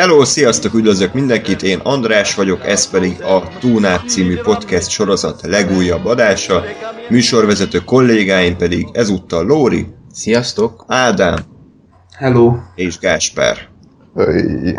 Hello, sziasztok, üdvözlök mindenkit, én András vagyok, ez pedig a Túnát című podcast sorozat legújabb adása. Műsorvezető kollégáim pedig ezúttal Lóri, Sziasztok! Ádám Hello! és Gáspár. Öy.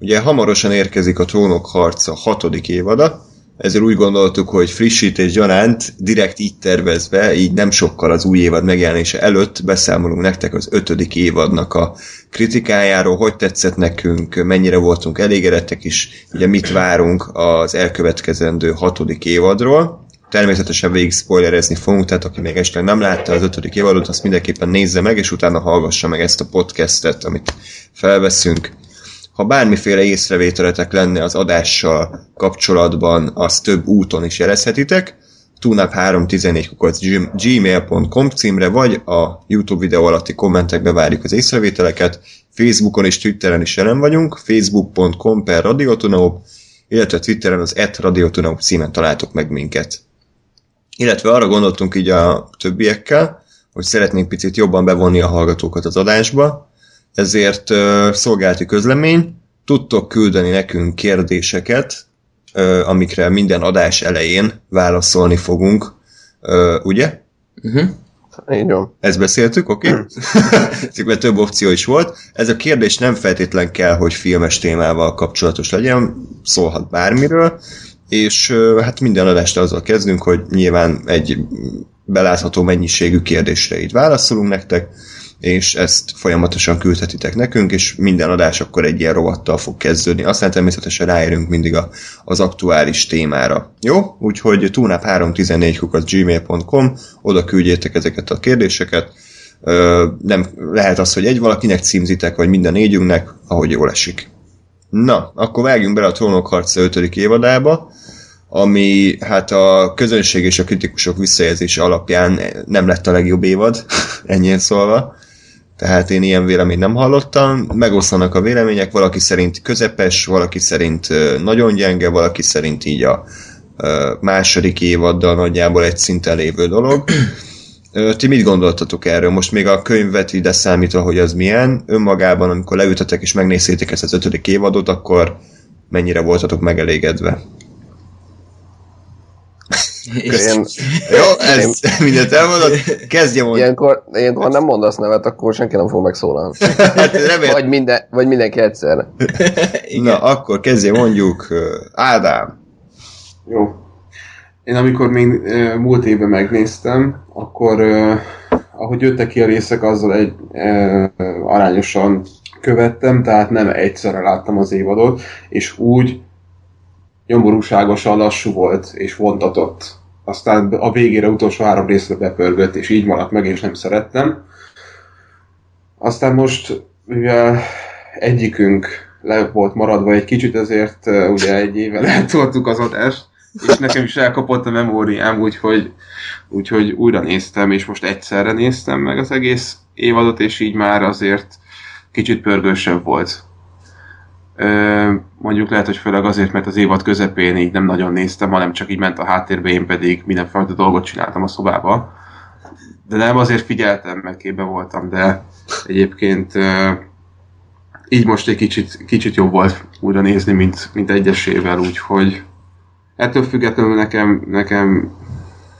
Ugye hamarosan érkezik a Trónok harca hatodik évada, ezért úgy gondoltuk, hogy frissítés gyaránt, direkt így tervezve, így nem sokkal az új évad megjelenése előtt beszámolunk nektek az ötödik évadnak a kritikájáról, hogy tetszett nekünk, mennyire voltunk elégedettek is, ugye mit várunk az elkövetkezendő hatodik évadról. Természetesen végig spoilerezni fogunk, tehát aki még esetleg nem látta az ötödik évadot, azt mindenképpen nézze meg, és utána hallgassa meg ezt a podcastet, amit felveszünk. Ha bármiféle észrevételetek lenne az adással kapcsolatban, azt több úton is jelezhetitek. tunap314 gmail.com címre, vagy a YouTube videó alatti kommentekbe várjuk az észrevételeket. Facebookon és Twitteren is jelen vagyunk, facebook.com per radiotunaup, illetve Twitteren az et címen találtok meg minket. Illetve arra gondoltunk így a többiekkel, hogy szeretnénk picit jobban bevonni a hallgatókat az adásba, ezért szolgálti közlemény, tudtok küldeni nekünk kérdéseket, amikre minden adás elején válaszolni fogunk, ugye? Uh-huh. Így van. Ezt beszéltük, oké? Okay? mert több opció is volt. Ez a kérdés nem feltétlen kell, hogy filmes témával kapcsolatos legyen, szólhat bármiről, és hát minden adást azzal kezdünk, hogy nyilván egy belátható mennyiségű kérdésre így válaszolunk nektek, és ezt folyamatosan küldhetitek nekünk, és minden adás akkor egy ilyen rovattal fog kezdődni. Aztán természetesen ráérünk mindig a, az aktuális témára. Jó? Úgyhogy tunap314 gmail.com, oda küldjétek ezeket a kérdéseket. Ö, nem lehet az, hogy egy valakinek címzitek, vagy minden négyünknek, ahogy jól esik. Na, akkor vágjunk bele a Trónok harca 5. évadába, ami hát a közönség és a kritikusok visszajelzése alapján nem lett a legjobb évad, ennyien szólva. Tehát én ilyen véleményt nem hallottam. Megoszlanak a vélemények, valaki szerint közepes, valaki szerint nagyon gyenge, valaki szerint így a második évaddal nagyjából egy szinten lévő dolog. Ti mit gondoltatok erről? Most még a könyvet ide számítva, hogy az milyen. Önmagában, amikor leültetek és megnéztétek ezt az ötödik évadot, akkor mennyire voltatok megelégedve? Én, Jó, ez mindent elmondod. Kezdje mondani. ilyenkor, ilyenkor, ha nem mondasz nevet, akkor senki nem fog megszólalni. Hát remélem. Vagy, minden, vagy mindenki egyszerre. Na, akkor kezdje mondjuk Ádám. Jó. Én amikor még múlt évben megnéztem, akkor ahogy jöttek ki a részek, azzal egy arányosan követtem, tehát nem egyszerre láttam az évadot, és úgy nyomorúságosan lassú volt és vontatott. Aztán a végére utolsó három részre bepörgött, és így maradt meg, és nem szerettem. Aztán most, mivel egyikünk le volt maradva egy kicsit, ezért ugye egy éve eltoltuk az adást, és nekem is elkapott a memóriám, úgyhogy, úgyhogy újra néztem, és most egyszerre néztem meg az egész évadot, és így már azért kicsit pörgősebb volt. Mondjuk lehet, hogy főleg azért, mert az évad közepén így nem nagyon néztem, hanem csak így ment a háttérbe, én pedig mindenfajta dolgot csináltam a szobába. De nem azért figyeltem, mert képbe voltam, de egyébként így most egy kicsit, kicsit jobb volt újra nézni, mint, mint egyesével, úgyhogy ettől függetlenül nekem, nekem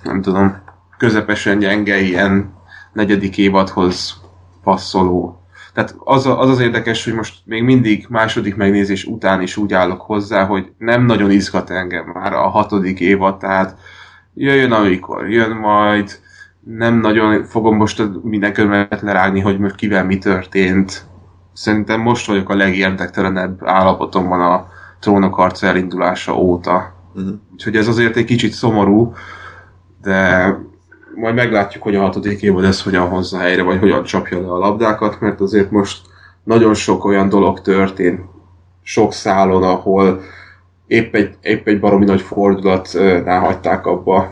nem tudom, közepesen gyenge ilyen negyedik évadhoz passzoló tehát az, az az érdekes, hogy most még mindig második megnézés után is úgy állok hozzá, hogy nem nagyon izgat engem már a hatodik évad, tehát jöjjön amikor, jön majd, nem nagyon fogom most minden körmet lerágni, hogy most kivel mi történt. Szerintem most vagyok a legérdektelenebb állapotomban a trónok harca elindulása óta. Uh-huh. Úgyhogy ez azért egy kicsit szomorú, de majd meglátjuk, hogy a hatodik évad ez hogyan hozza helyre, vagy hogyan csapja le a labdákat, mert azért most nagyon sok olyan dolog történt, sok szálon, ahol épp egy, épp egy baromi nagy fordulatnál hagyták abba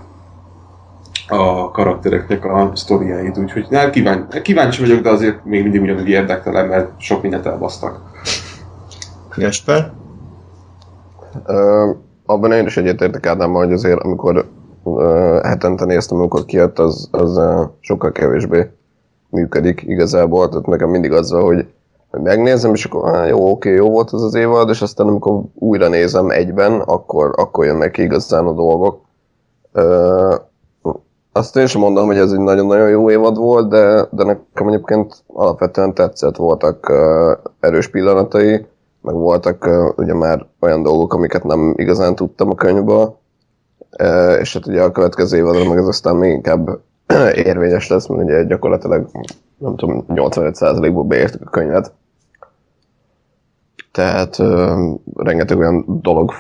a karaktereknek a sztoriáit, úgyhogy nem, kíváncsi, kíváncsi vagyok, de azért még mindig ugyanúgy érdektelen, mert sok mindent elbasztak. Jesper? Ö, abban én is egyetértek Ádám, hogy azért amikor hetente néztem, amikor kijött, az, az sokkal kevésbé működik igazából. Tehát nekem mindig az hogy, hogy megnézem, és akkor á, jó, oké, jó volt az az évad, és aztán amikor újra nézem egyben, akkor, akkor jönnek ki igazán a dolgok. Azt én sem mondom, hogy ez egy nagyon-nagyon jó évad volt, de, de nekem egyébként alapvetően tetszett, voltak erős pillanatai, meg voltak ugye már olyan dolgok, amiket nem igazán tudtam a könyvből, és hát ugye a következő évadra meg ez aztán még inkább érvényes lesz, mert ugye gyakorlatilag nem tudom, 85%-ból beértük a könyvet. Tehát uh, rengeteg olyan dolog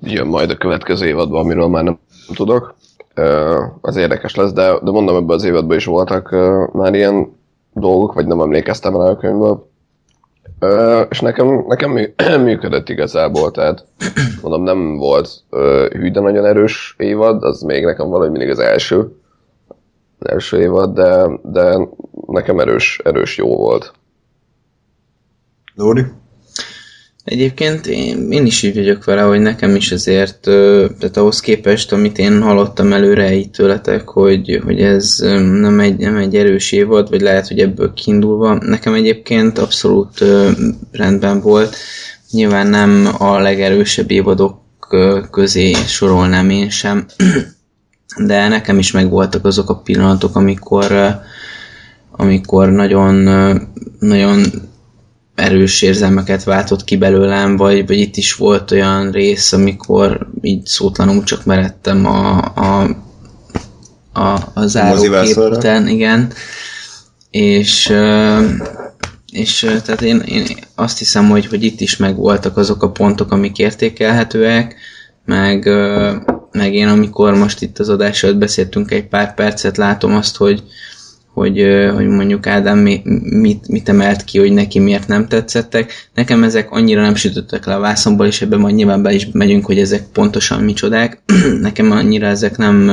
jön majd a következő évadban, amiről már nem tudok. Uh, az érdekes lesz, de, de mondom, ebben az évadban is voltak uh, már ilyen dolgok, vagy nem emlékeztem rá a könyvből. És nekem, nekem mű, működött igazából, tehát mondom, nem volt uh, hű, de nagyon erős évad, az még nekem valahogy mindig az első, első évad, de, de nekem erős, erős jó volt. Lóri? Egyébként én, én is így vagyok vele, hogy nekem is azért, tehát ahhoz képest, amit én hallottam előre így tőletek, hogy, hogy ez nem egy, nem egy erős évad, vagy lehet, hogy ebből kiindulva, nekem egyébként abszolút rendben volt. Nyilván nem a legerősebb évadok közé sorolnám én sem, de nekem is megvoltak azok a pillanatok, amikor, amikor nagyon, nagyon erős érzelmeket váltott ki belőlem, vagy, vagy itt is volt olyan rész, amikor így szótlanul csak meredtem a, a, a, a zárókép után, igen. És, és tehát én, én azt hiszem, hogy, hogy itt is megvoltak azok a pontok, amik értékelhetőek, meg, meg én amikor most itt az adás előtt beszéltünk egy pár percet, látom azt, hogy, hogy, hogy mondjuk Ádám mi, mit, mit emelt ki, hogy neki miért nem tetszettek. Nekem ezek annyira nem sütöttek le a vászomból, és ebben majd nyilván be is megyünk, hogy ezek pontosan micsodák. Nekem annyira ezek nem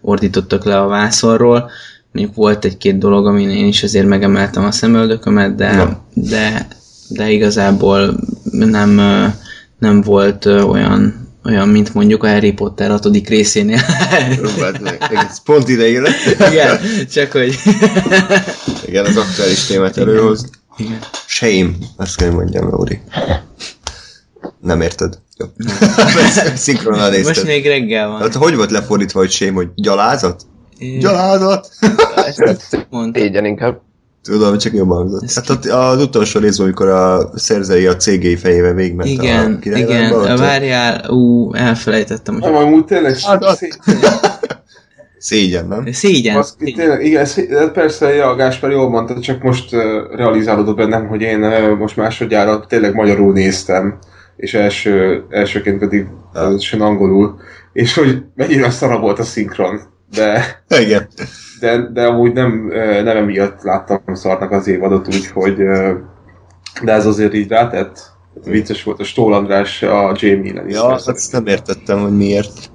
ordítottak le a vászonról. Mondjuk volt egy-két dolog, amin én is azért megemeltem a szemöldökömet, de, de, de igazából nem, nem volt olyan, olyan, mint mondjuk a Harry Potter 6. részénél. Próbáld meg. Ez pont lett. Igen, csak hogy... Igen, az aktuális témát előhoz. Igen. Shame, azt kell mondjam, Lóri. Nem érted? Jó. Szinkronnal nézted. Most még reggel van. Hát hogy volt lefordítva, hogy shame, hogy gyalázat? Gyalázat? Ezt mondta. Égyen inkább. Tudom, csak jobban hangzott. Ez Hát ott az utolsó részben, amikor a szerzői a cégei fejével végigment Igen, a igen, ott várjál, ú, elfelejtettem, Nem, amúgy tényleg Hát szégyen, nem? szégyen. az, tényleg, igen, de persze, ja, Gáspár jól mondta, csak most uh, realizálódott bennem, hogy én uh, most másodjára tényleg magyarul néztem, és első, elsőként pedig uh, angolul, és hogy mennyire szara volt a szinkron. De, Igen. De, de amúgy nem, nem emiatt láttam szarnak az évadot, úgyhogy de ez azért így rátett. Vicces volt a Stól András a Jamie-len is. Ja, azt nem értettem, hogy miért.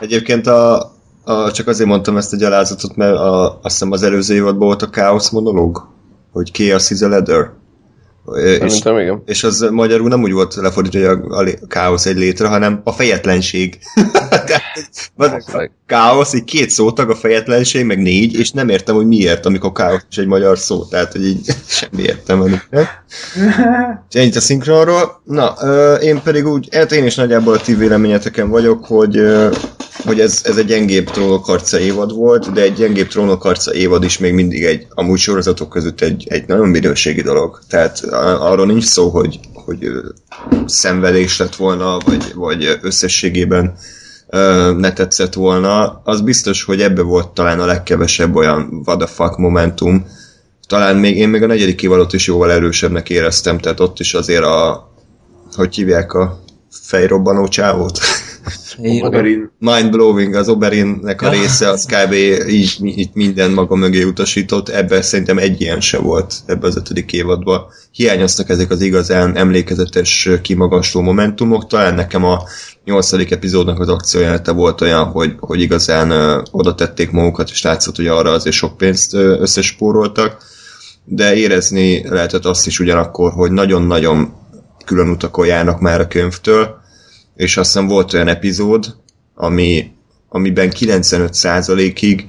Egyébként a, a, csak azért mondtam ezt a gyalázatot, mert a, azt hiszem az előző évadban volt a Chaos monológ, hogy Chaos is a leather. És, igen. és az magyarul nem úgy volt lefordítva, hogy a, a káosz egy létre, hanem a fejetlenség. Tényleg. káosz, így két szótag, a fejetlenség, meg négy, és nem értem, hogy miért, amikor káosz is egy magyar szó. Tehát, hogy így semmi értem ennek. Ennyit a szinkronról. Na, én pedig úgy, hát én is nagyjából a ti véleményeteken vagyok, hogy, hogy ez, ez egy gyengébb trónok harca évad volt, de egy gyengébb trónok harca évad is még mindig egy, amúgy sorozatok között egy, egy nagyon minőségi dolog. Tehát a- arról nincs szó, hogy, hogy szenvedés lett volna, vagy, vagy összességében ö, ne tetszett volna. Az biztos, hogy ebbe volt talán a legkevesebb olyan fuck momentum, talán még én még a negyedik évadot is jóval erősebbnek éreztem, tehát ott is azért a, hogy hívják a fejrobbanó csávót? Oberyn. mind-blowing az Oberinnek a része, az kb. így, így minden maga mögé utasított, ebben szerintem egy ilyen se volt ebbe az ötödik évadban. Hiányoztak ezek az igazán emlékezetes, kimagasló momentumok, talán nekem a nyolcadik epizódnak az akciójelete volt olyan, hogy, hogy igazán ö, oda tették magukat, és látszott, hogy arra azért sok pénzt ö, összespóroltak, de érezni lehetett azt is ugyanakkor, hogy nagyon-nagyon külön utakon járnak már a könyvtől, és azt hiszem volt olyan epizód, ami, amiben 95%-ig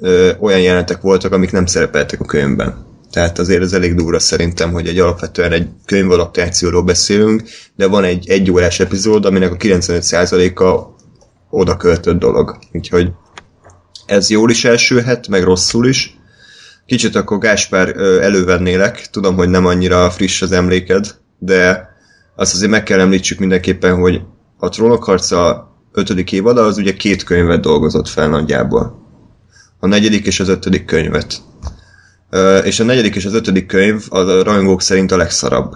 ö, olyan jelenetek voltak, amik nem szerepeltek a könyvben. Tehát azért ez elég durva szerintem, hogy egy alapvetően egy könyvalaptációról beszélünk, de van egy egy órás epizód, aminek a 95%-a oda költött dolog. Úgyhogy ez jól is elsülhet, meg rosszul is. Kicsit akkor Gáspár elővennélek, tudom, hogy nem annyira friss az emléked, de azt azért meg kell említsük mindenképpen, hogy a Trónok harca ötödik évada az ugye két könyvet dolgozott fel nagyjából. A negyedik és az ötödik könyvet. És a negyedik és az ötödik könyv a rajongók szerint a legszarabb.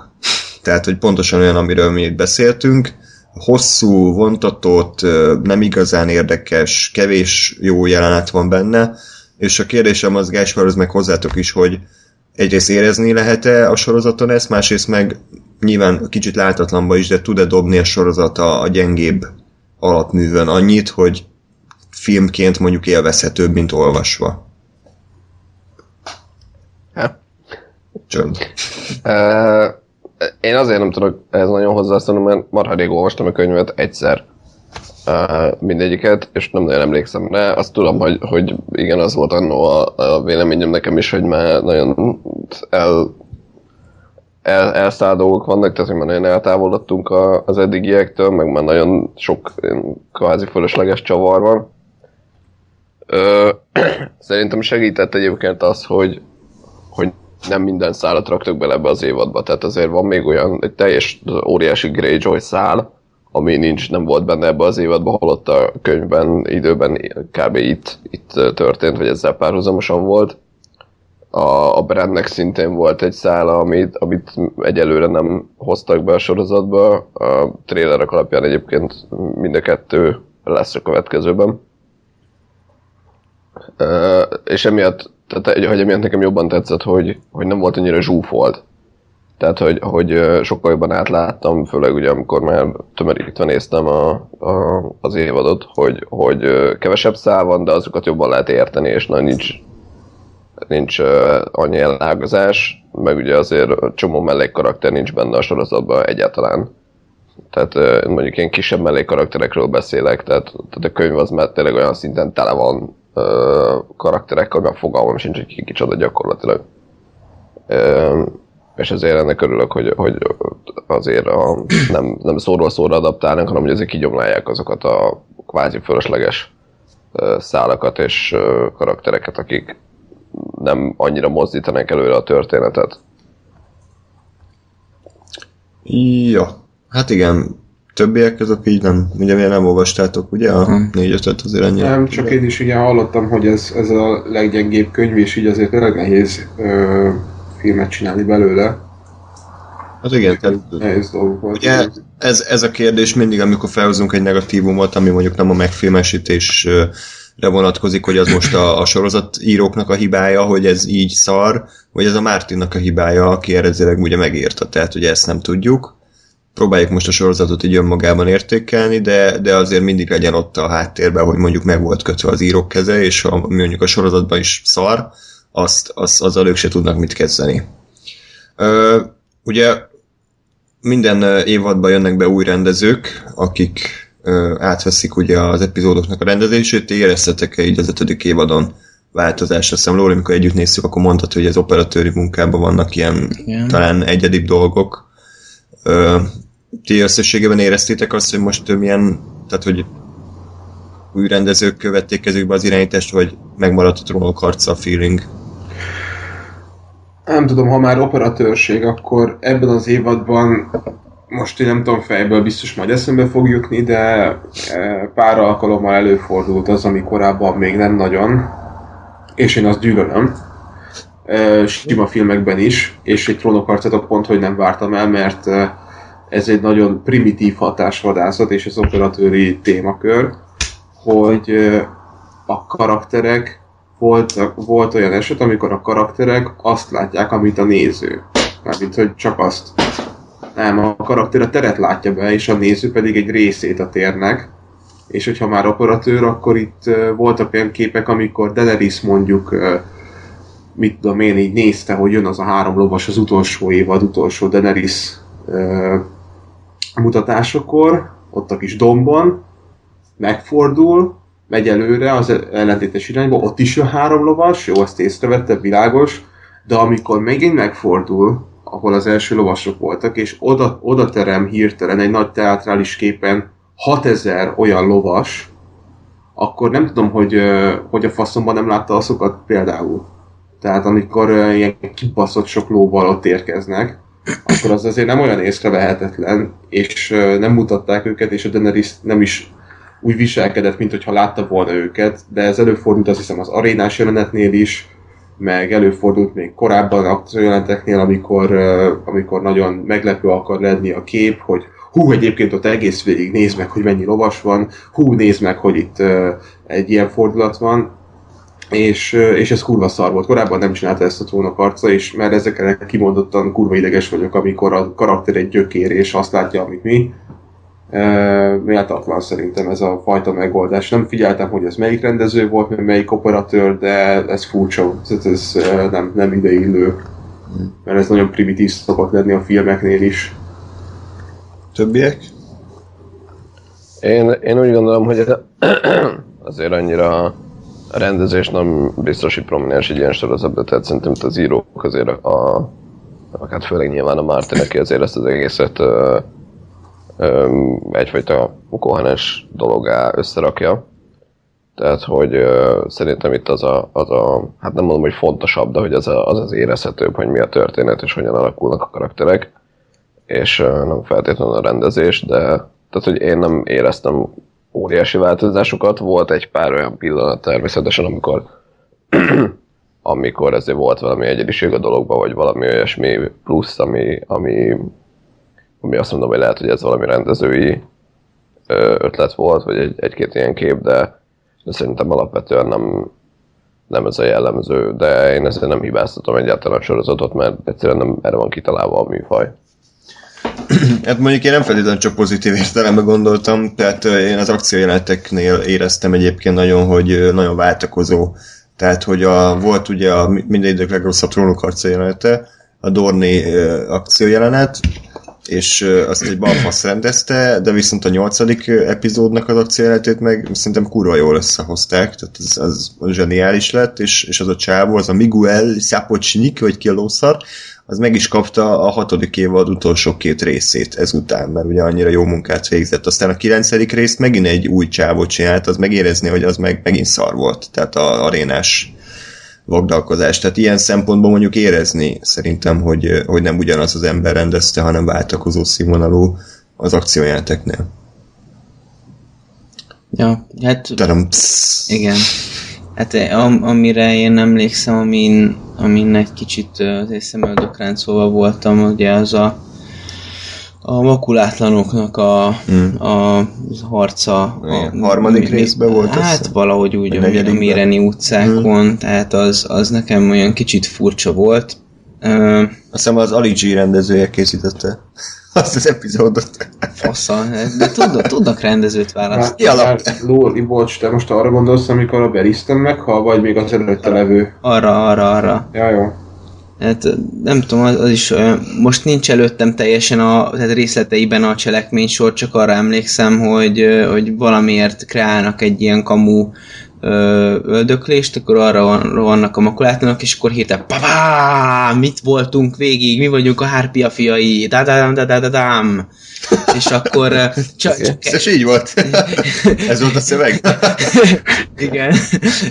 Tehát, hogy pontosan olyan, amiről mi itt beszéltünk, hosszú, vontatott, nem igazán érdekes, kevés jó jelenet van benne, és a kérdésem az Gáspárhoz meg hozzátok is, hogy egyrészt érezni lehet-e a sorozaton ezt, másrészt meg nyilván kicsit látatlanba is, de tud-e dobni a sorozat a, gyengébb alapművön annyit, hogy filmként mondjuk élvezhetőbb, mint olvasva. Hát. Csönd. Uh, én azért nem tudok ehhez nagyon hozzászólni, mert marha rég olvastam a könyvet egyszer uh, mindegyiket, és nem nagyon emlékszem rá. Azt tudom, hogy, hogy igen, az volt annó a, a véleményem nekem is, hogy már nagyon el, el, elszállt dolgok vannak, tehát hogy már nagyon eltávolodtunk a, az eddigiektől, meg már nagyon sok kvázi fölösleges csavar van. Ö, szerintem segített egyébként az, hogy, hogy nem minden szálat raktak bele ebbe az évadba, tehát azért van még olyan egy teljes óriási Greyjoy szál, ami nincs, nem volt benne ebbe az évadban, holott a könyvben időben kb. itt, itt történt, vagy ezzel párhuzamosan volt. A, a Brandnek szintén volt egy szála, amit, amit egyelőre nem hoztak be a sorozatba. A trailerek alapján egyébként mind a kettő lesz a következőben. Uh, és emiatt, tehát, hogy emiatt nekem jobban tetszett, hogy, hogy nem volt annyira zsúfolt. Tehát, hogy, hogy sokkal jobban átláttam, főleg ugye amikor már tömörítve néztem a, a, az évadot, hogy, hogy kevesebb szál van, de azokat jobban lehet érteni, és nagy nincs, nincs ö, annyi elágazás, meg ugye azért csomó mellékkarakter nincs benne a sorozatban egyáltalán. Tehát ö, mondjuk ilyen kisebb mellékkarakterekről beszélek, tehát, tehát a könyv az már tényleg olyan szinten tele van ö, karakterekkel, mert fogalmam sincs, hogy ki kicsoda gyakorlatilag. Ö, és ezért ennek örülök, hogy, hogy azért a, nem, nem szóról szóra adaptálnak, hanem hogy azért kigyomlálják azokat a kvázi fölösleges szálakat és karaktereket, akik nem annyira mozdítanak előre a történetet. Ja, hát igen, többiek azok így nem, ugye miért nem olvastátok, ugye a Nem. négy ötöt azért ennyire. Nem, csak én is igen hallottam, hogy ez, ez a leggyengébb könyv, és így azért tényleg nehéz ö, filmet csinálni belőle. Hát igen, tehát Nehéz dolgok volt. Ugye ez, ez a kérdés mindig, amikor felhozunk egy negatívumot, ami mondjuk nem a megfilmesítésre vonatkozik, hogy az most a, a sorozatíróknak a hibája, hogy ez így szar, vagy ez a Mártinnak a hibája, aki eredetileg ugye megírta, tehát ugye ezt nem tudjuk. Próbáljuk most a sorozatot így önmagában értékelni, de, de azért mindig legyen ott a háttérben, hogy mondjuk meg volt kötve az írók keze, és a, mondjuk a sorozatban is szar, azt, azt, azzal ők se tudnak mit kezdeni. Ö, ugye minden évadban jönnek be új rendezők, akik ö, átveszik ugye az epizódoknak a rendezését. Ti éreztetek-e így az ötödik évadon változást? Azt hiszem, Lóri, amikor együtt néztük, akkor mondtad, hogy az operatőri munkában vannak ilyen Igen. talán egyedibb dolgok. Ö, ti összességében éreztétek azt, hogy most milyen, tehát hogy új rendezők követték kezükbe az irányítást, vagy megmaradt a trónok harca a feeling? Nem tudom, ha már operatőrség, akkor ebben az évadban most én nem tudom fejből, biztos majd eszembe fog jutni, de eh, pár alkalommal előfordult az, ami korábban még nem nagyon, és én azt gyűlölöm. Eh, Sima filmekben is, és egy trónokharcot pont, hogy nem vártam el, mert eh, ez egy nagyon primitív hatásvadászat, és az operatőri témakör, hogy a karakterek volt, volt olyan eset, amikor a karakterek azt látják, amit a néző. Mármint, hogy csak azt. Nem, a karakter a teret látja be, és a néző pedig egy részét a térnek. És hogyha már operatőr, akkor itt ö, voltak olyan képek, amikor Daenerys mondjuk, ö, mit tudom én, így nézte, hogy jön az a három lovas az utolsó évad, utolsó Daenerys ö, mutatásokor, ott a kis dombon, megfordul, megy előre az ellentétes irányba, ott is jön három lovas, jó, azt észrevette, világos, de amikor megint megfordul, ahol az első lovasok voltak, és oda, oda terem hirtelen egy nagy teátrális képen 6000 olyan lovas, akkor nem tudom, hogy, hogy a faszomban nem látta azokat például. Tehát amikor ilyen kibaszott sok lóval ott érkeznek, akkor az azért nem olyan észrevehetetlen, és nem mutatták őket, és a Daenerys nem is úgy viselkedett, mint hogyha látta volna őket, de ez előfordult azt hiszem az arénás jelenetnél is, meg előfordult még korábban akciójelenteknél, amikor, amikor nagyon meglepő akar lenni a kép, hogy hú, egyébként ott egész végig nézd meg, hogy mennyi lovas van, hú, nézd meg, hogy itt egy ilyen fordulat van, és, és ez kurva szar volt. Korábban nem csinálta ezt a trónok arca, és mert ezekre kimondottan kurva ideges vagyok, amikor a karakter egy gyökér, és azt látja, amit mi. Méltatlan szerintem ez a fajta megoldás. Nem figyeltem, hogy ez melyik rendező volt, meg melyik operatőr, de ez furcsa. Ez, ez nem, nem ideillő. Mert ez nagyon primitív szokott lenni a filmeknél is. Többiek? Én, én úgy gondolom, hogy ez azért annyira a rendezés nem biztos, hogy prominens egy ilyen sorozatban, tehát szerintem az írók azért a, a hát főleg nyilván a Martin, aki azért ezt az egészet egyfajta kohanes dologá összerakja. Tehát, hogy szerintem itt az a, az a, hát nem mondom, hogy fontosabb, de hogy az, a, az az érezhetőbb, hogy mi a történet és hogyan alakulnak a karakterek, és ö, nem feltétlenül a rendezés, de tehát, hogy én nem éreztem óriási változásokat. Volt egy pár olyan pillanat természetesen, amikor amikor ezért volt valami egyediség a dologban, vagy valami olyasmi plusz, ami, ami, ami azt mondom, hogy lehet, hogy ez valami rendezői ötlet volt, vagy egy, egy-két ilyen kép, de, de szerintem alapvetően nem, nem ez a jellemző, de én ezért nem hibáztatom egyáltalán a sorozatot, mert egyszerűen nem erre van kitalálva a műfaj. Hát mondjuk én nem feltétlenül csak pozitív értelemben gondoltam, tehát én az akciójeleneteknél éreztem egyébként nagyon, hogy nagyon váltakozó. Tehát, hogy a, volt ugye a minden idők legrosszabb trónok akciójelenete, a Dorné ö, akciójelenet, és azt egy balfasz rendezte, de viszont a nyolcadik epizódnak az akciójelenetét meg szerintem kurva jól összehozták, tehát az, az, zseniális lett, és, és az a csávó, az a Miguel Szapocsnik, vagy ki a lószar, az meg is kapta a hatodik évad utolsó két részét ezután, mert ugye annyira jó munkát végzett. Aztán a kilencedik részt megint egy új csávot csinált, az megérezni, hogy az meg megint szar volt. Tehát a arénás vagdalkozás. Tehát ilyen szempontból mondjuk érezni szerintem, hogy, hogy nem ugyanaz az ember rendezte, hanem váltakozó színvonalú az akciójáteknél. Ja, hát Tadam, igen. Hát eh, am, amire én emlékszem, amin, amin egy kicsit ö, azért szemöldökráncolva voltam, ugye az a a makulátlanoknak a, Hmm. a harca. Igen, A, harmadik részben volt, Hát hiszem. valahogy úgy, a negyedikben. Méreni utcákon, tehát az, az nekem olyan kicsit furcsa volt. Ö, Azt hiszem az Ali G rendezője készítette azt az epizódot. fasza, de tudnak, tudnak rendezőt választani. Hát, hát, Lóri, bocs, te most arra gondolsz, amikor a Beristan meghal, vagy még az előtte levő? Arra, arra, arra. Ja, jó. Hát nem tudom, az, az is olyan, most nincs előttem teljesen a tehát részleteiben a cselekménysor, csak arra emlékszem, hogy, hogy valamiért kreálnak egy ilyen kamu ö, öldöklést, akkor arra van, vannak a makulátlanok, és akkor hirtelen pavá, mit voltunk végig, mi vagyunk a hárpia fiai, da da da da da dám. És akkor csak, csak És így volt. Ez volt a szöveg. igen.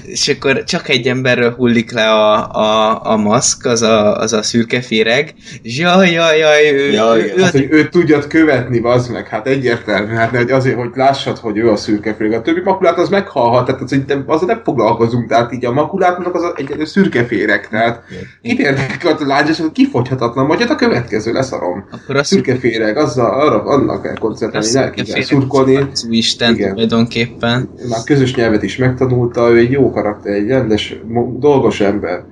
És akkor csak egy emberről hullik le a, a, a maszk, az a, az a szürke féreg. Jaj, jaj, jaj, ő, Jaj, ő, ő, Hát, hogy őt tudjad követni, bazd meg, hát egyértelmű, hát hogy azért, hogy lássad, hogy ő a szürke féreg. A többi makulát az meghalhat, tehát az, nem, azzal nem foglalkozunk, tehát így a makulátumnak az egy szürke féreg, tehát kit érdekel a lágyas, hogy kifogyhatatlan, vagy hát a következő leszarom. Akkor a Szürke féreg, azzal, arra, annak kell koncentrálni, ne kell szurkolni. Isten Igen. tulajdonképpen. Már közös nyelvet is megtanulta, ő egy jó karakter, egy rendes, dolgos ember.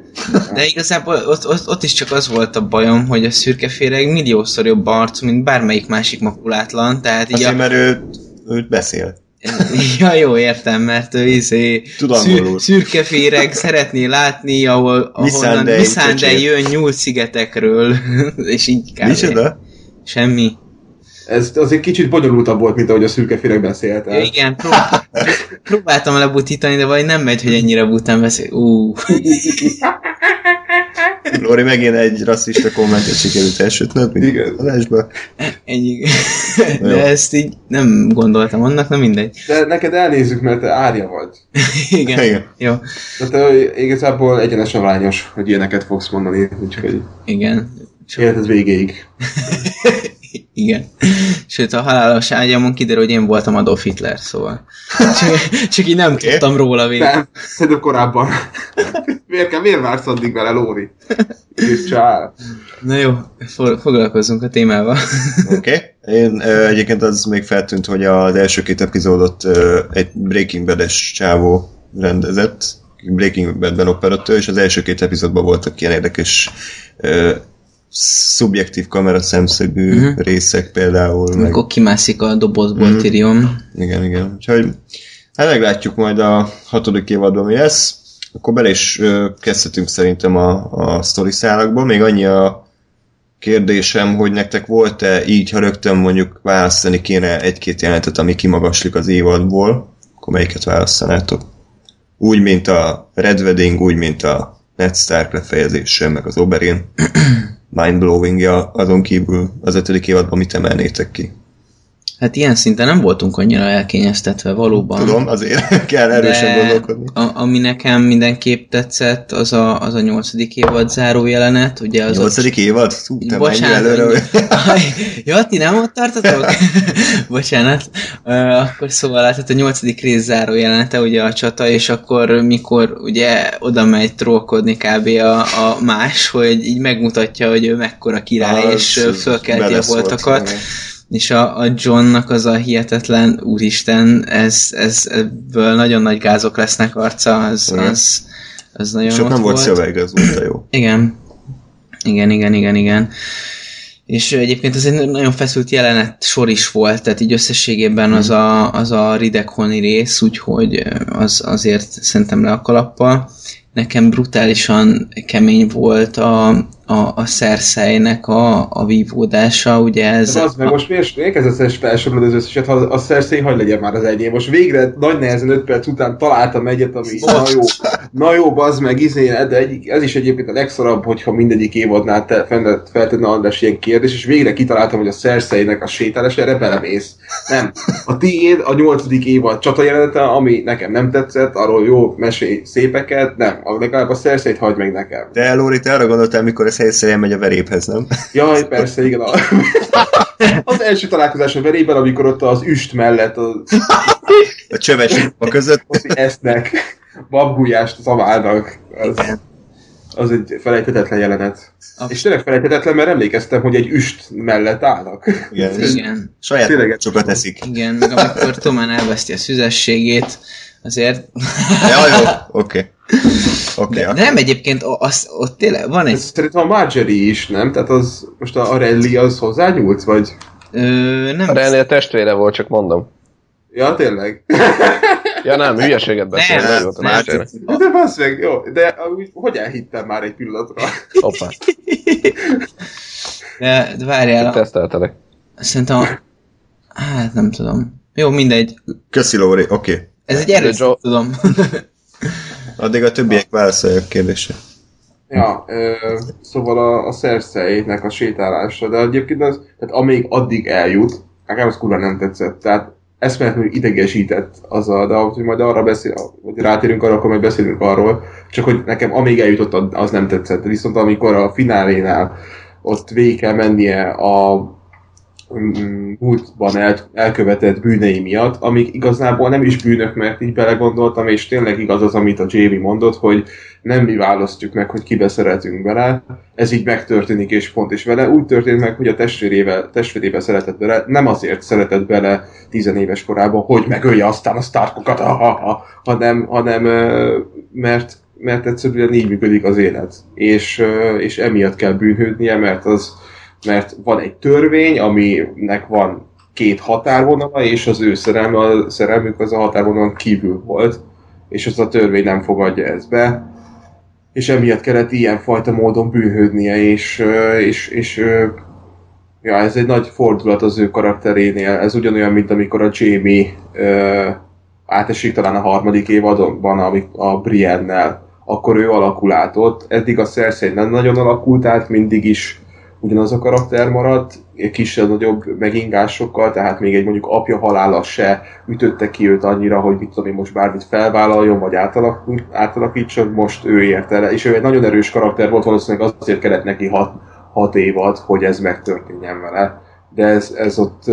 De igazából ott, ott, ott is csak az volt a bajom, hogy a szürke féreg milliószor jobb arcú, mint bármelyik másik makulátlan, tehát így Azért, a... mert ő, ő beszél. Ja, jó, értem, mert ő izé szür, szürke féreg szeretné látni, ahol, ahonnan Missandei, jön nyúlt szigetekről, és így kb. Micsoda? Semmi. Ez azért kicsit bonyolultabb volt, mint ahogy a szürke féreg beszélt. Ja, igen, prób- próbáltam lebutítani, de vagy nem megy, hogy ennyire bután beszél. Ú, Lori megint egy rasszista kommentet sikerült elsütnöd, mint Igen. adásba. ennyi. De ezt így nem gondoltam annak, na mindegy. De neked elnézzük, mert te árja vagy. Igen. Igen. Jó, De te igazából egyenesen arányos, hogy ilyeneket fogsz mondani, úgyhogy igen. életed végéig. Igen. Sőt, a halálos ágyamon kiderül, hogy én voltam Adolf Hitler, szóval. Csak, csak így nem tudtam róla végig. Nem, szerintem korábban. miért kell, miért vársz addig vele, Lóri? És csá. Na jó, fo- foglalkozzunk a témával. Oké. Okay. Én ö, egyébként az még feltűnt, hogy az első két epizódot ö, egy Breaking Bad-es csávó rendezett, Breaking Bad-ben operatőr, és az első két epizódban voltak ilyen érdekes ö, szubjektív kamera szemszögű uh-huh. részek például. Meg, Amikor kimászik a dobozból Mhm. Tyrion. igen, igen. Úgyhogy hát meglátjuk majd a hatodik évadban mi lesz. Akkor bele is ö, kezdhetünk szerintem a, a sztori szálakba. Még annyi a kérdésem, hogy nektek volt-e így, ha rögtön mondjuk választani kéne egy-két jelenetet, ami kimagaslik az évadból, akkor melyiket választanátok? Úgy, mint a Red Wedding, úgy, mint a Ned Stark lefejezése, meg az Oberyn mindblowingja, azon kívül az ötödik évadban mit emelnétek ki? Hát ilyen szinten nem voltunk annyira elkényeztetve valóban. Tudom, azért kell erősen gondolkodni. A, ami nekem mindenképp tetszett, az a, az a nyolcadik évad záró jelenet, ugye az Nyolcadik évad? Hú, te Bocsánat, előre. hogy- Ja, ti nem ott tartotok? Bocsánat. Uh, akkor szóval hát a nyolcadik rész záró jelenete, ugye a csata, és akkor mikor ugye oda megy trollkodni kb. A, a más, hogy így megmutatja, hogy ő mekkora király, Az és fölkelti a voltakat. igen. És a, a Johnnak az a hihetetlen, úristen, ez, ez, ebből nagyon nagy gázok lesznek arca, az, Igen. az, az nagyon Csak ott nem volt szöveg, az volt jó. Igen. Igen, igen, igen, igen. És egyébként ez egy nagyon feszült jelenet sor is volt, tehát így összességében az a, az a Ridek-Honi rész, úgyhogy az azért szerintem le a kalappal. Nekem brutálisan kemény volt a, a, a Cersei-nek a, a vívódása, ugye ez... Ez az, meg most miért, miért kezdesz felsorolni az összeset, ha a Cersei hagy legyen már az enyém. Most végre nagy nehezen 5 perc után találtam egyet, ami na jó, na jó, bazd meg, izé, de egy, ez is egyébként a legszarabb, hogyha mindegyik évadnál te, feltenne András ilyen kérdés, és végre kitaláltam, hogy a Cersei-nek a sétálás, erre belemész. Nem. A tiéd a nyolcadik évad csata jelenete, ami nekem nem tetszett, arról jó mesélj szépeket, nem. A- Legalább a Cersei-t hagyd meg nekem. De Lóri, te arra gondoltál, mikor ez helyszerűen megy a veréphez, nem? Jaj, persze, igen. A... Az első találkozás a verében, amikor ott az üst mellett az, A csöves a között. ott esznek, babgulyást szaválnak. Az, Igen. az egy felejthetetlen jelenet. A- És tényleg felejthetetlen, mert emlékeztem, hogy egy üst mellett állnak. Igen, Igen. saját Tényleg. sokat eszik. Igen, meg amikor Tomán elveszti a szüzességét, azért... Ja, jó, oké. Oké, De nem egyébként, az, ott tényleg van egy... Ez szerintem a Marjorie is, nem? Tehát az, most a, a Relly az hozzányúlsz, vagy? Ö, nem, A René a testvére volt, csak mondom. Ja, tényleg? Ja nem, hülyeséget beszél, Nem, nem, a nem. testvére. De bassz meg, jó, de hogy elhittem már egy pillanatra? Hoppá, de, de várjál, teszteltelek. szerintem a... Hát nem tudom. Jó, mindegy. Köszi, Lóri, oké. Ez egy erős, tudom. Addig a többiek válaszolják a kérdésre. Ja, ö, szóval a, a Cersei-nek a sétálása, de egyébként az, tehát amíg addig eljut, nekem az kurva nem tetszett, tehát eszméletlenül idegesített az a, de hogy majd arra beszél, hogy rátérünk arra, akkor majd beszélünk arról, csak hogy nekem amíg eljutott, az- nem tetszett, viszont amikor a finálénál ott végig kell mennie a múltban el, elkövetett bűnei miatt, amik igazából nem is bűnök, mert így belegondoltam, és tényleg igaz az, amit a Jamie mondott, hogy nem mi választjuk meg, hogy kibe szeretünk bele, ez így megtörténik, és pont is vele. Úgy történt meg, hogy a testvérével, testvérébe szeretett bele, nem azért szeretett bele tizenéves korában, hogy megölje aztán a Starkokat, ha, ha, ha, hanem, hanem mert, mert egyszerűen így működik az élet. És, és emiatt kell bűnhődnie, mert az, mert van egy törvény, aminek van két határvonala, és az ő szerelme, a szerelmük az a határvonalon kívül volt, és az a törvény nem fogadja ezt be, és emiatt kellett ilyen fajta módon bűnhődnie, és, és, és ja, ez egy nagy fordulat az ő karakterénél. Ez ugyanolyan, mint amikor a Jamie ö, átesik talán a harmadik évadban, amik a Brienne-nel, akkor ő alakul át ott. Eddig a Cersei nem nagyon alakult át, mindig is ugyanaz a karakter maradt, kisebb-nagyobb megingásokkal, tehát még egy mondjuk apja halála se ütötte ki őt annyira, hogy mit tudom én most bármit felvállaljon, vagy átalakul, átalakítson, most ő érte el. És ő egy nagyon erős karakter volt, valószínűleg azért kellett neki hat, hat évad, hogy ez megtörténjen vele. De ez, ez ott,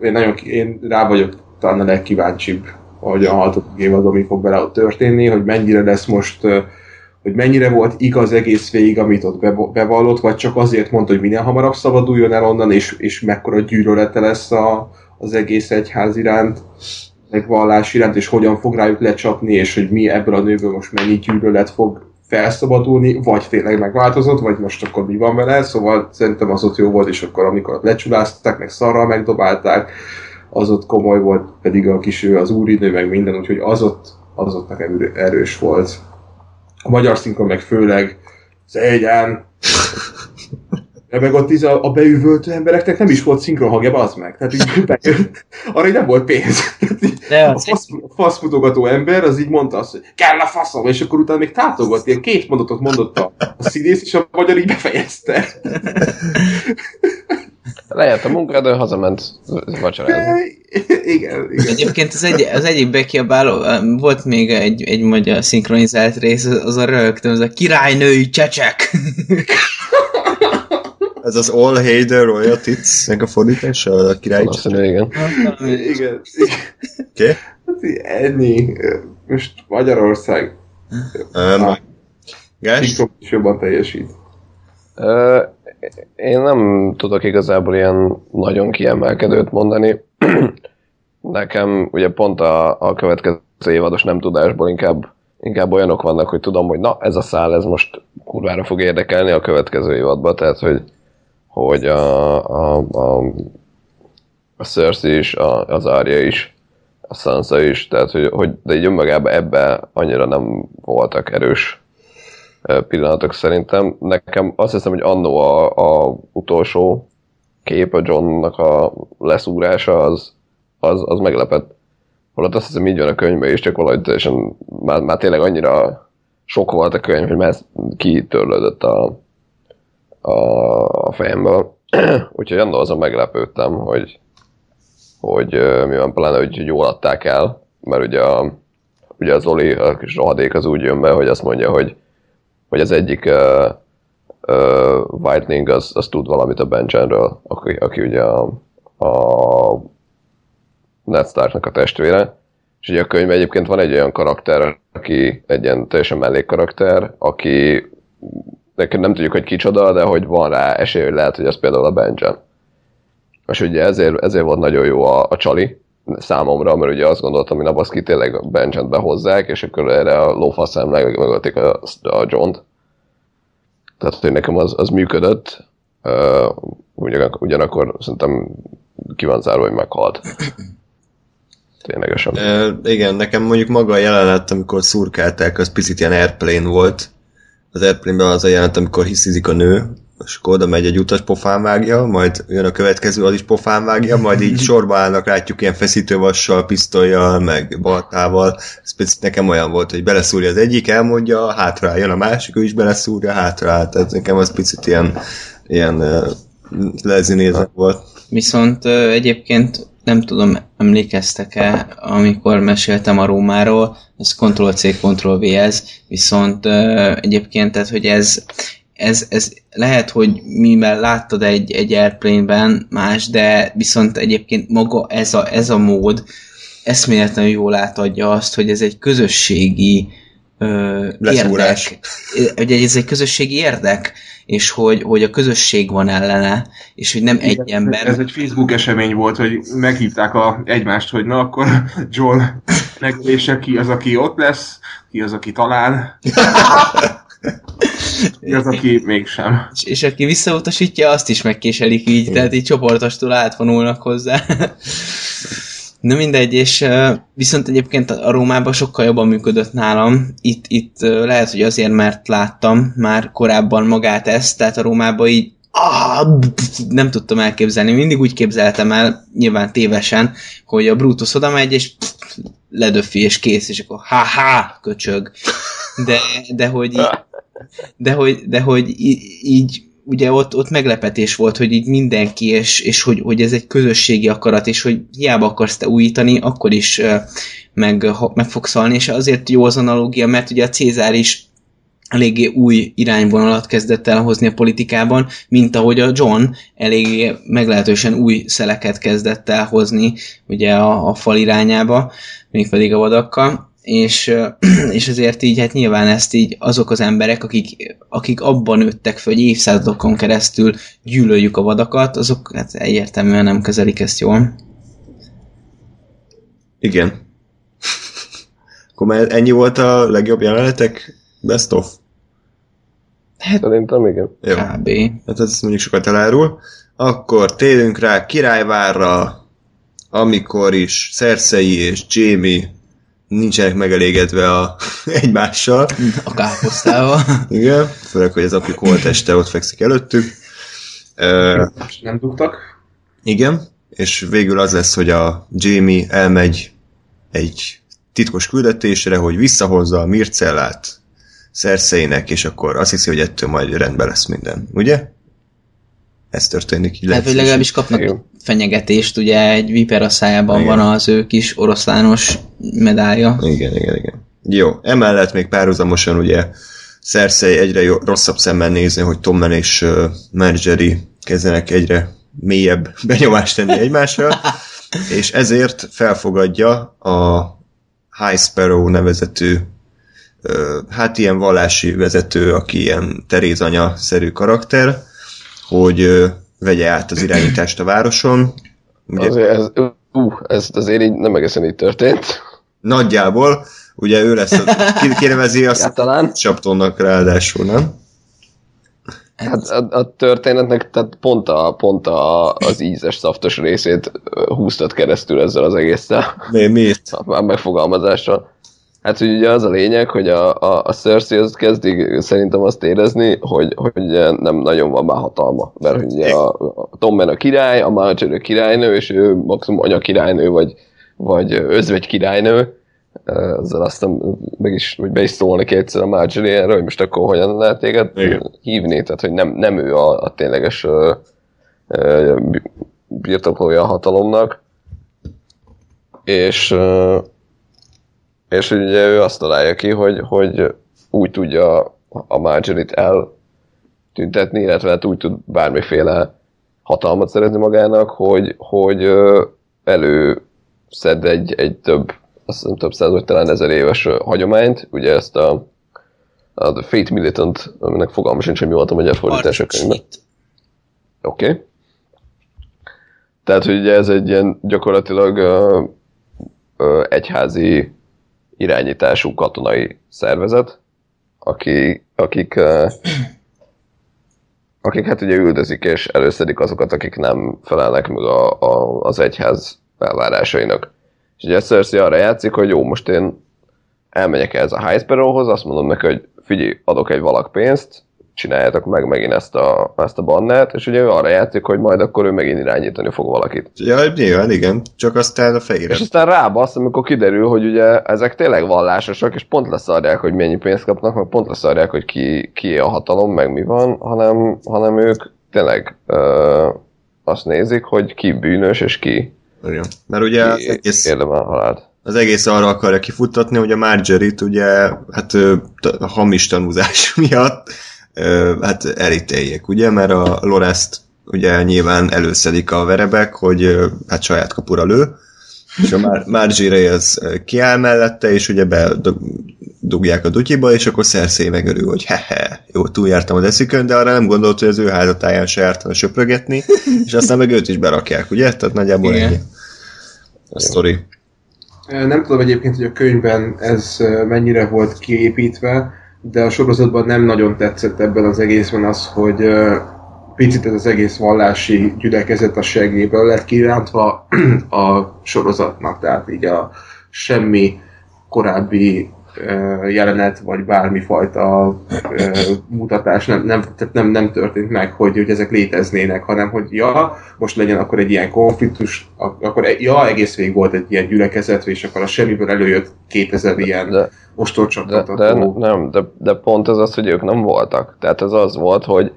én nagyon én rá vagyok talán a legkíváncsibb, hogy a hatodik évad, mi fog bele ott történni, hogy mennyire lesz most ö, hogy mennyire volt igaz egész végig, amit ott be- bevallott, vagy csak azért mondta, hogy minél hamarabb szabaduljon el onnan, és, és mekkora gyűlölete lesz a, az egész egyház iránt, meg vallás iránt, és hogyan fog rájuk lecsapni, és hogy mi ebből a nőből most mennyi gyűlölet fog felszabadulni, vagy tényleg megváltozott, vagy most akkor mi van vele, szóval szerintem az ott jó volt, és akkor amikor lecsulázták, meg szarral megdobálták, az ott komoly volt, pedig a kis ő az úrinő, meg minden, úgyhogy az ott, az ott nekem erős volt a magyar szinkron meg főleg szégyen. De meg ott a, a beüvöltő embereknek nem is volt szinkron hangja, az meg. Tehát így bejött, arra így nem volt pénz. De a fasz, faszmutogató ember az így mondta azt, hogy kell a faszom, és akkor utána még tátogott, ilyen két mondatot mondott a, a színész, és a magyar így befejezte. Lejárt a munkád, ő hazament vacsorázni. igen, igen. Egyébként az, egy, az egyik bekiabáló, volt még egy, egy magyar szinkronizált rész, az a rögtön, az a királynői csecsek. Ez az All the Royal Tits-nek a fordítása, a király Valószínű, igen. igen, igen. Oké? Hát így ennyi. Most Magyarország Um, is jobban teljesít. Ö, én nem tudok igazából ilyen nagyon kiemelkedőt mondani. Nekem ugye pont a, a következő évados nem tudásból inkább, inkább olyanok vannak, hogy tudom, hogy na, ez a szál, ez most kurvára fog érdekelni a következő évadban, tehát hogy, hogy a, a, a, a Cersei is, a, az Arya is, a Sansa is, tehát hogy, hogy de így önmagában ebbe annyira nem voltak erős pillanatok szerintem. Nekem azt hiszem, hogy annó a, a utolsó kép, a Johnnak a leszúrása, az, az, az meglepett. Holott azt hiszem így van a könyvben is, csak valahogy teljesen, már, már tényleg annyira sok volt a könyv, hogy már kitörlődött a, a, a fejemből. Úgyhogy annól azon meglepődtem, hogy, hogy mi van, pláne, hogy jól adták el, mert ugye, a, ugye az Oli, a kis rohadék az úgy jön be, hogy azt mondja, hogy, hogy az egyik uh, uh, Whitening az, az tud valamit a Benjenről, aki, aki ugye a, a Ned Starknak a testvére. És ugye a könyvben egyébként van egy olyan karakter, aki egy ilyen teljesen mellékkarakter, aki nekünk nem tudjuk, hogy kicsoda, de hogy van rá esély, hogy lehet, hogy az például a Benjen. És ugye ezért, ezért volt nagyon jó a, a Csali számomra, mert ugye azt gondoltam, hogy na baszki, tényleg a Benjent behozzák, és akkor erre a lófaszám megölték a, a John-t. Tehát, hogy nekem az, az működött. Uh, ugyan, ugyanakkor szerintem ki van zárva, hogy meghalt. Ténylegesen. Uh, igen, nekem mondjuk maga a jelenet, amikor szurkálták, az picit ilyen airplane volt. Az airplane az a jelenet, amikor hiszizik a nő, és akkor oda megy egy utas pofán vágja, majd jön a következő, az is pofán vágja, majd így sorba állnak, látjuk ilyen feszítővassal, pisztolyjal, meg baltával. Ez picit nekem olyan volt, hogy beleszúrja az egyik, elmondja, hátra jön a másik, ő is beleszúrja, hátra Tehát nekem az picit ilyen, ilyen lezinézek volt. Viszont egyébként nem tudom, emlékeztek-e, amikor meséltem a Rómáról, ez Ctrl-C, Ctrl-V ez, viszont egyébként, tehát, hogy ez ez, ez lehet, hogy mivel láttad egy, egy Airplane-ben más, de viszont egyébként maga ez a, ez a mód eszméletlenül jól átadja azt, hogy ez egy közösségi ö, Leszúrás. érdek, hogy ez egy közösségi érdek, és hogy, hogy a közösség van ellene, és hogy nem egy ember. Ez egy Facebook esemény volt, hogy meghívták a, egymást, hogy na akkor Joel megölése ki az, aki ott lesz, ki az, aki talál, ki az, aki mégsem. És, és aki visszautasítja, azt is megkéselik így, tehát így csoportostól átvonulnak hozzá. Na mindegy, és viszont egyébként a Rómában sokkal jobban működött nálam. Itt, itt lehet, hogy azért, mert láttam már korábban magát ezt, tehát a Rómában így ah, nem tudtam elképzelni. Mindig úgy képzeltem el, nyilván tévesen, hogy a Brutus oda megy, és ledöfi, és kész, és akkor ha-ha, köcsög. De, de hogy így, de hogy, de hogy így ugye ott, ott meglepetés volt, hogy így mindenki, és, és hogy, hogy ez egy közösségi akarat, és hogy hiába akarsz te újítani, akkor is meg, meg fogsz halni, és azért jó az analogia, mert ugye a Cézár is eléggé új irányvonalat kezdett el hozni a politikában, mint ahogy a John eléggé meglehetősen új szeleket kezdett el hozni ugye a, a fal irányába, mégpedig a vadakkal, és, és ezért így, hát nyilván ezt így azok az emberek, akik, akik abban nőttek fel, hogy évszázadokon keresztül gyűlöljük a vadakat, azok hát egyértelműen nem kezelik ezt jól. Igen. Akkor már ennyi volt a legjobb jelenetek? Best of? Szerintem igen. Jó. Kb. Hát ez mondjuk sokat elárul. Akkor térünk rá Királyvárra, amikor is Cersei és Jamie nincsenek megelégedve a, egymással. A káposztával. Igen, főleg, hogy az apjuk holteste ott fekszik előttük. Nem dugtak. igen, és végül az lesz, hogy a Jamie elmegy egy titkos küldetésre, hogy visszahozza a Mircellát Cerseinek, és akkor azt hiszi, hogy ettől majd rendben lesz minden, ugye? Ez történik. így Hát, hogy legalábbis kapnak Igen. fenyegetést, ugye egy viper a szájában Igen. van az ő kis oroszlános medálja. Igen, igen, igen. Jó, emellett még párhuzamosan ugye Cersei egyre jó, rosszabb szemmel nézni, hogy Tommen és uh, Marjorie kezdenek egyre mélyebb benyomást tenni egymásra, és ezért felfogadja a High Sparrow nevezetű uh, hát ilyen vallási vezető, aki ilyen Teréz anya-szerű karakter, hogy vegye át az irányítást a városon. Ugye, Azért ez, uh, ez azért így nem egészen így történt. nagyjából, ugye ő lesz, a, ki- kinevezi azt Ja, talán. Saptonnak ráadásul, nem? Hát a, a történetnek tehát pont, a, pont a, az ízes, szaftos részét ö, húztad keresztül ezzel az egésszel. Mi, miért? a megfogalmazással. Hát, hogy ugye az a lényeg, hogy a, a, a Cersei az kezdi szerintem azt érezni, hogy, hogy nem nagyon van már hatalma. Mert hogy ugye a, a Tommen a király, a Marjorie a királynő, és ő maximum anya királynő, vagy, vagy özvegy királynő. Ezzel aztán meg is, vagy be is szól neki egyszer a Marjorie erről, hogy most akkor hogyan lehet téged Igen. hívni, tehát hogy nem, nem ő a, a tényleges ö, ö, birtoklója a hatalomnak. És ö, és ugye ő azt találja ki, hogy, hogy úgy tudja a Marjorie-t eltüntetni, illetve hát úgy tud bármiféle hatalmat szerezni magának, hogy, hogy ö, előszed egy, egy több, azt hiszem több száz vagy talán ezer éves hagyományt, ugye ezt a, a The Fate Militant, aminek fogalma sincs, hogy mi volt a magyar fordítás a könyvben. Oké. Okay. Tehát, hogy ugye ez egy ilyen gyakorlatilag ö, ö, egyházi irányítású katonai szervezet, aki, akik, akik hát ugye üldözik és előszedik azokat, akik nem felelnek meg a, a, az egyház elvárásainak. És ugye Cersei arra játszik, hogy jó, most én elmegyek ez a High azt mondom neki, hogy figyelj, adok egy valak pénzt, csináljátok meg megint ezt a, ezt a bannert, és ugye ő arra játszik, hogy majd akkor ő megint irányítani fog valakit. Ja, nyilván, igen, csak aztán a fejére. És aztán rábasz, amikor kiderül, hogy ugye ezek tényleg vallásosak, és pont leszarják, hogy mennyi pénzt kapnak, meg pont leszarják, hogy ki, ki a hatalom, meg mi van, hanem, hanem ők tényleg ö, azt nézik, hogy ki bűnös, és ki, Igen. Mert ugye az ki egész, érdemel halált. az egész arra akarja kifuttatni, hogy a Marjorie-t ugye hát hamis tanúzás miatt hát elítéljék, ugye, mert a Lorest ugye nyilván előszedik a verebek, hogy hát saját kapura lő, és a Mar- Margie Reyes kiáll mellette, és ugye bedugják a dutyiba, és akkor Cersei megörül, hogy hehe, jó, túljártam a eszükön, de arra nem gondolt, hogy az ő házatáján se jártana söprögetni, és aztán meg őt is berakják, ugye? Tehát nagyjából Igen. ennyi. A sztori. Nem tudom egyébként, hogy a könyvben ez mennyire volt kiépítve, de a sorozatban nem nagyon tetszett ebben az egészben az, hogy ö, picit ez az egész vallási gyülekezet a seggéből lett kirántva a sorozatnak, tehát így a semmi korábbi jelenet, vagy bármifajta mutatás nem, nem, tehát nem, nem történt meg, hogy, hogy ezek léteznének, hanem hogy ja, most legyen akkor egy ilyen konfliktus, ak- akkor e- ja, egész végig volt egy ilyen gyülekezet, és akkor a semmiből előjött 2000 ilyen De, de, ostorcsapattató. de, nem, de, de pont ez az, hogy ők nem voltak. Tehát ez az volt, hogy,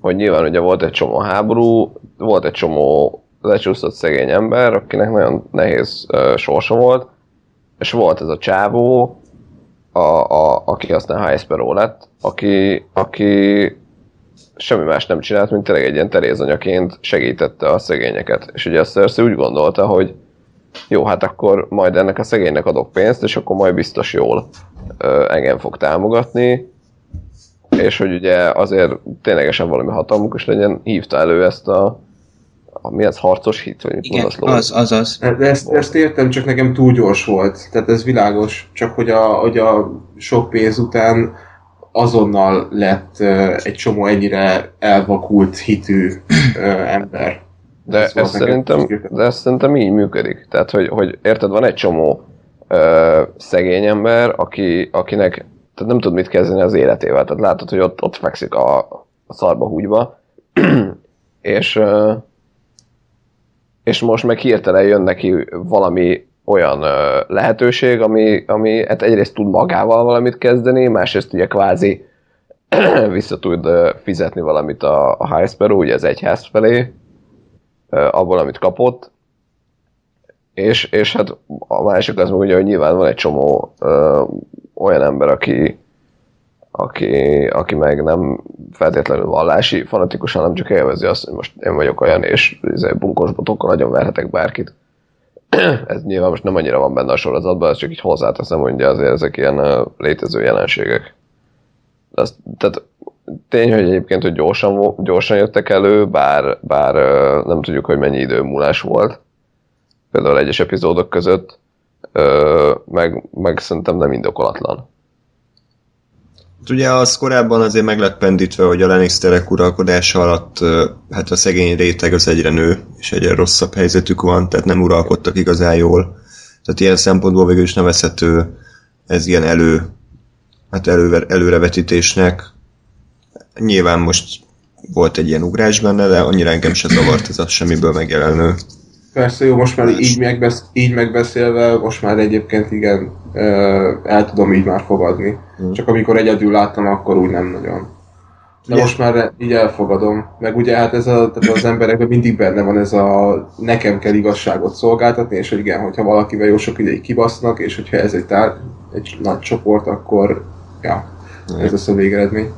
hogy nyilván ugye volt egy csomó háború, volt egy csomó lecsúszott szegény ember, akinek nagyon nehéz uh, sorsa volt, és volt ez a csávó, a, a, aki aztán Sparrow lett, aki, aki semmi más nem csinált, mint tényleg egy ilyen terézanyaként segítette a szegényeket. És ugye a Cersei úgy gondolta, hogy jó, hát akkor majd ennek a szegénynek adok pénzt, és akkor majd biztos jól ö, engem fog támogatni, és hogy ugye azért ténylegesen valami hatalmuk is legyen, hívta elő ezt a mi ez, harcos hit, vagy mit Igen, mondasz, Lóri? az, az az. De ezt, ezt értem, csak nekem túl gyors volt. Tehát ez világos. Csak hogy a, hogy a sok pénz után azonnal lett uh, egy csomó ennyire elvakult hitű uh, ember. De Ez ez, ez szerintem, de ez szerintem így működik. Tehát, hogy, hogy érted, van egy csomó ö, szegény ember, aki, akinek tehát nem tud mit kezdeni az életével. Tehát látod, hogy ott, ott fekszik a, a szarba húgyba, és, ö, és most meg hirtelen jön neki valami olyan ö, lehetőség, ami, ami hát egyrészt tud magával valamit kezdeni, másrészt ugye kvázi vissza tud fizetni valamit a, a High Sparrow, ugye az egyház felé, ö, abból, amit kapott, és, és hát a másik az ugye, hogy nyilván van egy csomó ö, olyan ember, aki, aki, aki meg nem feltétlenül vallási, fanatikusan nem csak élvezi azt, hogy most én vagyok olyan, és izé, bunkos botokkal nagyon verhetek bárkit. Ez nyilván most nem annyira van benne a sorozatban, ezt csak így hozzáteszem, hogy azért ezek ilyen létező jelenségek. Azt, tehát tény, hogy egyébként, hogy gyorsan, gyorsan jöttek elő, bár, bár nem tudjuk, hogy mennyi idő múlás volt. Például egyes epizódok között, meg, meg szerintem nem indokolatlan. Hát Ugye az korábban azért meg lett pendítve, hogy a Lannisterek uralkodása alatt hát a szegény réteg az egyre nő, és egyre rosszabb helyzetük van, tehát nem uralkodtak igazán jól. Tehát ilyen szempontból végül is nevezhető ez ilyen elő, hát előre, előrevetítésnek. Nyilván most volt egy ilyen ugrás benne, de annyira engem se zavart ez a semmiből megjelenő. Persze, jó, most már így, megbesz, így megbeszélve, most már egyébként igen, el tudom így már fogadni. Hmm. Csak amikor egyedül láttam, akkor úgy nem nagyon. De Ugye- most már így elfogadom. Meg ugye hát ez a, tehát az emberekben mindig benne van ez a nekem kell igazságot szolgáltatni, és hogy igen, hogyha valakivel jó sok ideig kibasznak, és hogyha ez egy, tár, egy nagy csoport, akkor ja, ez lesz a végeredmény.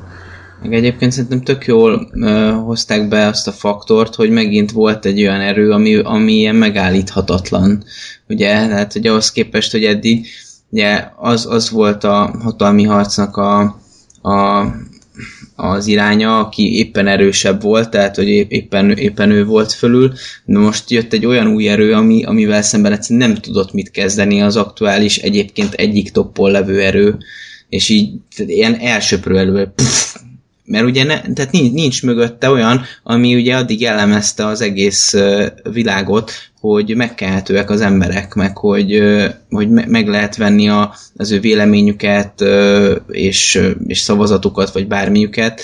Meg egyébként szerintem tök jól ö, hozták be azt a faktort, hogy megint volt egy olyan erő, ami, ami ilyen megállíthatatlan. Ugye, tehát hogy ahhoz képest, hogy eddig ugye az, az volt a hatalmi harcnak a, a, az iránya, aki éppen erősebb volt, tehát hogy épp- éppen, éppen ő volt fölül, de most jött egy olyan új erő, ami, amivel szemben egyszerűen nem tudott mit kezdeni az aktuális, egyébként egyik toppon levő erő, és így ilyen elsöprő elő, pff, mert ugye ne, tehát nincs, nincs mögötte olyan, ami ugye addig jellemezte az egész világot, hogy megkelhetőek az emberek, meg hogy, hogy me- meg lehet venni a, az ő véleményüket, és, és szavazatukat, vagy bármiüket.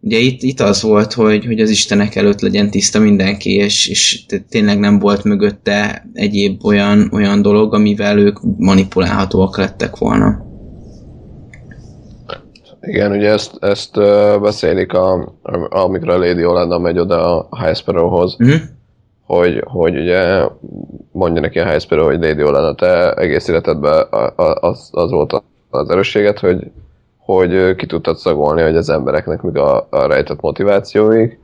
Ugye itt, itt az volt, hogy, hogy az Istenek előtt legyen tiszta mindenki, és, és tényleg nem volt mögötte egyéb olyan, olyan dolog, amivel ők manipulálhatóak lettek volna. Igen, ugye ezt, ezt beszélik, a, amikor a Lady Olenna megy oda a High Sparrowhoz, Uh-huh. hogy, hogy ugye mondja neki a High Sparrow, hogy Lady Olenna, te egész életedben az, az volt az erősséget, hogy, hogy ki tudtad szagolni, hogy az embereknek még a, a rejtett motivációik,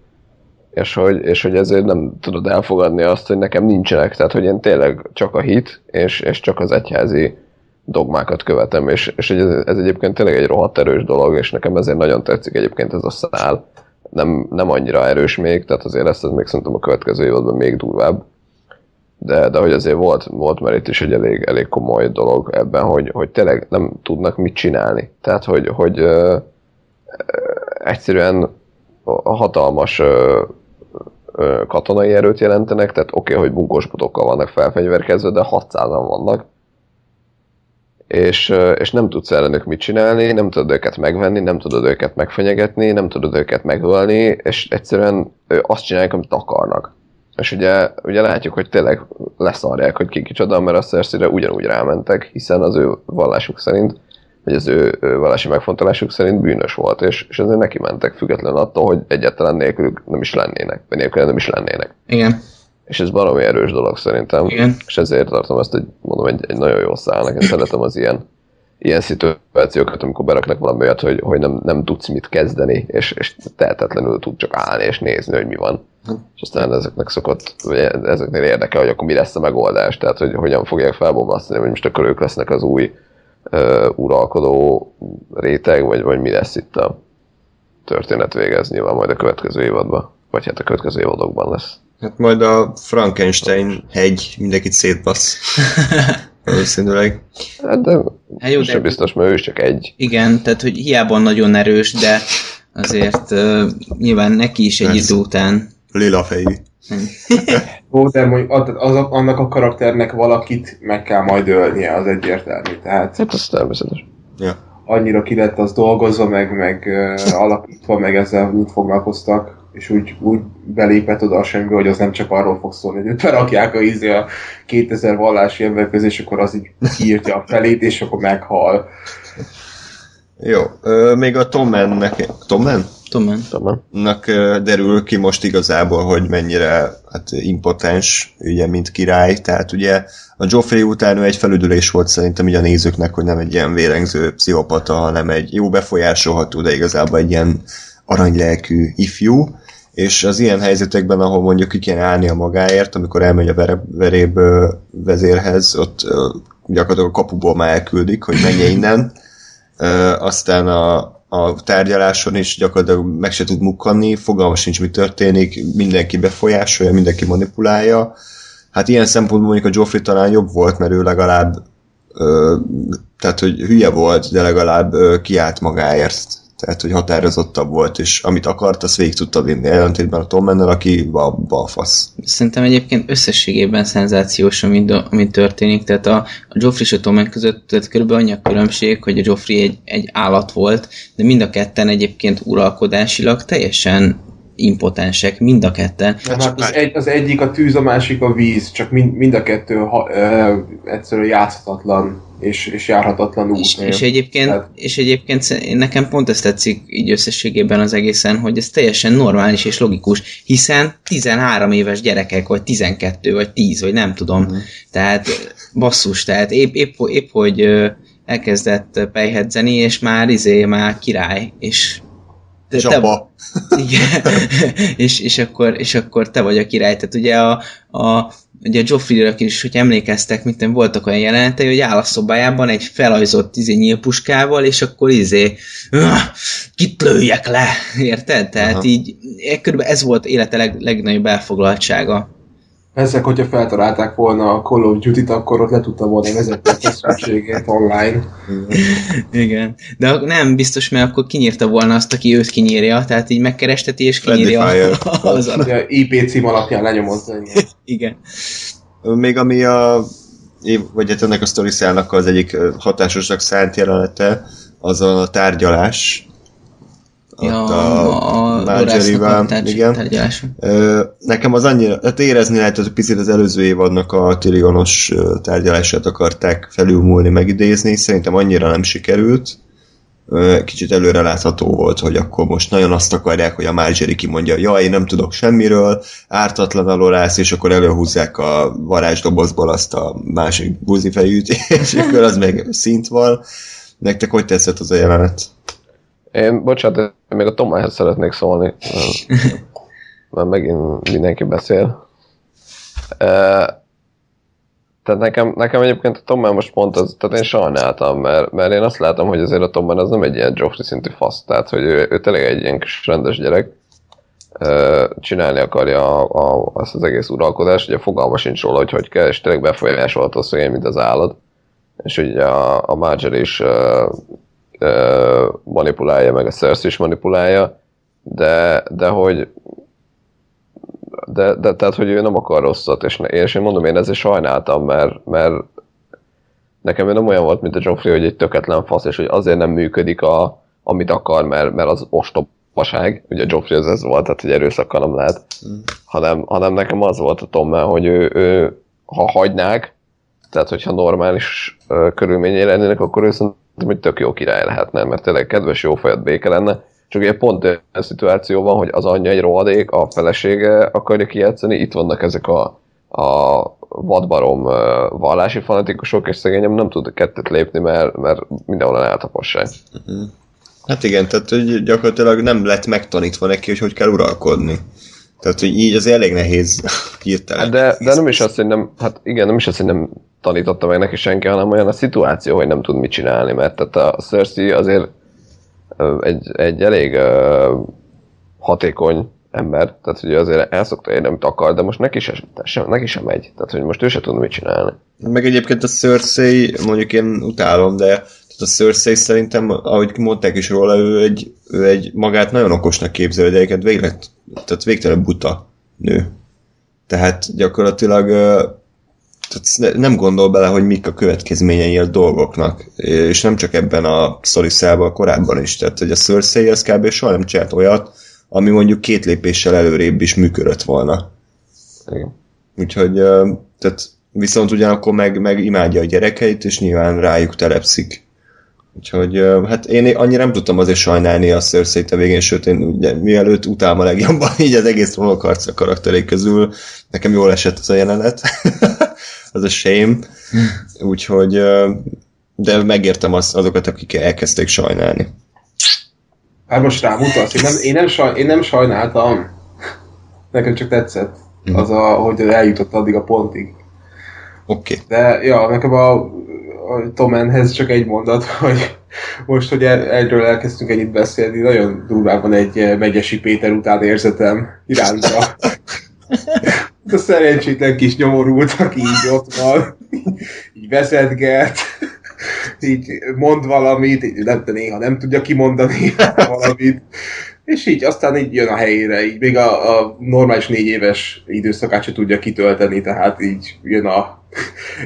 és hogy, és hogy ezért nem tudod elfogadni azt, hogy nekem nincsenek, tehát hogy én tényleg csak a hit, és, és csak az egyházi dogmákat követem, és, és ez, ez egyébként tényleg egy rohadt erős dolog, és nekem ezért nagyon tetszik egyébként ez a szál. Nem, nem annyira erős még, tehát azért lesz ez még szerintem a következő évadban még durvább. De, de hogy azért volt, volt már itt is egy elég, elég komoly dolog ebben, hogy, hogy tényleg nem tudnak mit csinálni. Tehát, hogy, hogy ö, ö, egyszerűen a hatalmas ö, ö, katonai erőt jelentenek, tehát oké, okay, hogy bunkósbotokkal vannak felfegyverkezve, de 600-an vannak, és, és nem tudsz ellenük mit csinálni, nem tudod őket megvenni, nem tudod őket megfenyegetni, nem tudod őket megölni, és egyszerűen azt csinálják, amit akarnak. És ugye, ugye látjuk, hogy tényleg leszarják, hogy ki kicsoda, mert a cersei ugyanúgy rámentek, hiszen az ő vallásuk szerint, vagy az ő ő vallási megfontolásuk szerint bűnös volt, és, és ezért neki mentek függetlenül attól, hogy egyáltalán nélkülük nem is lennének, vagy nélkül nem is lennének. Igen. És ez baromi erős dolog szerintem. Igen. És ezért tartom ezt egy, mondom, egy, egy nagyon jó szálnak. Én szeretem az ilyen, ilyen szituációkat, amikor beraknak valami olyat, hogy, hogy nem, nem tudsz mit kezdeni, és, és tehetetlenül tud csak állni és nézni, hogy mi van. És aztán ezeknek szokott, vagy ezeknél érdekel, hogy akkor mi lesz a megoldás, tehát hogy hogyan fogják felbomlasztani, hogy most akkor ők lesznek az új uh, uralkodó réteg, vagy, vagy mi lesz itt a történet végez, nyilván majd a következő évadban, vagy hát a következő évadokban lesz. Hát majd a Frankenstein hegy mindenkit szétbassz. Valószínűleg. Hát de Hát jó, de biztos, mert ő is csak egy. igen, tehát hogy hiába nagyon erős, de azért uh, nyilván neki is egy Persze. idő után Lila fejű. Ó, de mondjuk az, az, annak a karakternek valakit meg kell majd ölnie, az egyértelmű. Tehát Hát az természetes. Ja. annyira ki lett az dolgozva, meg, meg uh, alakítva, meg ezzel úgy foglalkoztak, és úgy, úgy belépett oda a semmibe, hogy az nem csak arról fog szólni, hogy őt berakják a, izé a 2000 vallási ember közé, és akkor az így kiírtja a felét, és akkor meghal. Jó, ö, még a Tom Man-nek, Tom Man? tudom, Tudom. Nak ö, derül ki most igazából, hogy mennyire hát, impotens, ugye, mint király. Tehát ugye a Joffrey után ő egy felüdülés volt szerintem ugye a nézőknek, hogy nem egy ilyen vérengző pszichopata, hanem egy jó befolyásolható, de igazából egy ilyen aranylelkű ifjú. És az ilyen helyzetekben, ahol mondjuk ki kéne állni a magáért, amikor elmegy a vere, veréb vezérhez, ott gyakorlatilag a kapuból már elküldik, hogy menje innen. Aztán a, a tárgyaláson is gyakorlatilag meg se tud mukkanni, fogalma sincs, mi történik, mindenki befolyásolja, mindenki manipulálja. Hát ilyen szempontból mondjuk a Joffrey talán jobb volt, mert ő legalább ö, tehát, hogy hülye volt, de legalább ö, kiállt magáért. Tehát, hogy határozottabb volt, és amit akart, azt végig tudta vinni. Ellentétben a Tom Mennel, aki bal, balfasz. Szerintem egyébként összességében szenzációs, ami, ami történik. Tehát a, a Joffrey és a Tommen között tehát körülbelül annyi a különbség, hogy a Joffrey egy, egy állat volt, de mind a ketten egyébként uralkodásilag teljesen impotensek, mind a ketten. Hát az, egy, az egyik a tűz, a másik a víz, csak mind, mind a kettő ha, ö, egyszerűen játszhatatlan és, és járhatatlan út. És, és, egyébként, Tehát- és egyébként nekem pont ezt tetszik így összességében az egészen, hogy ez teljesen normális és logikus, hiszen 13 éves gyerekek, vagy 12, vagy 10, vagy nem tudom. Mhm. Tehát basszus, tehát épp, épp, épp hogy elkezdett pejhedzeni, és már izé, már király, és te- te- igen. és, és, akkor, és akkor te vagy a király. Tehát ugye a, a ugye a Joffrey-ra is, hogy emlékeztek, mint nem voltak olyan jelenetei, hogy áll a szobájában egy felajzott izé nyílpuskával, és akkor izé "Öh, kit lőjek le, érted? Tehát Aha. így e, körülbelül ez volt élete leg, legnagyobb elfoglaltsága. Ezek, hogyha feltalálták volna a Call of Duty-t, akkor ott le tudta volna vezetni a feszültségét online. Igen. De nem biztos, mert akkor kinyírta volna azt, aki őt kinyírja, tehát így megkeresteti és kinyírja az a... Ugye IP cím alapján lenyomozza. igen. Igen. Még ami a vagy hát ennek a story szálnak az egyik hatásosnak szánt jelenete, az a tárgyalás. Ja, a, a tárgy- igen. Nekem az annyira, hát érezni lehet, hogy picit az előző évadnak a Tyrionos tárgyalását akarták felülmúlni, megidézni, szerintem annyira nem sikerült. Kicsit előre látható volt, hogy akkor most nagyon azt akarják, hogy a Marjorie kimondja, jaj, én nem tudok semmiről, ártatlan a lorász, és akkor előhúzzák a varázsdobozból azt a másik buzifejűt, és akkor az meg szint van. Nektek hogy tetszett az a jelenet? Én, bocsánat, még a Tomához szeretnék szólni, mert, megint mindenki beszél. Tehát nekem, nekem egyébként a Tomán most pont az, tehát én sajnáltam, mert, mert én azt látom, hogy azért a Tomán az nem egy ilyen Joffrey szintű fasz, tehát hogy ő, ő tényleg egy ilyen kis rendes gyerek, csinálni akarja a, a, azt az egész uralkodást, ugye fogalma sincs róla, hogy hogy kell, és tényleg befolyásolható szegény, mint az állat. És ugye a, a Marjorie is manipulálja, meg a Cersei is manipulálja, de, de hogy de, de tehát, hogy ő nem akar rosszat, és, és én mondom, én ezért sajnáltam, mert, mert nekem ő nem olyan volt, mint a Joffrey, hogy egy töketlen fasz, és hogy azért nem működik, a, amit akar, mert, mert az ostop faság, ugye Joffrey az ez volt, tehát hogy erőszakkal nem lehet, mm. hanem, hanem nekem az volt a Tommel, hogy ő, ő, ha hagynák, tehát hogyha normális uh, körülményei lennének, akkor ő szerintem hogy tök jó király lehetne, mert tényleg kedves, jó fejed béke lenne, csak ugye pont olyan szituáció van, hogy az anyja egy rohadék, a felesége akarja kijátszani, itt vannak ezek a, a vadbarom vallási fanatikusok, és szegényem nem tud kettet lépni, mert, mert mindenhol eltapossák. Mm-hmm. Hát igen, tehát hogy gyakorlatilag nem lett megtanítva neki, hogy hogy kell uralkodni. Tehát, hogy így az elég nehéz hirtelen. Hát de, de nem is azt, hogy nem, hát igen, nem is azt, hogy nem tanította meg neki senki, hanem olyan a szituáció, hogy nem tud mit csinálni, mert tehát a Cersei azért egy, egy elég uh, hatékony ember, tehát hogy azért el szokta érni, amit akar, de most neki, sem, neki sem megy, tehát hogy most ő se tud mit csinálni. Meg egyébként a Cersei, mondjuk én utálom, de a Cersei szerintem, ahogy mondták is róla, ő egy, ő egy magát nagyon okosnak képzelő, de egyébként végleg, tehát végtelen buta nő. Tehát gyakorlatilag tehát nem gondol bele, hogy mik a következményei a dolgoknak. És nem csak ebben a szoriszában, korábban is. Tehát, hogy a Cersei az kb. soha nem csinált olyat, ami mondjuk két lépéssel előrébb is működött volna. Igen. Úgyhogy, tehát viszont ugyanakkor meg, meg imádja a gyerekeit, és nyilván rájuk telepszik. Úgyhogy hát én annyira nem tudtam azért sajnálni a cersei a végén, sőt én ugye, mielőtt utálom a legjobban így az egész vonalkarca karakteré közül, nekem jól esett ez a jelenet. az a shame. Úgyhogy de megértem az, azokat, akik elkezdték sajnálni. Hát most rám utalsz, én nem, én nem, saj, én nem sajnáltam. Nekem csak tetszett. Mhm. Az, a, hogy eljutott addig a pontig. Oké. Okay. De ja, nekem a Tomenhez csak egy mondat, hogy most, hogy egyről elkezdtünk ennyit beszélni, nagyon durvában egy eh, Megyesi Péter után érzetem iránta. A szerencsétlen kis nyomorult, aki így ott van, így vezetget, így mond valamit, így nem, néha nem tudja kimondani valamit, és így aztán így jön a helyére, így még a, a normális négy éves időszakát se tudja kitölteni, tehát így jön a,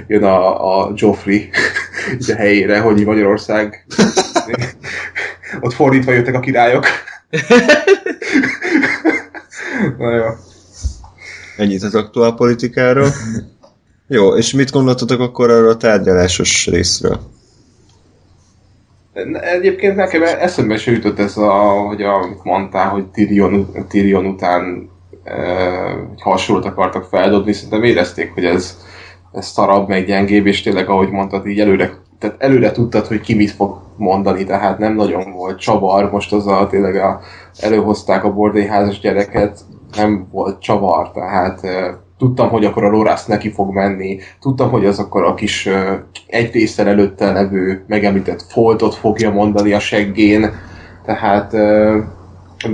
jön a, a Joffrey így a helyére, hogy Magyarország ott fordítva jöttek a királyok. Na jó. Ennyit az aktuál politikáról. Jó, és mit gondoltatok akkor arról a tárgyalásos részről? Egyébként nekem eszembe is jutott ez, a, hogy amit mondtál, hogy Tyrion, Tyrion után e, hasonlót akartak feldobni, szerintem érezték, hogy ez, ez szarabb, meg gyengébb, és tényleg, ahogy mondtad, így előre, tehát előre tudtad, hogy ki mit fog mondani, tehát nem nagyon volt csavar, most az a, tényleg a, előhozták a bordélyházas gyereket, nem volt csavar, tehát e, tudtam, hogy akkor a Lorász neki fog menni, tudtam, hogy az akkor a kis egy részsel előtte levő megemlített foltot fogja mondani a seggén, tehát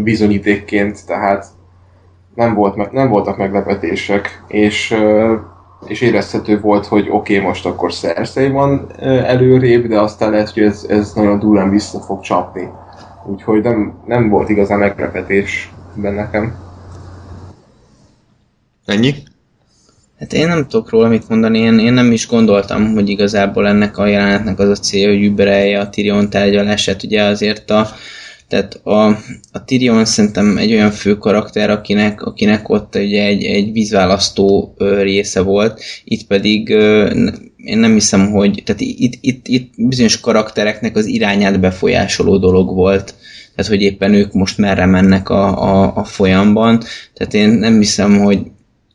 bizonyítékként, tehát nem, volt, nem voltak meglepetések, és, és érezhető volt, hogy oké, okay, most akkor Cersei van előrébb, de aztán lehet, hogy ez, ez nagyon durán vissza fog csapni. Úgyhogy nem, nem volt igazán meglepetés benne nekem. Ennyi? Hát én nem tudok róla mit mondani, én, én nem is gondoltam, hogy igazából ennek a jelenetnek az a célja, hogy überelje a Tyrion tárgyalását, ugye azért a, tehát a, a Tyrion szerintem egy olyan fő karakter, akinek, akinek ott ugye egy, egy vízválasztó része volt, itt pedig én nem hiszem, hogy tehát itt, itt, itt bizonyos karaktereknek az irányát befolyásoló dolog volt, tehát hogy éppen ők most merre mennek a, a, a folyamban, tehát én nem hiszem, hogy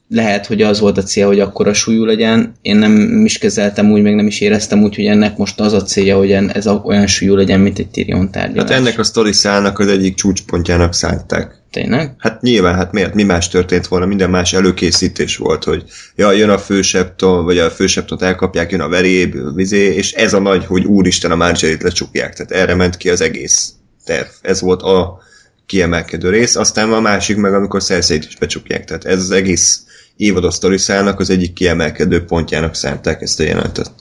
lehet, hogy az volt a cél, hogy akkora súlyú legyen. Én nem is kezeltem úgy, meg nem is éreztem úgy, hogy ennek most az a célja, hogy ez olyan súlyú legyen, mint egy Tyrion tárgyalás. Hát ennek a sztori szálnak az egyik csúcspontjának szánták. Tényleg? Hát nyilván, hát miért? Mi más történt volna? Minden más előkészítés volt, hogy ja, jön a fősepton, vagy a főseptont elkapják, jön a veréb, vizé, és ez a nagy, hogy úristen a Margerit lecsukják. Tehát erre ment ki az egész terv. Ez volt a kiemelkedő rész, aztán a másik meg, amikor Cersei-t is becsukják. Tehát ez az egész évados sztori szálnak az egyik kiemelkedő pontjának szánták ezt a jelentet.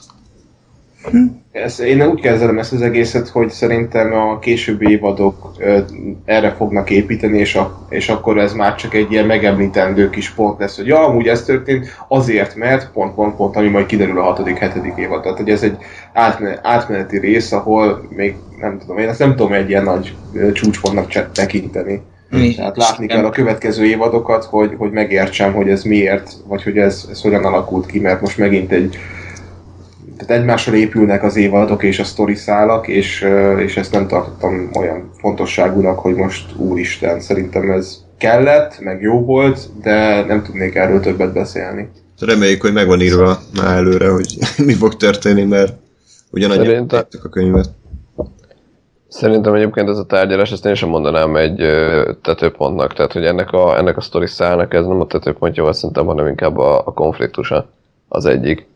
Ez, én úgy kezelem ezt az egészet, hogy szerintem a későbbi évadok ö, erre fognak építeni, és, a, és akkor ez már csak egy ilyen megemlítendő kis pont lesz, hogy ja, amúgy ez történt azért, mert pont, pont, pont, ami majd kiderül a hatodik, hetedik évad. Tehát, hogy ez egy átmen, átmeneti rész, ahol még nem tudom, én ezt nem tudom egy ilyen nagy ö, csúcspontnak tekinteni. Mi- Tehát látni kell a következő évadokat, hogy, hogy megértsem, hogy ez miért, vagy hogy ez, ez hogyan alakult ki, mert most megint egy tehát egymásra épülnek az évadok és a sztori szálak, és, és ezt nem tartottam olyan fontosságúnak, hogy most úristen, szerintem ez kellett, meg jó volt, de nem tudnék erről többet beszélni. Reméljük, hogy meg van írva már előre, hogy mi fog történni, mert ugyanannyian Szerintem- írtak a könyvet. Szerintem egyébként ez a tárgyalás, ezt én sem mondanám egy tetőpontnak, tehát hogy ennek a, ennek a sztori szálnak ez nem a tetőpontja volt szerintem, hanem inkább a, a konfliktusa az egyik.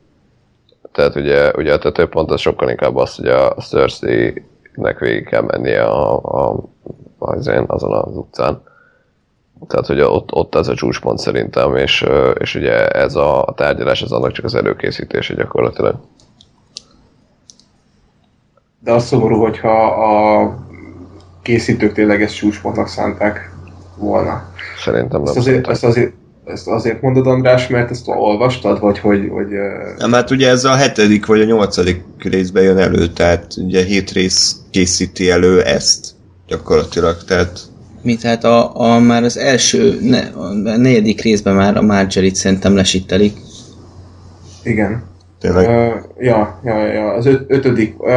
Tehát ugye, ugye a tetőpont az sokkal inkább az, hogy a Cersei-nek végig kell mennie a, a, azon, azon az utcán. Tehát, hogy ott, ott ez a csúcspont szerintem, és, és ugye ez a, a tárgyalás, ez annak csak az előkészítése gyakorlatilag. De az szomorú, hogyha a készítők tényleg ezt csúcspontnak szánták volna. Szerintem nem. Ezt azért, ezt azért, ezt azért mondod, András, mert ezt olvastad, vagy hogy... hogy Nem, hát ugye ez a hetedik vagy a nyolcadik részben jön elő, tehát ugye hét rész készíti elő ezt gyakorlatilag, tehát Mi, tehát a, a, már az első, ne, a negyedik részben már a Marjorie-t szerintem lesittelik. igen. Tényleg Ö, ja, ja, ja, az öt, ötödik, ö,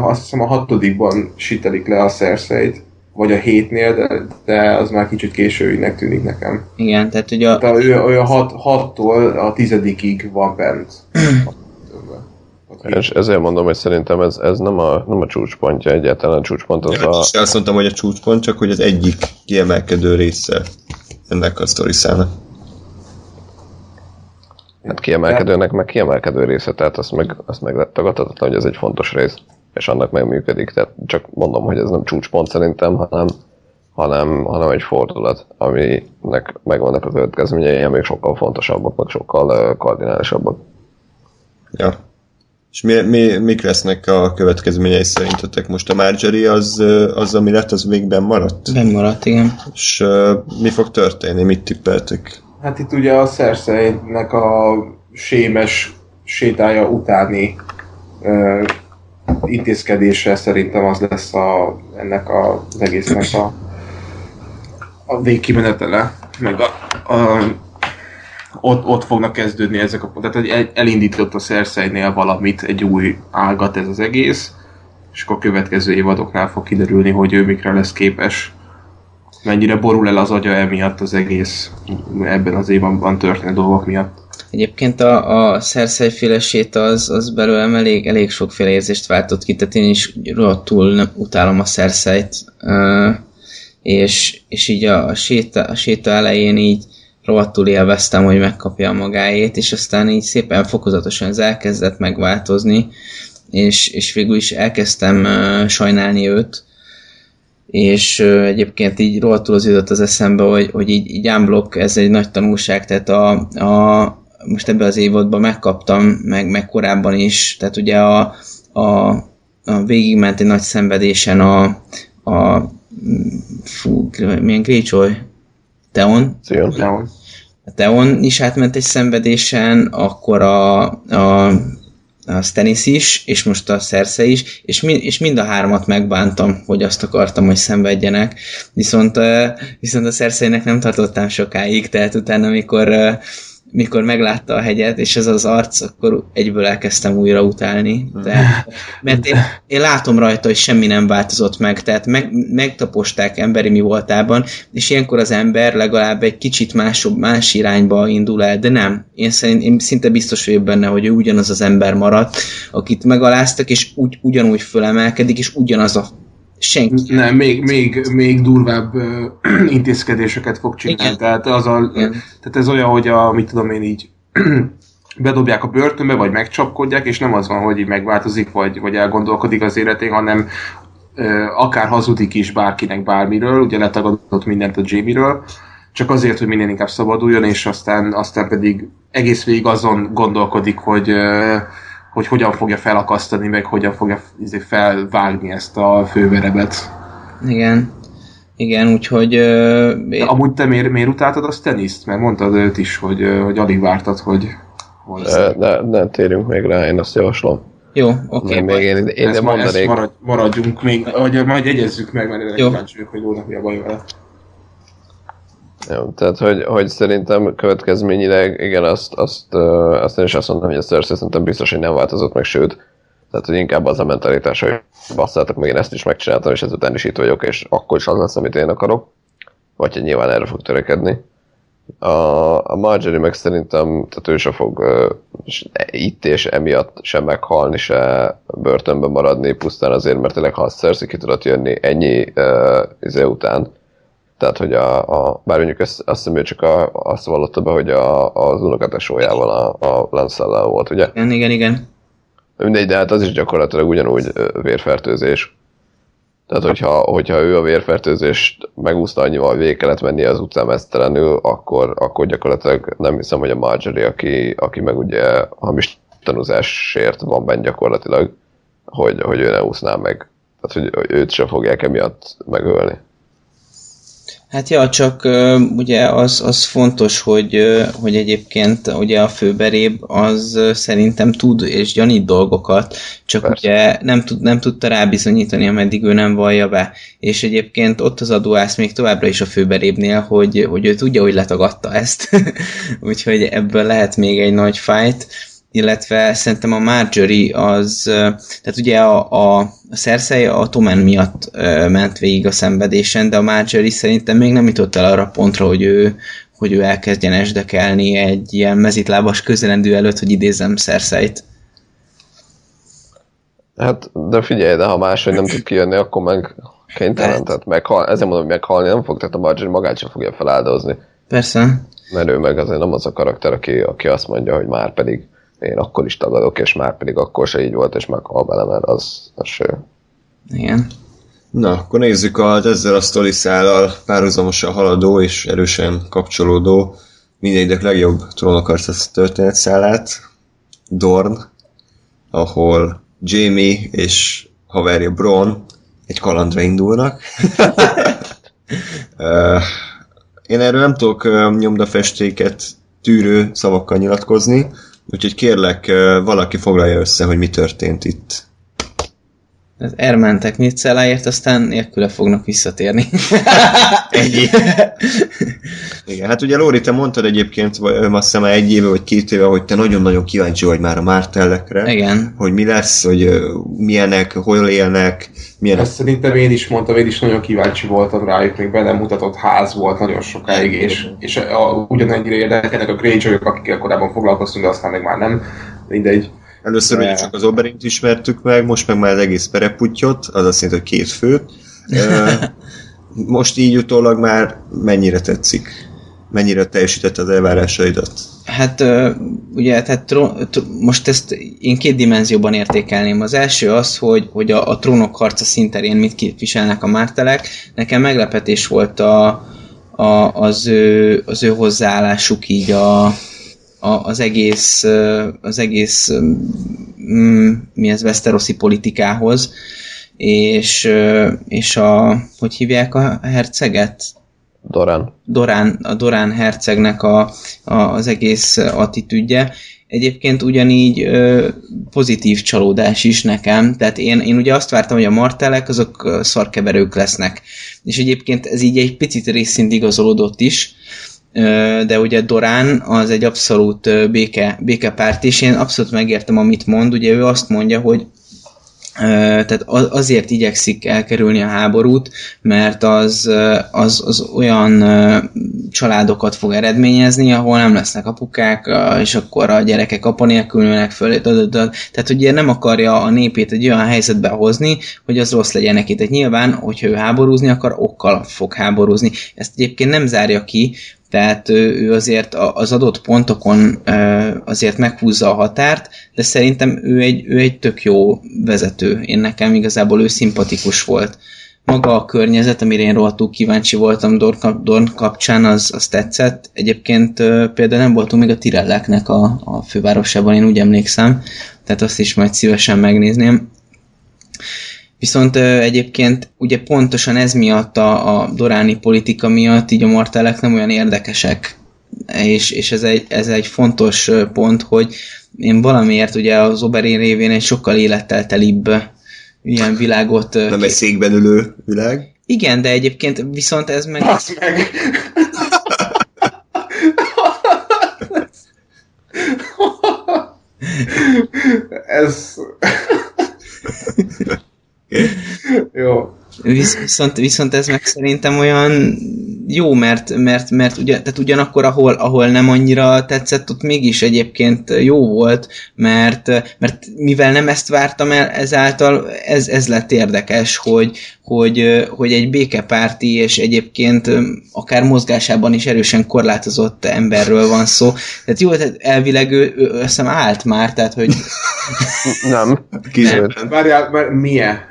azt hiszem a hatodikban sitelik le a Cersei-t, vagy a hétnél, de, de az már kicsit későinek tűnik nekem. Igen, tehát ugye a, Tehát ő olyan hat, hattól a tizedikig van bent. És ezért mondom, hogy szerintem ez, ez nem, a, nem a csúcspontja egyáltalán, a csúcspont az Ja, a... azt mondtam, hogy a csúcspont, csak hogy az egyik kiemelkedő része ennek a sztori szának. Hát kiemelkedőnek, meg kiemelkedő része, tehát azt meg, azt meg tagadhatatlan, hogy ez egy fontos rész, és annak meg működik. Tehát csak mondom, hogy ez nem csúcspont szerintem, hanem, hanem, hanem egy fordulat, aminek megvannak a következményei, amik sokkal fontosabbak, meg sokkal ö, kardinálisabbak. Ja. És mi, mi, mik lesznek a következményei szerintetek? Most a Marjorie az, az ami lett, az végben maradt? bemaradt, igen. És uh, mi fog történni? Mit tippeltek? Hát itt ugye a Cersei-nek a sémes sétája utáni ö, intézkedése szerintem az lesz a, ennek a, az egésznek a, a végkimenetele, meg a, a, ott, ott fognak kezdődni ezek a tehát el- elindított a Cersei-nél valamit, egy új ágat ez az egész, és akkor a következő évadoknál fog kiderülni, hogy ő mikre lesz képes mennyire borul el az agya emiatt az egész ebben az évadban történő dolgok miatt. Egyébként a, a Cersei féle séta az, az belőlem elég, elég sokféle érzést váltott ki, tehát én is rohadtul nem utálom a uh, és, és így a, a, séta, a séta elején így rohadtul élveztem, hogy megkapja a magáét, és aztán így szépen fokozatosan ez elkezdett megváltozni, és, és végül is elkezdtem sajnálni őt, és egyébként így rohadtul az jutott az eszembe, hogy, hogy így, így unblock, ez egy nagy tanulság, tehát a, a most ebben az évadban megkaptam, meg, meg korábban is, tehát ugye a, a, a végigment egy nagy szenvedésen a, a fú, milyen Greyjoy? Teon? A Teon is átment egy szenvedésen, akkor a, a, a Stannis is, és most a Cersei is, és, mi, és mind a hármat megbántam, hogy azt akartam, hogy szenvedjenek. Viszont, viszont a Cersei-nek nem tartottam sokáig, tehát utána, amikor mikor meglátta a hegyet, és ez az arc, akkor egyből elkezdtem újra utálni. Tehát, mert én, én látom rajta, hogy semmi nem változott meg, tehát meg, megtaposták emberi mi voltában, és ilyenkor az ember legalább egy kicsit másobb, más irányba indul el, de nem. Én, szerint, én szinte biztos vagyok benne, hogy ő ugyanaz az ember maradt, akit megaláztak, és úgy, ugyanúgy fölemelkedik, és ugyanaz a senki. Nem, még, még, még durvább uh, intézkedéseket fog csinálni. Igen. Tehát, az a, Igen. tehát ez olyan, hogy a, mit tudom én így, bedobják a börtönbe, vagy megcsapkodják, és nem az van, hogy így megváltozik, vagy, vagy elgondolkodik az életén, hanem ö, akár hazudik is bárkinek bármiről, ugye letagadott mindent a Jamie-ről, csak azért, hogy minél inkább szabaduljon, és aztán, aztán pedig egész végig azon gondolkodik, hogy, ö, hogy hogyan fogja felakasztani, meg hogyan fogja izé, felvágni ezt a főverebet. Igen. Igen, úgyhogy... ö, De amúgy te miért, miért utáltad azt teniszt? Mert mondtad őt is, hogy, hogy alig vártad, hogy... hogy De, de, de térjünk még rá, én azt javaslom. Jó, oké. Okay, még én, én ezt, ezt mondanék, marad, maradjunk még, vagy majd jegyezzük meg, mert Jó. kíváncsi hogy Lónak mi a baj vele. Jó, tehát, hogy, hogy szerintem következményileg, igen, azt, azt, azt én is azt mondom, hogy a Cersei szerintem biztos, hogy nem változott meg, sőt, tehát, hogy inkább az a mentalitás, hogy basszátok meg, én ezt is megcsináltam, és ezután is itt vagyok, és akkor is az lesz, amit én akarok. Vagy hogy nyilván erre fog törekedni. A, a Marjorie meg szerintem, tehát ő se fog s- itt és emiatt sem meghalni, se börtönbe maradni, pusztán azért, mert tényleg ha a Cersei ki tudott jönni ennyi uh, izé után, tehát, hogy a, a bár mondjuk azt, azt hiszem, ő csak a, azt vallotta be, hogy a, az unokatesójával a, a Lancellel volt, ugye? Igen, igen, igen. Mindegy, de hát az is gyakorlatilag ugyanúgy vérfertőzés. Tehát, hogyha, hogyha ő a vérfertőzést megúszta annyival, végig kellett menni az utcán mesztelenül, akkor, akkor gyakorlatilag nem hiszem, hogy a Marjorie, aki, aki meg ugye hamis tanúzásért van benne gyakorlatilag, hogy, hogy ő ne úszná meg. Tehát, hogy őt sem fogják emiatt megölni. Hát ja, csak ugye az, az fontos, hogy, hogy egyébként ugye a főberéb az szerintem tud és gyanít dolgokat, csak Persze. ugye nem, tud, nem tudta rábizonyítani, ameddig ő nem vallja be. És egyébként ott az adóász még továbbra is a főberébnél, hogy, hogy ő tudja, hogy letagadta ezt. Úgyhogy ebből lehet még egy nagy fight illetve szerintem a Marjorie az, tehát ugye a, a, a Cersei a Tommen miatt ment végig a szenvedésen, de a Marjorie szerintem még nem jutott el arra pontra, hogy ő, hogy ő elkezdjen esdekelni egy ilyen mezitlábas közelendő előtt, hogy idézem Cersei-t. Hát, de figyelj, de ha máshogy nem tud kijönni, akkor meg kénytelen, Lehet. tehát meghal, ezért mondom, hogy meghalni nem fog, tehát a Marjorie magát sem fogja feláldozni. Persze. Mert ő meg azért nem az a karakter, aki, aki azt mondja, hogy már pedig én akkor is tagadok, és már pedig akkor se így volt, és meghal bele, mert az, az se. Igen. Na, akkor nézzük az ezzel a sztori szállal párhuzamosan haladó és erősen kapcsolódó mindegyik legjobb trónokarc történetszálát, Dorn, ahol Jamie és haverja Bron egy kalandra indulnak. Én erről nem tudok nyomdafestéket tűrő szavakkal nyilatkozni, úgyhogy kérlek, valaki foglalja össze, hogy mi történt itt. Elmentek Mircelláért, aztán nélküle fognak visszatérni. Ennyi. Igen, hát ugye Lóri, te mondtad egyébként, vagy azt hiszem már egy éve vagy két éve, hogy te nagyon-nagyon kíváncsi vagy már a Mártellekre, Igen. hogy mi lesz, hogy milyenek, hol élnek, milyenek. Ezt szerintem én is mondtam, én is nagyon kíváncsi voltam rájuk, még belemutatott ház volt nagyon sokáig, és, és a, ugyanennyire érdekelnek a Greyjoy-ok, akikkel korábban foglalkoztunk, de aztán meg már nem. Mindegy. Először ugye csak az Oberint ismertük meg, most meg már az egész pereputyot, az azt jelenti, hogy két főt. Most így utólag már mennyire tetszik? Mennyire teljesítette az elvárásaidat? Hát ugye, tehát tro- tr- most ezt én két dimenzióban értékelném. Az első az, hogy, hogy a, a trónok harca szinterén mit képviselnek a mártelek. Nekem meglepetés volt a, a, az, ő, az ő hozzáállásuk így a, a, az egész, az egész mm, mi ez, Westerosi politikához, és, és a, hogy hívják a herceget? Doran. Dorán, a Dorán hercegnek a, a, az egész attitűdje. Egyébként ugyanígy ö, pozitív csalódás is nekem, tehát én, én ugye azt vártam, hogy a martelek azok szarkeverők lesznek. És egyébként ez így egy picit részint igazolódott is, de ugye Dorán az egy abszolút béke, békepárt, és én abszolút megértem, amit mond. Ugye ő azt mondja, hogy tehát az- azért igyekszik elkerülni a háborút, mert az, az, az olyan családokat fog eredményezni, ahol nem lesznek apukák, és akkor a gyerekek apa nélkül nőnek föl. Tehát ugye nem akarja a népét egy olyan helyzetbe hozni, hogy az rossz legyen neki. Tehát nyilván, hogyha ő háborúzni akar, okkal fog háborúzni. Ezt egyébként nem zárja ki, tehát ő, ő azért az adott pontokon azért meghúzza a határt, de szerintem ő egy, ő egy tök jó vezető. Én nekem igazából ő szimpatikus volt. Maga a környezet, amire én rohadtul kíváncsi voltam Dorn, kap, Dorn kapcsán, az, az tetszett. Egyébként például nem voltunk még a Tirelleknek a, a fővárosában, én úgy emlékszem, tehát azt is majd szívesen megnézném. Viszont ö, egyébként ugye pontosan ez miatt a, a doráni politika miatt így a martelek nem olyan érdekesek. És, és ez, egy, ez egy fontos pont, hogy én valamiért ugye az Oberyn révén egy sokkal élettel telibb ilyen világot... Nem egy székben ülő világ. Igen, de egyébként viszont ez meg... Basz meg! Ez... Jó. Visz, viszont, viszont ez meg szerintem olyan jó, mert, mert, mert ugye, tehát ugyanakkor, ahol, ahol nem annyira tetszett, ott mégis egyébként jó volt, mert, mert mivel nem ezt vártam el, ezáltal ez, ez lett érdekes, hogy, hogy, hogy egy békepárti és egyébként akár mozgásában is erősen korlátozott emberről van szó. Tehát jó, tehát elvileg ő, ő azt hiszem állt már, tehát hogy Nem. Kizöld. Várjál, mert milyen?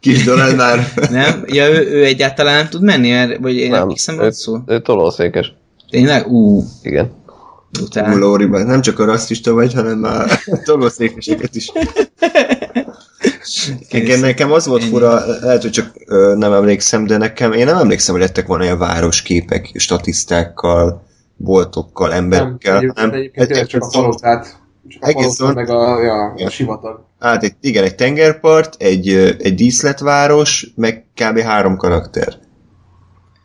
Kis Donald már. nem, ja, ő, ő egyáltalán nem tud menni, mert, vagy én Nem. emlékszem, Ő, szó. ő tolószékes. Tényleg? Ú, Igen. után. Lóriban. Nem csak a rasszista vagy, hanem már tolószékeseket is. Igen, nekem az volt fura, lehet, hogy csak ö, nem emlékszem, de nekem, én nem emlékszem, hogy lettek volna ilyen városképek, statisztákkal, boltokkal, nem, emberekkel, egyébként, hanem egyébként tényleg csak a palotát, csak a Egész palota, meg a, Ja. a sivatag. Hát egy, igen, egy tengerpart, egy, egy díszletváros, meg kb. három karakter.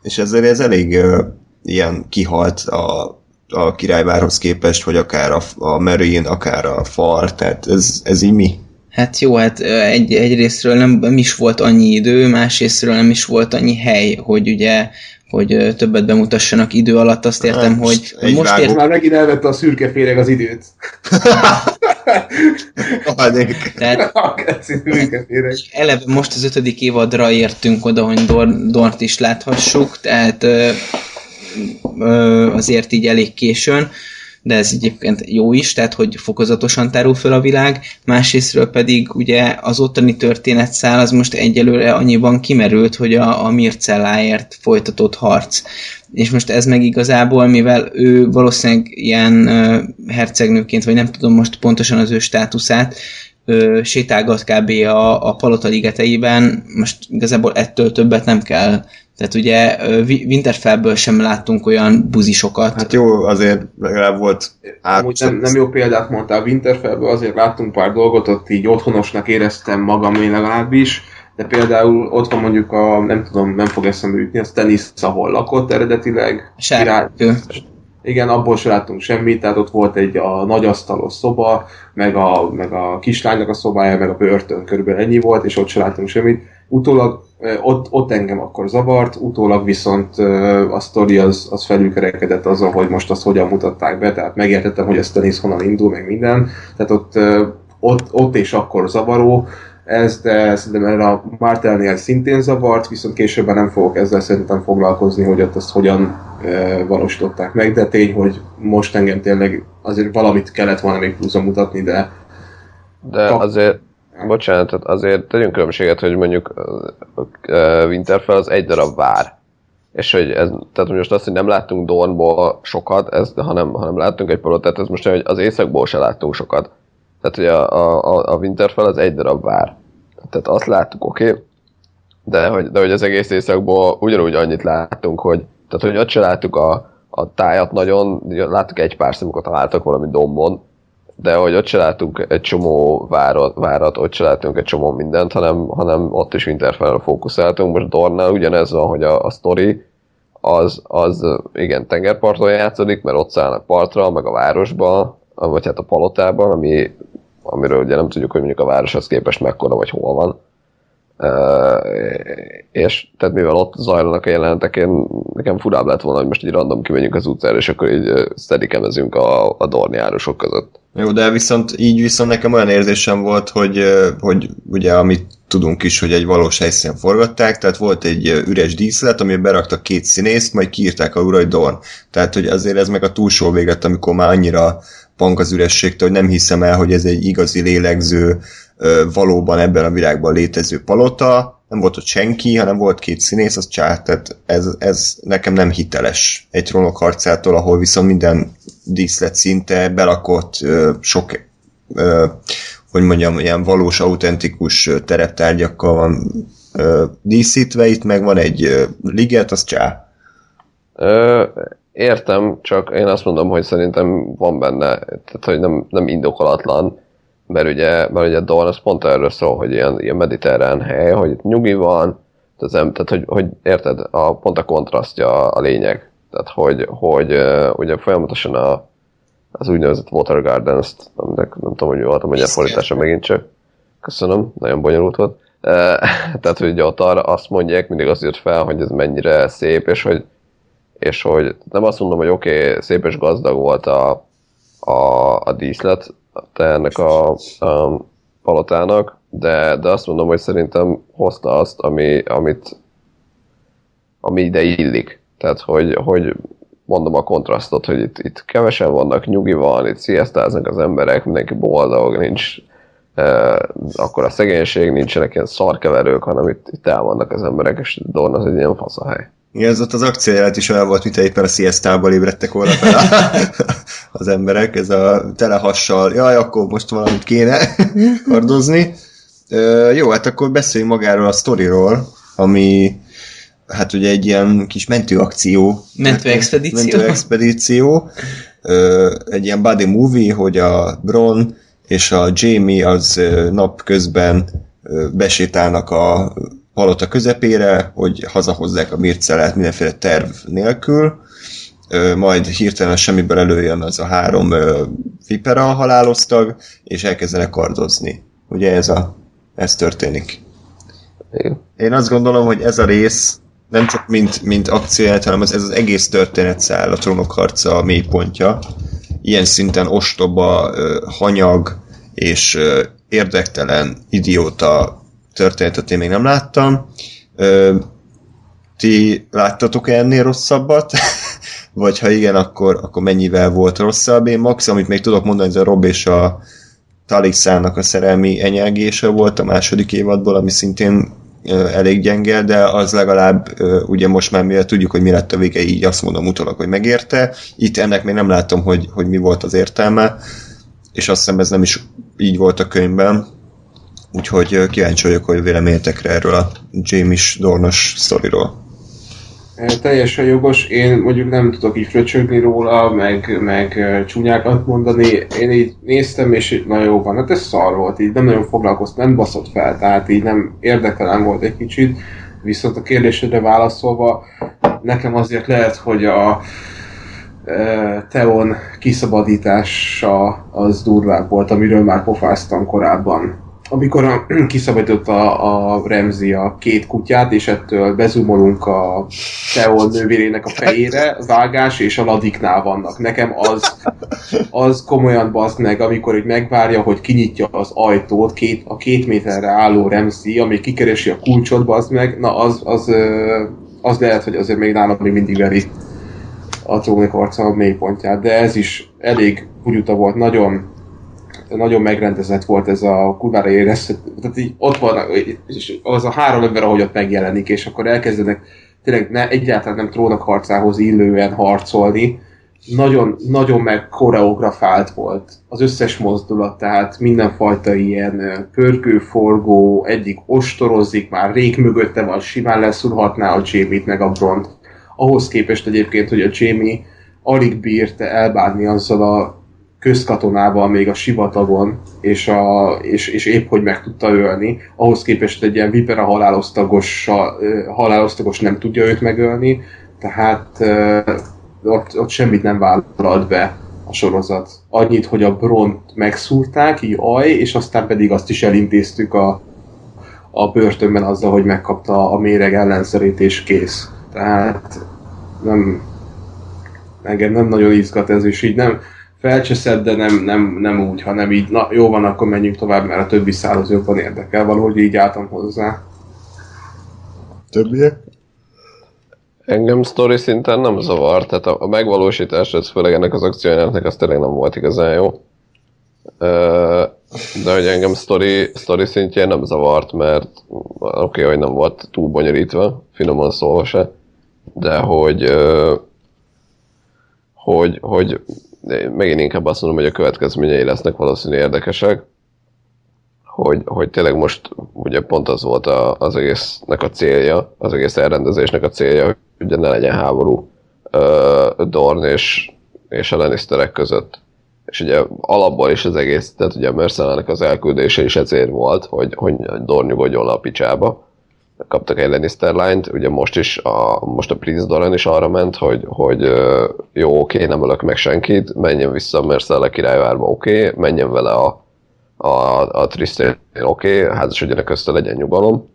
És ezzel ez elég ö, ilyen kihalt a, a királyvárhoz képest, hogy akár a, a Marine, akár a far, tehát ez, ez így mi? Hát jó, hát egy, egyrésztről nem, nem is volt annyi idő, másrésztről nem is volt annyi hely, hogy ugye hogy többet bemutassanak idő alatt, azt értem, Hát, hogy, most vágó- ért, Már megint elvette a szürke féreg az időt. Tehát féreg. eleve most az ötödik évadra értünk oda, hogy Dornt is láthassuk, tehát ö, ö, azért így elég későn, de ez egyébként jó is, tehát hogy fokozatosan tárul föl a világ, másrésztről pedig ugye az ottani történetszál az most egyelőre annyiban kimerült, hogy a, a Mircelláért folytatott harc. És most ez meg igazából, mivel ő valószínűleg ilyen ö, hercegnőként, vagy nem tudom most pontosan az ő státuszát, ö, sétálgat kb. a, a palota ligeteiben, most igazából ettől többet nem kell. Tehát ugye Winterfellből sem láttunk olyan buzisokat. Hát jó, azért legalább volt át... Amúgy nem, nem jó példát mondtál Winterfellből, azért láttunk pár dolgot, ott így otthonosnak éreztem magam én legalábbis, de például ott van mondjuk a, nem tudom, nem fog eszembe jutni, az Tennis, ahol lakott eredetileg. Sárkő. Igen, abból se láttunk semmit, tehát ott volt egy a nagy asztalos szoba, meg a, meg a kislánynak a szobája, meg a börtön, körülbelül ennyi volt, és ott se láttunk semmit. Utólag ott, ott engem akkor zavart, utólag viszont a sztori az, az felülkerekedett azon, hogy most azt hogyan mutatták be, tehát megértettem, hogy ez tenisz honnan indul, meg minden, tehát ott, ott, ott és akkor zavaró, ez, de szerintem erre a Martelnél szintén zavart, viszont későbben nem fogok ezzel szerintem foglalkozni, hogy ott azt hogyan e, valósították meg, de tény, hogy most engem tényleg azért valamit kellett volna még pluszon mutatni, de De Kap- azért, bocsánat, azért tegyünk különbséget, hogy mondjuk Winterfell az egy darab vár. És hogy ez, tehát most azt, hogy nem láttunk Dornból sokat, ez, hanem, hanem láttunk egy palotát, ez most olyan, hogy az északból se láttunk sokat. Tehát, hogy a, a, a Winterfell az egy darab vár. Tehát azt láttuk, oké, okay, de hogy, de hogy az egész északból ugyanúgy annyit láttunk, hogy, tehát, hogy ott se láttuk a, a tájat nagyon, láttuk egy pár szemokat találtak valami dombon, de hogy ott se látunk egy csomó várat, várat ott se látunk egy csomó mindent, hanem, hanem ott is Winterfell-re fókuszáltunk. Most Dornál ugyanez van, hogy a, a sztori, az, az igen, tengerparton játszódik, mert ott szállnak partra, meg a városba, vagy hát a palotában, ami, amiről ugye nem tudjuk, hogy mondjuk a városhoz képest mekkora vagy hol van. És tehát mivel ott zajlanak a jelenetek, én, nekem furább lett volna, hogy most így random kimegyünk az utcára, és akkor így steadicamezünk a, a dorniárosok között. Jó, de viszont így viszont nekem olyan érzésem volt, hogy, hogy ugye amit tudunk is, hogy egy valós helyszínen forgatták, tehát volt egy üres díszlet, amiben beraktak két színészt, majd kiírták a Urai Dorn. Tehát, hogy azért ez meg a túlsó véget, amikor már annyira pank az ürességtől, hogy nem hiszem el, hogy ez egy igazi lélegző, valóban ebben a világban létező palota, nem volt ott senki, hanem volt két színész, az csá, tehát ez, ez nekem nem hiteles egy trónok harcától, ahol viszont minden díszlet szinte belakott sok hogy mondjam, ilyen valós, autentikus tereptárgyakkal van díszítve, itt meg van egy liget, az csá. Ö, értem, csak én azt mondom, hogy szerintem van benne, tehát hogy nem, nem indokolatlan, mert ugye, mert ugye Dawn az pont erről szól, hogy ilyen, ilyen mediterrán hely, hogy itt nyugi van, tehát, tehát hogy, hogy érted, a, pont a kontrasztja a lényeg. Tehát, hogy, hogy ugye folyamatosan a, az úgynevezett Water Gardens-t, aminek nem tudom, hogy mi volt a fordítása megint csak. Köszönöm, nagyon bonyolult volt. Uh, tehát, hogy ott arra azt mondják, mindig azt jött fel, hogy ez mennyire szép, és hogy, és hogy nem azt mondom, hogy oké, okay, szép és gazdag volt a, a, a díszlet, ennek a, a palotának, de, de azt mondom, hogy szerintem hozta azt, ami, amit ami ide illik. Tehát, hogy, hogy mondom a kontrasztot, hogy itt, itt kevesen vannak, nyugi van, itt sziasztáznak az emberek, mindenki boldog, nincs eh, akkor a szegénység, nincsenek ilyen szarkeverők, hanem itt, itt el vannak az emberek, és Dorn az egy ilyen faszahely. Igen, ez ott az akciójelet is olyan volt, mint már a siestából ébredtek volna fel az emberek, ez a telehassal, jaj, akkor most valamit kéne kardozni. Ö, jó, hát akkor beszéljünk magáról a sztoriról, ami hát ugye egy ilyen kis mentőakció. Mentőexpedíció. Mentőexpedíció. Ö, egy ilyen body movie, hogy a Bron és a Jamie az napközben besétálnak a palota közepére, hogy hazahozzák a mircelát mindenféle terv nélkül, majd hirtelen semmiből előjön az a három vipera haláloztag, és elkezdenek kardozni. Ugye ez, a, ez történik. Én azt gondolom, hogy ez a rész nem csak mint, mint akcióját, hanem ez, ez az egész történet száll, a trónok harca a mélypontja. Ilyen szinten ostoba, hanyag és érdektelen, idióta történetet én még nem láttam. Ö, ti láttatok -e ennél rosszabbat? Vagy ha igen, akkor, akkor mennyivel volt rosszabb? Én max, amit még tudok mondani, ez a Rob és a Taliszának a szerelmi enyelgése volt a második évadból, ami szintén elég gyenge, de az legalább ugye most már mivel tudjuk, hogy mi lett a vége, így azt mondom utólag, hogy megérte. Itt ennek még nem látom, hogy, hogy mi volt az értelme, és azt hiszem ez nem is így volt a könyvben, Úgyhogy kíváncsi vagyok, hogy véleményetekre erről a James Dornos sztoriról. Teljesen jogos, én mondjuk nem tudok így fröcsögni róla, meg, meg csúnyákat mondani. Én így néztem, és így, na jó van, hát ez szar volt, így nem nagyon foglalkoztam, nem baszott fel, tehát így nem érdektelen volt egy kicsit. Viszont a kérdésedre válaszolva, nekem azért lehet, hogy a Teon kiszabadítása az durvább volt, amiről már pofáztam korábban amikor a, kiszabadította a Remzi a két kutyát, és ettől bezumolunk a Teol nővérének a fejére, vágás és a ladiknál vannak. Nekem az, az komolyan bazd meg, amikor hogy megvárja, hogy kinyitja az ajtót, két, a két méterre álló Remzi, ami kikeresi a kulcsot, bazd meg, na az, az, az lehet, hogy azért még nálam még mindig veri a trónik arca a mélypontját, de ez is elég bugyuta volt, nagyon nagyon megrendezett volt ez a kurvára érezhető, tehát így ott van, és az a három ember, ahogy ott megjelenik, és akkor elkezdenek tényleg ne, egyáltalán nem trónok harcához illően harcolni, nagyon, nagyon meg koreografált volt az összes mozdulat, tehát mindenfajta ilyen pörgő, forgó, egyik ostorozik, már rég mögötte van, simán leszúrhatná a Jamie-t meg a Bront. Ahhoz képest egyébként, hogy a Jamie alig bírta elbánni azzal a közkatonával még a sivatagon, és, a, és, és épp hogy meg tudta ölni, ahhoz képest egy ilyen vipera halálosztagos, halálosztagos nem tudja őt megölni, Tehát ott, ott semmit nem vállalt be a sorozat. Annyit, hogy a Bront megszúrták, így aj, és aztán pedig azt is elintéztük a, a börtönben azzal, hogy megkapta a méreg ellenszerét, és kész. Tehát nem, engem nem nagyon izgat ez, és így nem felcseszed, de nem, nem, nem úgy, hanem így, na jó van, akkor menjünk tovább, mert a többi szállhoz jobban érdekel, valahogy így álltam hozzá. Többiek? Engem sztori szinten nem zavar, tehát a, a megvalósítás, ez főleg ennek az akciójának, az tényleg nem volt igazán jó. De hogy engem sztori, sztori szintjén nem zavart, mert oké, okay, hogy nem volt túl bonyolítva, finoman szólva se, de hogy, hogy, hogy megint inkább azt mondom, hogy a következményei lesznek valószínűleg érdekesek, hogy, hogy tényleg most ugye pont az volt a, az egésznek a célja, az egész elrendezésnek a célja, hogy ugye ne legyen háború uh, Dorn és, és a Lannisterek között. És ugye alapból is az egész, tehát ugye a Mercelának az elküldése is ezért volt, hogy, hogy Dorn nyugodjon a picsába. Kaptak egy Lannister line ugye most is, a, most a Prince Doran is arra ment, hogy, hogy jó, oké, nem ölök meg senkit, menjen vissza Mercella királyvárba, oké, menjen vele a, a, a Tristan, oké, házasodjanak közte legyen nyugalom.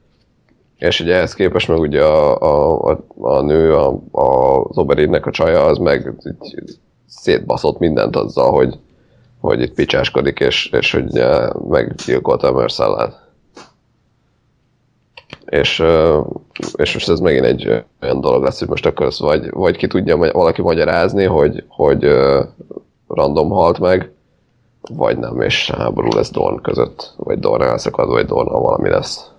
És ugye ehhez képest meg ugye a, a, a, a nő, a, a, az Oberinnek a csaja, az meg így szétbaszott mindent azzal, hogy, hogy itt picsáskodik, és, és hogy meggyilkolta Mercellát. És, és most ez megint egy olyan dolog lesz, hogy most akkor ezt vagy, vagy ki tudja valaki magyarázni, hogy, hogy random halt meg, vagy nem, és háború lesz Dorn között, vagy Dorn elszakad, vagy Dornnal valami lesz.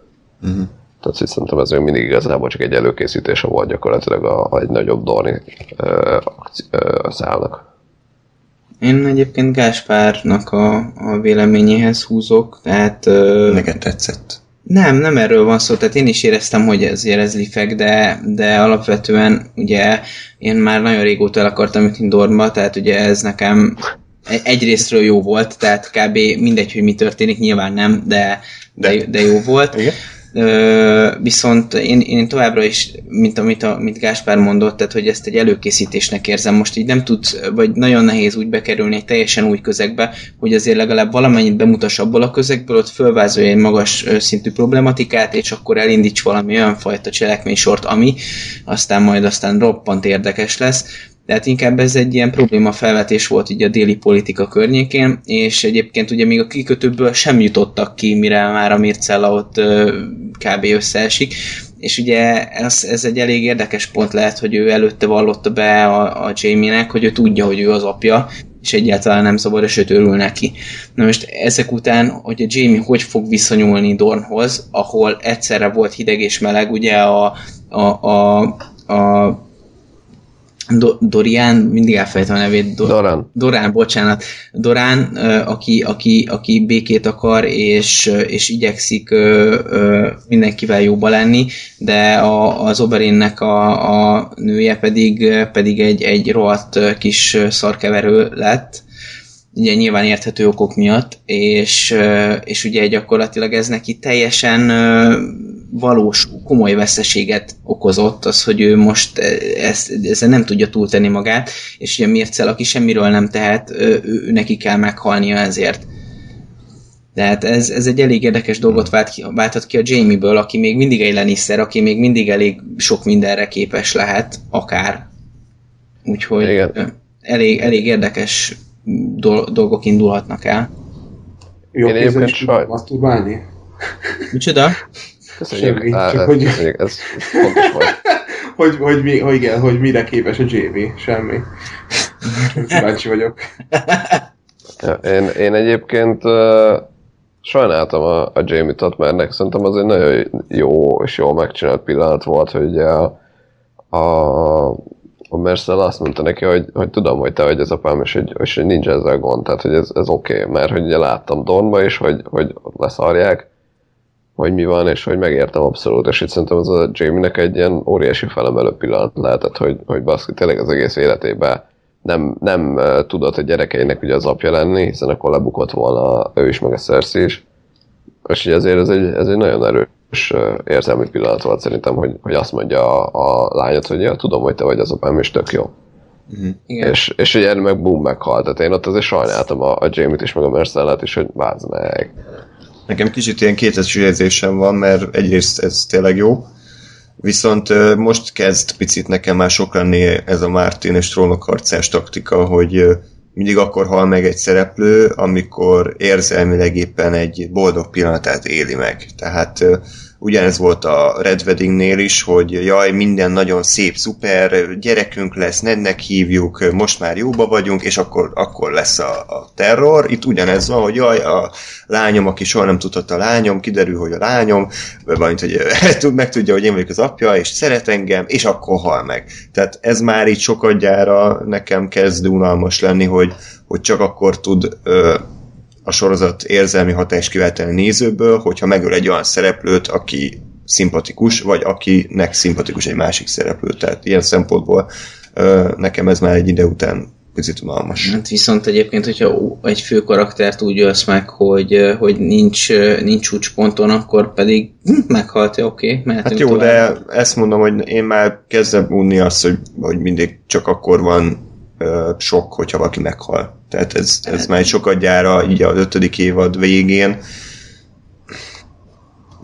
Uh-huh. Tehát hogy szerintem ez még mindig igazából csak egy előkészítése volt gyakorlatilag a, a egy nagyobb Dorni ö, szálnak. Én egyébként Gáspárnak a, a véleményéhez húzok, tehát... Ö, Neked tetszett. Nem, nem erről van szó, tehát én is éreztem, hogy ez ez lifeg, de, de alapvetően ugye én már nagyon régóta el akartam jutni Dornba, tehát ugye ez nekem egy- egyrésztről jó volt, tehát kb. mindegy, hogy mi történik, nyilván nem, de, de, de jó volt. Igen? Viszont én, én továbbra is, mint amit a, mint Gáspár mondott, tehát hogy ezt egy előkészítésnek érzem. Most így nem tudsz, vagy nagyon nehéz úgy bekerülni egy teljesen új közegbe, hogy azért legalább valamennyit bemutass abból a közegből, ott fölvázolja egy magas szintű problematikát, és akkor elindíts valami olyan fajta cselekménysort, ami aztán majd aztán roppant érdekes lesz. Tehát inkább ez egy ilyen probléma felvetés volt így a déli politika környékén, és egyébként ugye még a kikötőből sem jutottak ki, mire már a Mircella ott kb. összeesik, és ugye ez, ez egy elég érdekes pont lehet, hogy ő előtte vallotta be a, a Jamie-nek, hogy ő tudja, hogy ő az apja, és egyáltalán nem szabad, sőt örül neki. Na most ezek után, hogy a Jamie hogy fog viszonyulni Dornhoz, ahol egyszerre volt hideg és meleg, ugye a, a, a, a Do- Dorian, mindig elfelejtem a nevét. Do- Doran. Dorán, bocsánat. Dorán, aki, aki, aki békét akar, és, és igyekszik ö, ö, mindenkivel jóba lenni, de a, az Oberinnek a, a nője pedig, pedig egy, egy rohadt kis szarkeverő lett, ugye nyilván érthető okok miatt, és, és ugye gyakorlatilag ez neki teljesen valós, komoly veszteséget okozott az, hogy ő most e, ezt, ezzel nem tudja túltenni magát, és ugye Mircel, aki semmiről nem tehet, ő, ő, neki kell meghalnia ezért. Tehát ez, ez egy elég érdekes dolgot vált ki, válthat ki a Jamie-ből, aki még mindig egy Lannister, aki még mindig elég sok mindenre képes lehet, akár. Úgyhogy Igen. elég, elég érdekes dol- dolgok indulhatnak el. Jó Én kézzel egyébként saj- masturbálni? Micsoda? Köszönjük. Semmi, Á, csak ez, hogy- ez, ez fontos volt. Hogy, hogy, mi, hogy, igen, hogy mire képes a JV? Semmi. Kíváncsi vagyok. Ja, én, én egyébként uh, sajnáltam a, a Jamie Tot, mert nek szerintem az egy nagyon jó és jól megcsinált pillanat volt, hogy ugye a, a, a Marcel azt mondta neki, hogy, hogy tudom, hogy te vagy az apám, és hogy, és hogy nincs ezzel gond, tehát hogy ez, ez oké, okay, mert hogy ugye láttam Dornba is, hogy, hogy leszarják, hogy mi van, és hogy megértem abszolút, és itt szerintem az a Jamie-nek egy ilyen óriási felemelő pillanat lehetett, hogy, hogy baszki tényleg az egész életében nem, nem tudott a gyerekeinek ugye az apja lenni, hiszen akkor lebukott volna ő is, meg a Cersei is. És így ezért ez egy, ez egy nagyon erős érzelmi pillanat volt szerintem, hogy, hogy azt mondja a, a lányot, hogy ja, tudom, hogy te vagy az apám, és tök jó. Igen. És, és ugye meg boom, meghalt. Tehát én ott azért sajnáltam a, a Jamie-t is, meg a Marcellet is, hogy vázd meg. Nekem kicsit ilyen kétes érzésem van, mert egyrészt ez tényleg jó, viszont most kezd picit nekem már sok lenni ez a Martin és trónokharcás taktika, hogy mindig akkor hal meg egy szereplő, amikor érzelmileg éppen egy boldog pillanatát éli meg. Tehát ugyanez volt a Red Weddingnél is, hogy jaj, minden nagyon szép, szuper, gyerekünk lesz, Nednek hívjuk, most már jóba vagyunk, és akkor, akkor lesz a, a terror. Itt ugyanez van, hogy jaj, a lányom, aki soha nem tudhatta a lányom, kiderül, hogy a lányom, vagy hogy tud- megtudja, hogy én vagyok az apja, és szeret engem, és akkor hal meg. Tehát ez már így sokadjára nekem kezd unalmas lenni, hogy, hogy csak akkor tud ö, a sorozat érzelmi hatást kivetni nézőből, hogyha megöl egy olyan szereplőt, aki szimpatikus, vagy akinek szimpatikus egy másik szereplő. Tehát ilyen szempontból nekem ez már egy ide után picit unalmas. Hát viszont egyébként, hogyha egy fő karaktert úgy ölsz meg, hogy, hogy nincs, nincs csúcsponton, akkor pedig hm, meghalt, oké, okay, mehetünk Hát jó, tovább. de ezt mondom, hogy én már kezdem unni azt, hogy, hogy mindig csak akkor van sok, hogyha valaki meghal. Tehát ez, ez már egy sokadjára, így az ötödik évad végén.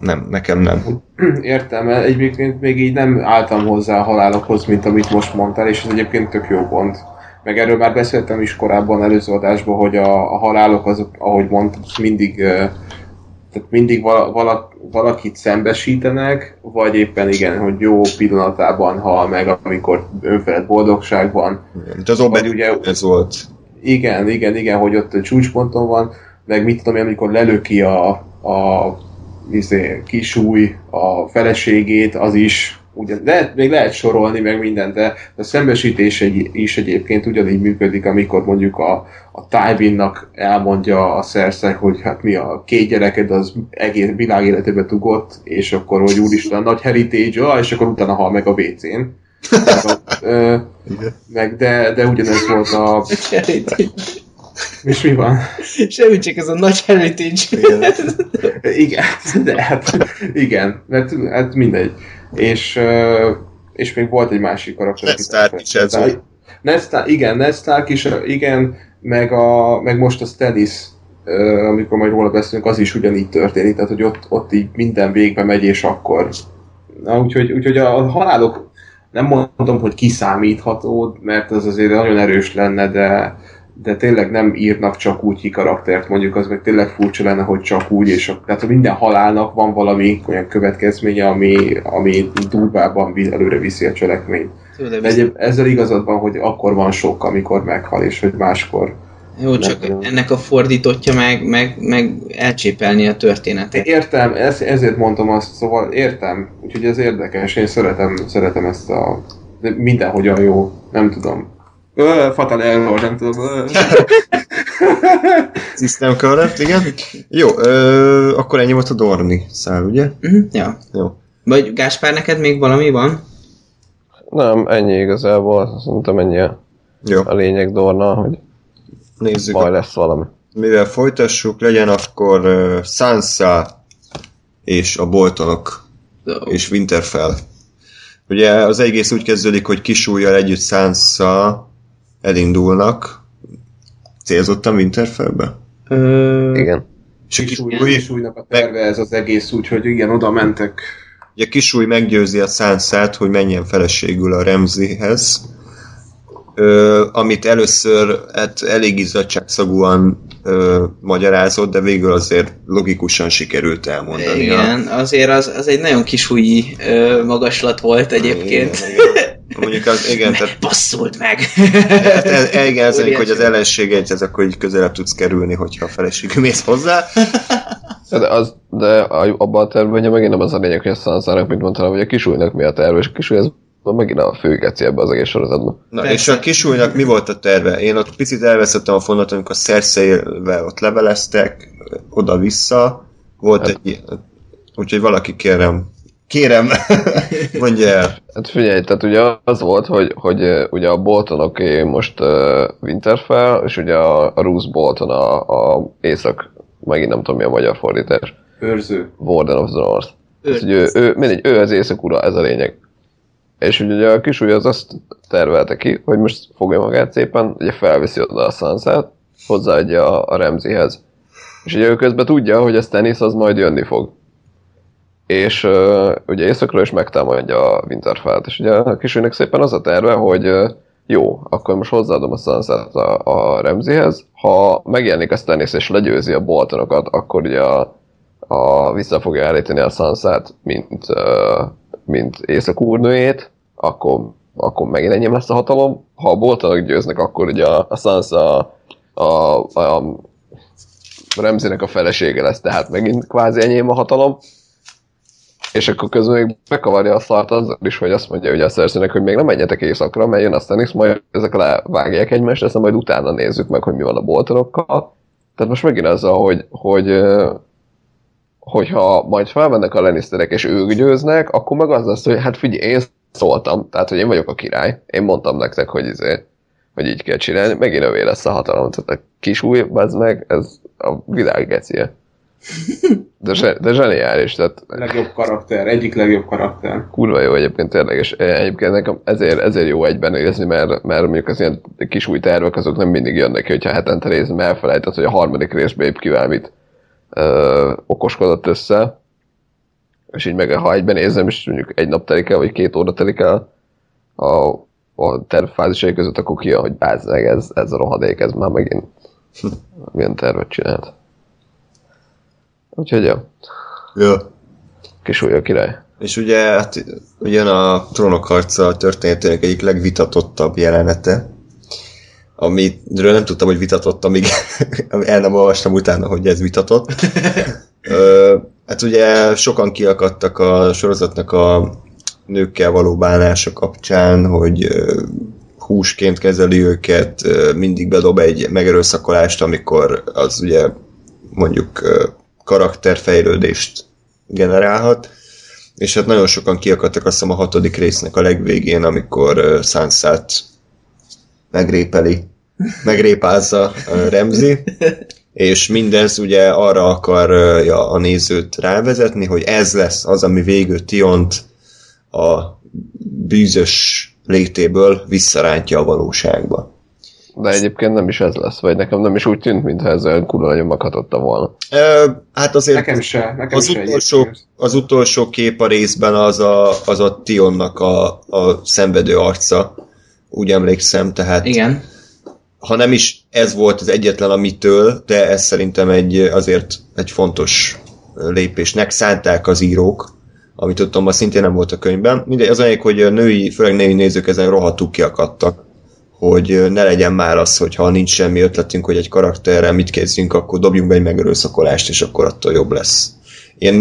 Nem, nekem nem. Értem, egyébként még így nem álltam hozzá a halálokhoz, mint amit most mondtál, és ez egyébként tök jó pont. Meg erről már beszéltem is korábban előző adásban, hogy a, a halálok azok, ahogy mondtad, mindig, tehát mindig vala, vala, valakit szembesítenek, vagy éppen igen, hogy jó pillanatában hal meg, amikor önfelett boldogság van. Mint az Ober ugye- ez volt. Igen, igen, igen, hogy ott a csúcsponton van, meg mit tudom én, amikor lelöki a, a izé, kisúj a feleségét, az is, ugye, lehet, még lehet sorolni meg mindent, de a szembesítés egy, is egyébként ugyanígy működik, amikor mondjuk a, a Tywinnak elmondja a szerszeg, hogy hát mi a két gyereked az egész világ életébe tugott, és akkor, hogy úristen, nagy heritage, ah, és akkor utána hal meg a WC-n. Meg de, de ugyanez volt a... És mi van? Semmi, csak ez a nagy heritage. Igen, de hát, igen, mert hát mindegy. És, és még volt egy másik karakter. Ned Stark is ez. Ned Stark, igen, Ned Stark is, igen, meg, a, meg most a Stannis, amikor majd róla beszélünk, az is ugyanígy történik, tehát hogy ott, ott így minden végbe megy, és akkor. Na, úgyhogy, úgyhogy a halálok nem mondom, hogy kiszámítható, mert az azért nagyon erős lenne, de, de tényleg nem írnak csak úgy ki karaktert, mondjuk az meg tényleg furcsa lenne, hogy csak úgy, és a, tehát minden halálnak van valami olyan következménye, ami, ami durvábban vi- előre viszi a cselekményt. De egyéb, ezzel igazad van, hogy akkor van sok, amikor meghal, és hogy máskor. Jó, csak nem. ennek a fordítottja meg, meg, meg elcsépelni a történetet. Értem, ez, ezért mondtam azt, szóval értem, úgyhogy ez érdekes, én szeretem, szeretem ezt a... de mindenhogyan jó, nem tudom. Ö, fatal error, nem tudom. System Current, igen. Jó, ö, akkor ennyi volt a Dorni szál, ugye? Uh-huh, ja. Jó. Vagy Gáspár, neked még valami van? Nem, ennyi igazából. Szerintem ennyi a, Jó, a lényeg Dorna, hogy nézzük. baj lesz valami. Mivel folytassuk, legyen akkor uh, Sansa és a Boltonok és Winterfell. Ugye az egész úgy kezdődik, hogy kisújjal együtt Sansa elindulnak célzottan Winterfellbe. Ö, Igen. És a Kisúly, kisúly, kisúlynak a terve ez az egész, úgyhogy igen, oda mentek. ugye kisúly meggyőzi a Sansát, hogy menjen feleségül a Remzihez, ö, amit először hát elég izzadságszagúan ö, magyarázott, de végül azért logikusan sikerült elmondani. igen, azért az, az egy nagyon kisújyi ö, magaslat volt egyébként. Igen, igen. Mondjuk az, igen, tehát Basszult meg! Hát el, el, igen, ez Óriási. hogy az ellenség egy, ez akkor így közelebb tudsz kerülni, hogyha a feleségű mész hozzá. De, az, de abban a tervben ugye megint nem az a lényeg, hogy a Sansának, mint mondtam, hogy a kisúlynak mi a terve, és a kisúly ez megint a fő geci ebbe az egész sorozatban. Na, Persze. és a kisúlynak mi volt a terve? Én ott picit elveszettem a fonalat, amikor Cersei-vel ott leveleztek, oda-vissza. Volt Hát- egy... Úgyhogy valaki kérem, kérem, mondja el. Hát figyelj, tehát ugye az volt, hogy, hogy ugye a Bolton oké, most uh, Winterfell, és ugye a, a Roose Bolton a, a Észak, megint nem tudom mi a magyar fordítás. Őrző. Warden of the North. Hogy ő, ő, mindegy, ő az éjszakura, ez a lényeg. És ugye a kisúly az azt tervelte ki, hogy most fogja magát szépen, ugye felviszi oda a sunset, hozzáadja a, a Remzihez. És ugye ő közben tudja, hogy a Stannis az majd jönni fog. És uh, ugye éjszakra is megtámadja a Winterfellt. És ugye a kisúlynak szépen az a terve, hogy uh, jó, akkor most hozzáadom a sunset a, a Remzihez. Ha megjelenik a Stannis és legyőzi a Boltonokat, akkor ugye a, a, vissza fogja állítani a Sansa-t, mint, uh, mint északúrnőjét, akkor, akkor megint enyém lesz a hatalom. Ha a boltonok győznek, akkor ugye a, a Sansa a, a, a Remzinek a felesége lesz, tehát megint kvázi enyém a hatalom. És akkor közben még bekavarja a szart azzal is, hogy azt mondja ugye a szerzőnek, hogy még nem menjetek éjszakra, mert jön a Stannis, majd ezek levágják egymást, aztán majd utána nézzük meg, hogy mi van a boltonokkal. Tehát most megint azzal, hogy, hogy hogyha majd felmennek a Lannisterek és ők győznek, akkor meg az lesz, hogy hát figyelj, én szóltam, tehát hogy én vagyok a király, én mondtam nektek, hogy izé, hogy így kell csinálni, megint övé lesz a hatalom, tehát a kis új, az meg, ez a világ gecie. De, zse- de zseniális, tehát Legjobb karakter, egyik legjobb karakter. kurva jó egyébként tényleg, és egyébként nekem ezért, ezért jó egyben nézni, mert, mert mondjuk az ilyen kis új tervek azok nem mindig jönnek ki, hogyha hetente nézem, elfelejtett, hogy a harmadik részben épp kivel mit ö, okoskodott össze, és így meg ha egyben nézem, és mondjuk egy nap telik el, vagy két óra telik el a, a tervfázisai között, akkor ki hogy bázzeg, ez, ez a rohadék, ez már megint milyen tervet csinált. Úgyhogy ja, Jó. kis új a király. És ugye hát, ugyan a trónok harca történetének egyik legvitatottabb jelenete, amiről nem tudtam, hogy vitatott, amíg el nem olvastam utána, hogy ez vitatott. Ö, hát ugye sokan kiakadtak a sorozatnak a nőkkel való bánása kapcsán, hogy húsként kezeli őket, mindig bedob egy megerőszakolást, amikor az ugye mondjuk karakterfejlődést generálhat. És hát nagyon sokan kiakadtak azt hiszem a hatodik résznek a legvégén, amikor uh, Sansát megrépeli, megrépázza uh, Remzi, és mindez ugye arra akarja a nézőt rávezetni, hogy ez lesz az, ami végül Tiont a bűzös létéből visszarántja a valóságba. De egyébként nem is ez lesz, vagy nekem nem is úgy tűnt, mintha ezzel kurva nagyon meghatotta volna. Ö, hát azért Nekem se, nekem az se utolsó, az utolsó kép a részben az a, az a Tionnak a, a szenvedő arca, úgy emlékszem, tehát Igen. ha nem is ez volt az egyetlen amitől, de ez szerintem egy azért egy fontos lépésnek szánták az írók, amit tudtam, az szintén nem volt a könyvben. Mindegy, az anyag, hogy a női, főleg női nézők ezen rohadtul kiakadtak, hogy ne legyen már az, hogy ha nincs semmi ötletünk, hogy egy karakterrel mit kezdjünk, akkor dobjunk be egy megerőszakolást, és akkor attól jobb lesz. Én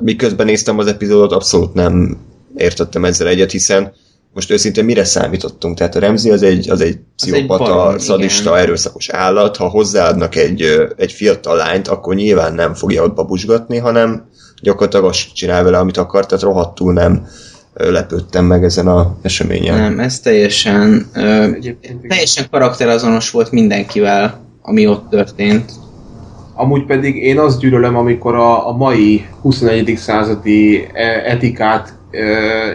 miközben néztem az epizódot, abszolút nem értettem ezzel egyet, hiszen most őszintén mire számítottunk? Tehát a Remzi az egy, az egy egy pszichopata, barom, szadista, igen. erőszakos állat. Ha hozzáadnak egy, egy fiatal lányt, akkor nyilván nem fogja ott babusgatni, hanem gyakorlatilag azt csinál vele, amit akar, tehát rohadtul nem lepődtem meg ezen a eseményen. Nem, ez teljesen, ö, teljesen karakterazonos volt mindenkivel, ami ott történt. Amúgy pedig én azt gyűlölöm, amikor a, a mai 21. századi e, etikát e,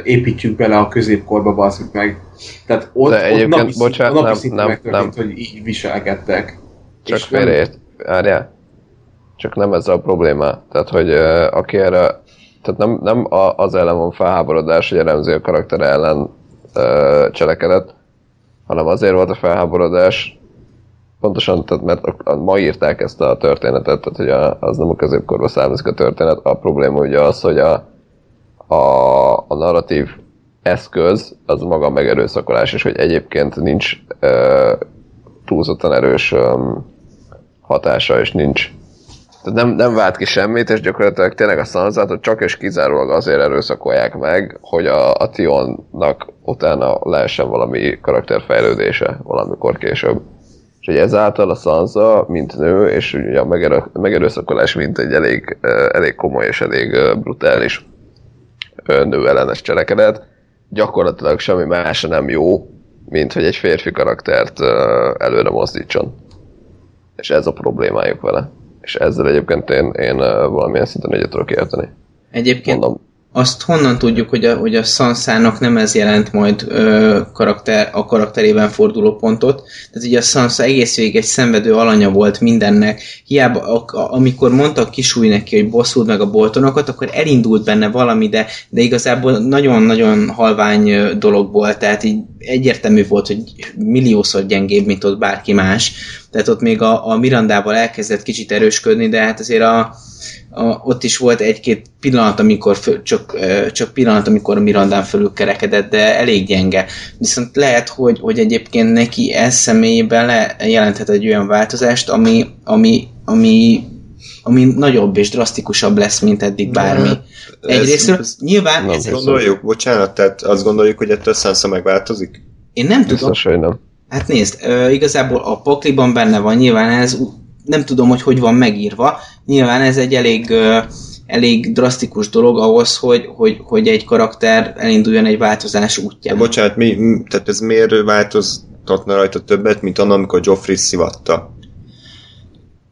építjük bele a középkorba, basszuk meg. Tehát ott, De ott egyébként, napi, szint- bocsánat, napi nem, szinten nem, megtörtént, hogy így viselkedtek. Csak nem- félreért. Várjál. Csak nem ez a probléma. Tehát, hogy uh, aki erre... Tehát nem, nem az ellen van felháborodás, hogy elemzi a karakter ellen uh, cselekedett, hanem azért volt a felháborodás, pontosan, tehát mert a, a, ma írták ezt a történetet, tehát hogy a, az nem a középkorba származik a történet. A probléma ugye az, hogy a, a, a narratív eszköz az maga megerőszakolás, és hogy egyébként nincs uh, túlzottan erős um, hatása, és nincs. Tehát nem, nem vált ki semmit, és gyakorlatilag tényleg a szanzátot csak és kizárólag azért erőszakolják meg, hogy a, a Tionnak utána lehessen valami karakterfejlődése valamikor később. És hogy ezáltal a Sansa, mint nő, és ugye a megerő, megerőszakolás, mint egy elég, eh, elég komoly és elég eh, brutális ö, nőellenes cselekedet, gyakorlatilag semmi másra nem jó, mint hogy egy férfi karaktert előre mozdítson. És ez a problémájuk vele. És ezzel egyébként én, én valamilyen szinten egyet tudok érteni. Egyébként Mondom, azt honnan tudjuk, hogy a, hogy a Sansának nem ez jelent majd ö, karakter, a karakterében forduló pontot. Tehát ugye a Sansa egész végig egy szenvedő alanya volt mindennek. Hiába, a, a, amikor mondta a kisúly neki, hogy bosszult meg a boltonokat, akkor elindult benne valami, de, de igazából nagyon-nagyon halvány dolog volt, tehát így egyértelmű volt, hogy milliószor gyengébb, mint ott bárki más. Tehát ott még a, a Mirandával elkezdett kicsit erősködni, de hát azért a, a, ott is volt egy-két pillanat, amikor föl, csak, csak pillanat, amikor a Mirandán fölül kerekedett, de elég gyenge. Viszont lehet, hogy, hogy egyébként neki ez személyében le, jelenthet egy olyan változást, ami, ami, ami, ami nagyobb és drasztikusabb lesz, mint eddig bármi. Egyrésztről ez- nyilván Nem ez, hiszem. Gondoljuk, bocsánat, tehát azt gondoljuk, hogy ettől Sansa megváltozik? én nem tudom, biztos, hogy nem. Hát nézd, igazából a pakliban benne van, nyilván ez, nem tudom, hogy hogy van megírva, nyilván ez egy elég, elég drasztikus dolog ahhoz, hogy, hogy, hogy egy karakter elinduljon egy változás útján. Bocsánat, mi, tehát ez miért változtatna rajta többet, mint annak, amikor Joffrey szivatta?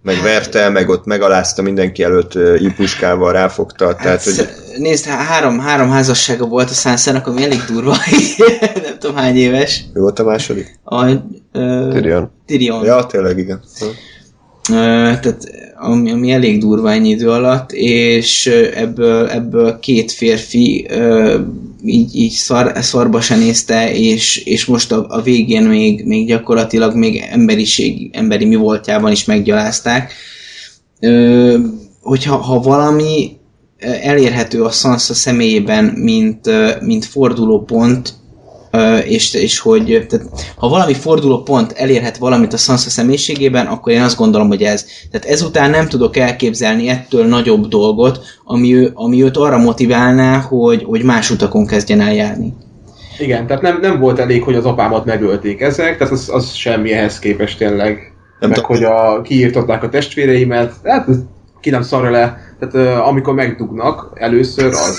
Meg verte, meg ott megalázta mindenki előtt ipuskával, ráfogta, tehát, Hát, hogy Nézd, há- három, három házassága volt a Sansának, ami elég durva, nem tudom hány éves. ő volt a második? A, ö, Tyrion. Tyrion. Ja, tényleg, igen. Ö, tehát ami, ami elég durva ennyi idő alatt, és ebből, ebből két férfi ö, így, így szar, szarba se nézte, és, és most a, a végén még, még gyakorlatilag még emberiség, emberi mi voltjában is meggyalázták. Ö, hogyha ha valami elérhető a Sansa személyében, mint, mint fordulópont, Ö, és, és hogy tehát, ha valami forduló pont elérhet valamit a Sansa személyiségében, akkor én azt gondolom, hogy ez. Tehát ezután nem tudok elképzelni ettől nagyobb dolgot, ami, ő, ami őt arra motiválná, hogy, hogy más utakon kezdjen el járni. Igen, tehát nem, nem volt elég, hogy az apámat megölték ezek, tehát az, az semmi ehhez képest tényleg. Nem meg hogy a, kiírtották a testvéreimet, hát ki nem szarra le. Tehát uh, amikor megdugnak először, az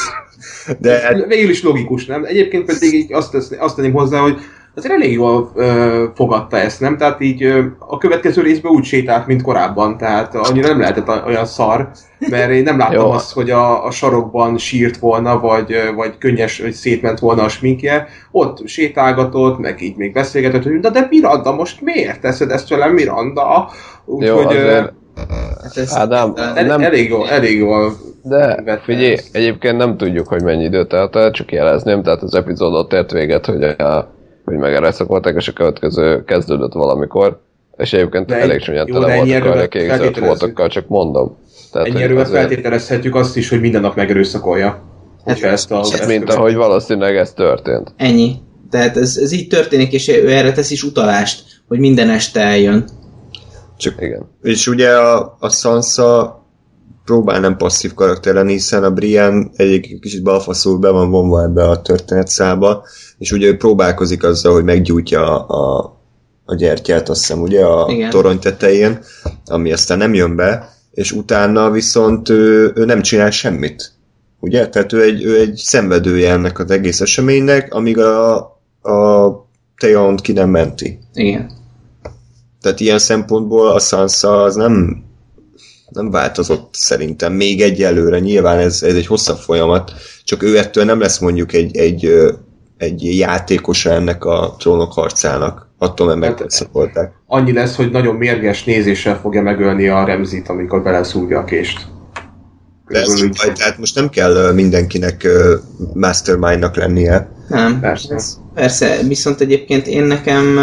De hát, végül is logikus, nem? Egyébként pedig így azt, tesz, azt tenném hozzá, hogy azért elég jól ö, fogadta ezt, nem? Tehát így ö, a következő részben úgy sétált, mint korábban, tehát annyira nem lehetett olyan szar, mert én nem láttam azt, hogy a, a sarokban sírt volna, vagy, ö, vagy könnyes, vagy szétment volna a sminkje. Ott sétálgatott, meg így még beszélgetett, hogy de, de Miranda, most miért teszed ezt velem, Miranda? Úgyhogy, ö, azért, Hát ez, Ádám, el, nem, elég elég jól de figyelj, egyébként nem tudjuk, hogy mennyi időt telt el, csak jelezném, tehát az epizódot ért véget, hogy, a, hogy megerőszakolták, és a következő kezdődött valamikor, és egyébként De elég csúnyán tele voltak erővel a kiégzett feltételezzük. voltokkal, csak mondom. Tehát, Ennyi hogy erővel azért- feltételezhetjük azt is, hogy minden nap megerőszakolja. Hogyha ezt a... ezt Mint ahogy valószínűleg ez történt. ennyi. Tehát ez, ez így történik, és ő erre tesz is utalást, hogy minden este eljön. Csak, Igen. és ugye a, a Sansa próbál nem passzív karakter lenni, hiszen a Brian egy kicsit balfaszul be van vonva ebbe a történetszába, és ugye ő próbálkozik azzal, hogy meggyújtja a, a, a gyertyát, azt hiszem, ugye, a Igen. torony tetején, ami aztán nem jön be, és utána viszont ő, ő nem csinál semmit. Ugye? Tehát ő egy, ő egy szenvedője ennek az egész eseménynek, amíg a, a Theon ki nem menti. Igen. Tehát ilyen szempontból a Sansa az nem, nem változott szerintem még egyelőre. Nyilván ez, ez egy hosszabb folyamat, csak ő ettől nem lesz mondjuk egy, egy, egy játékosa ennek a trónok harcának. Attól nem megtetszakolták. annyi lesz, hogy nagyon mérges nézéssel fogja megölni a Remzit, amikor beleszúrja a kést. De ez Körülbelül baj, tehát most nem kell mindenkinek mastermindnak lennie. Nem. Persze. Persze, viszont egyébként én nekem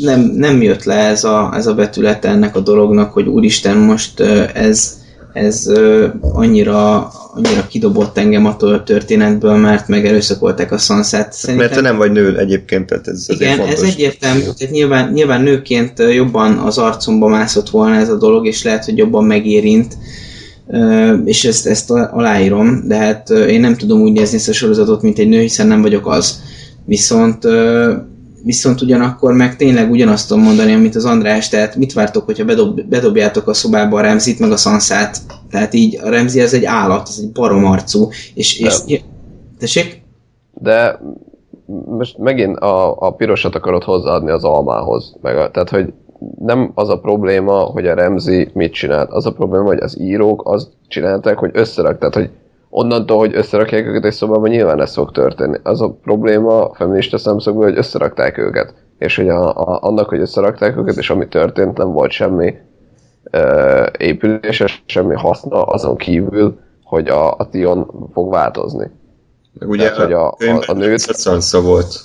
nem, nem jött le ez a, ez a betület ennek a dolognak, hogy úristen, most ez, ez annyira, annyira kidobott engem attól a történetből, mert megerőszakolták a szanszát. Mert te nem vagy nő egyébként, tehát ez azért Igen, fontos. ez egyértelmű, tehát nyilván, nyilván nőként jobban az arcomba mászott volna ez a dolog, és lehet, hogy jobban megérint, és ezt, ezt aláírom, de hát én nem tudom úgy nézni ezt a sorozatot, mint egy nő, hiszen nem vagyok az. Viszont viszont ugyanakkor meg tényleg ugyanazt tudom mondani, amit az András, tehát mit vártok, hogyha bedob, bedobjátok a szobába a Remzit meg a Sanszát? Tehát így a Remzi ez egy állat, ez egy baromarcú, és, és tessék? De most megint a, a pirosat akarod hozzáadni az almához. Meg a, tehát, hogy nem az a probléma, hogy a Remzi mit csinált, az a probléma, hogy az írók azt csinálták, hogy összerak, tehát hogy onnantól, hogy összerakják őket egy szobában, nyilván ez fog történni. Az a probléma a feminista szemszögből, hogy összerakták őket. És hogy a, a, annak, hogy összerakták őket, és ami történt, nem volt semmi uh, épüléses, semmi haszna azon kívül, hogy a, a Tion fog változni. Meg ugye Tehát, hogy a- a- a nőt- a Sansa volt.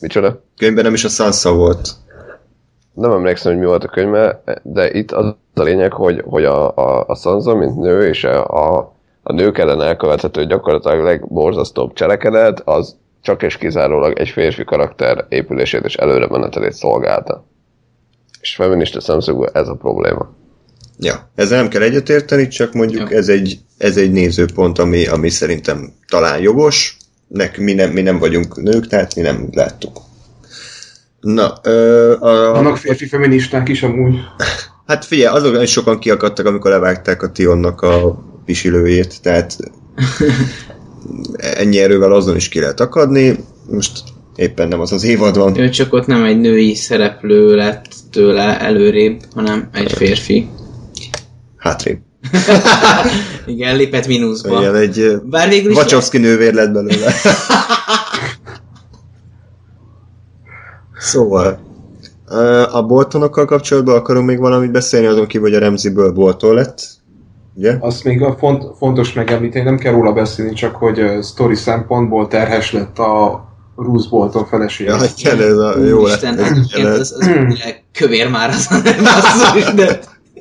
Micsoda? Könyvben nem is a Sansa volt. nem emlékszem, hogy mi volt a könyve, de itt az a lényeg, hogy, hogy a, a, a Sansa, mint nő, és a, a, a nők ellen elkövethető gyakorlatilag legborzasztóbb cselekedet, az csak és kizárólag egy férfi karakter épülését és előre menetelét szolgálta. És feminista szemszögből ez a probléma. Ja, ezzel nem kell egyetérteni, csak mondjuk Ja. ez egy, ez egy nézőpont, ami, ami szerintem talán jogos. Nek, mi, nem, mi nem vagyunk nők, tehát mi nem láttuk. Na, ö, a, Vannak férfi feministák is amúgy. hát figyelj, azok is sokan kiakadtak, amikor levágták a Tionnak a pisilőjét, tehát ennyi erővel azon is ki lehet akadni. Most éppen nem az az évad van. Ő csak ott nem egy női szereplő lett tőle előrébb, hanem egy férfi. Hátrébb. Igen, lépett mínuszba. Igen, egy Bár végül is Wachowski nővér lett belőle. szóval, a Boltonokkal kapcsolatban akarunk még valamit beszélni, azon kívül, hogy a Remziből Bolton lett. Ugye? Azt még a font, fontos megemlíteni, nem kell róla beszélni, csak hogy uh, story szempontból terhes lett a Bruce Bolton felesége. Ja, igen, ez a jó lett. Úristen, Ez, ez, az, az mennyire kövér már az a basszus, de...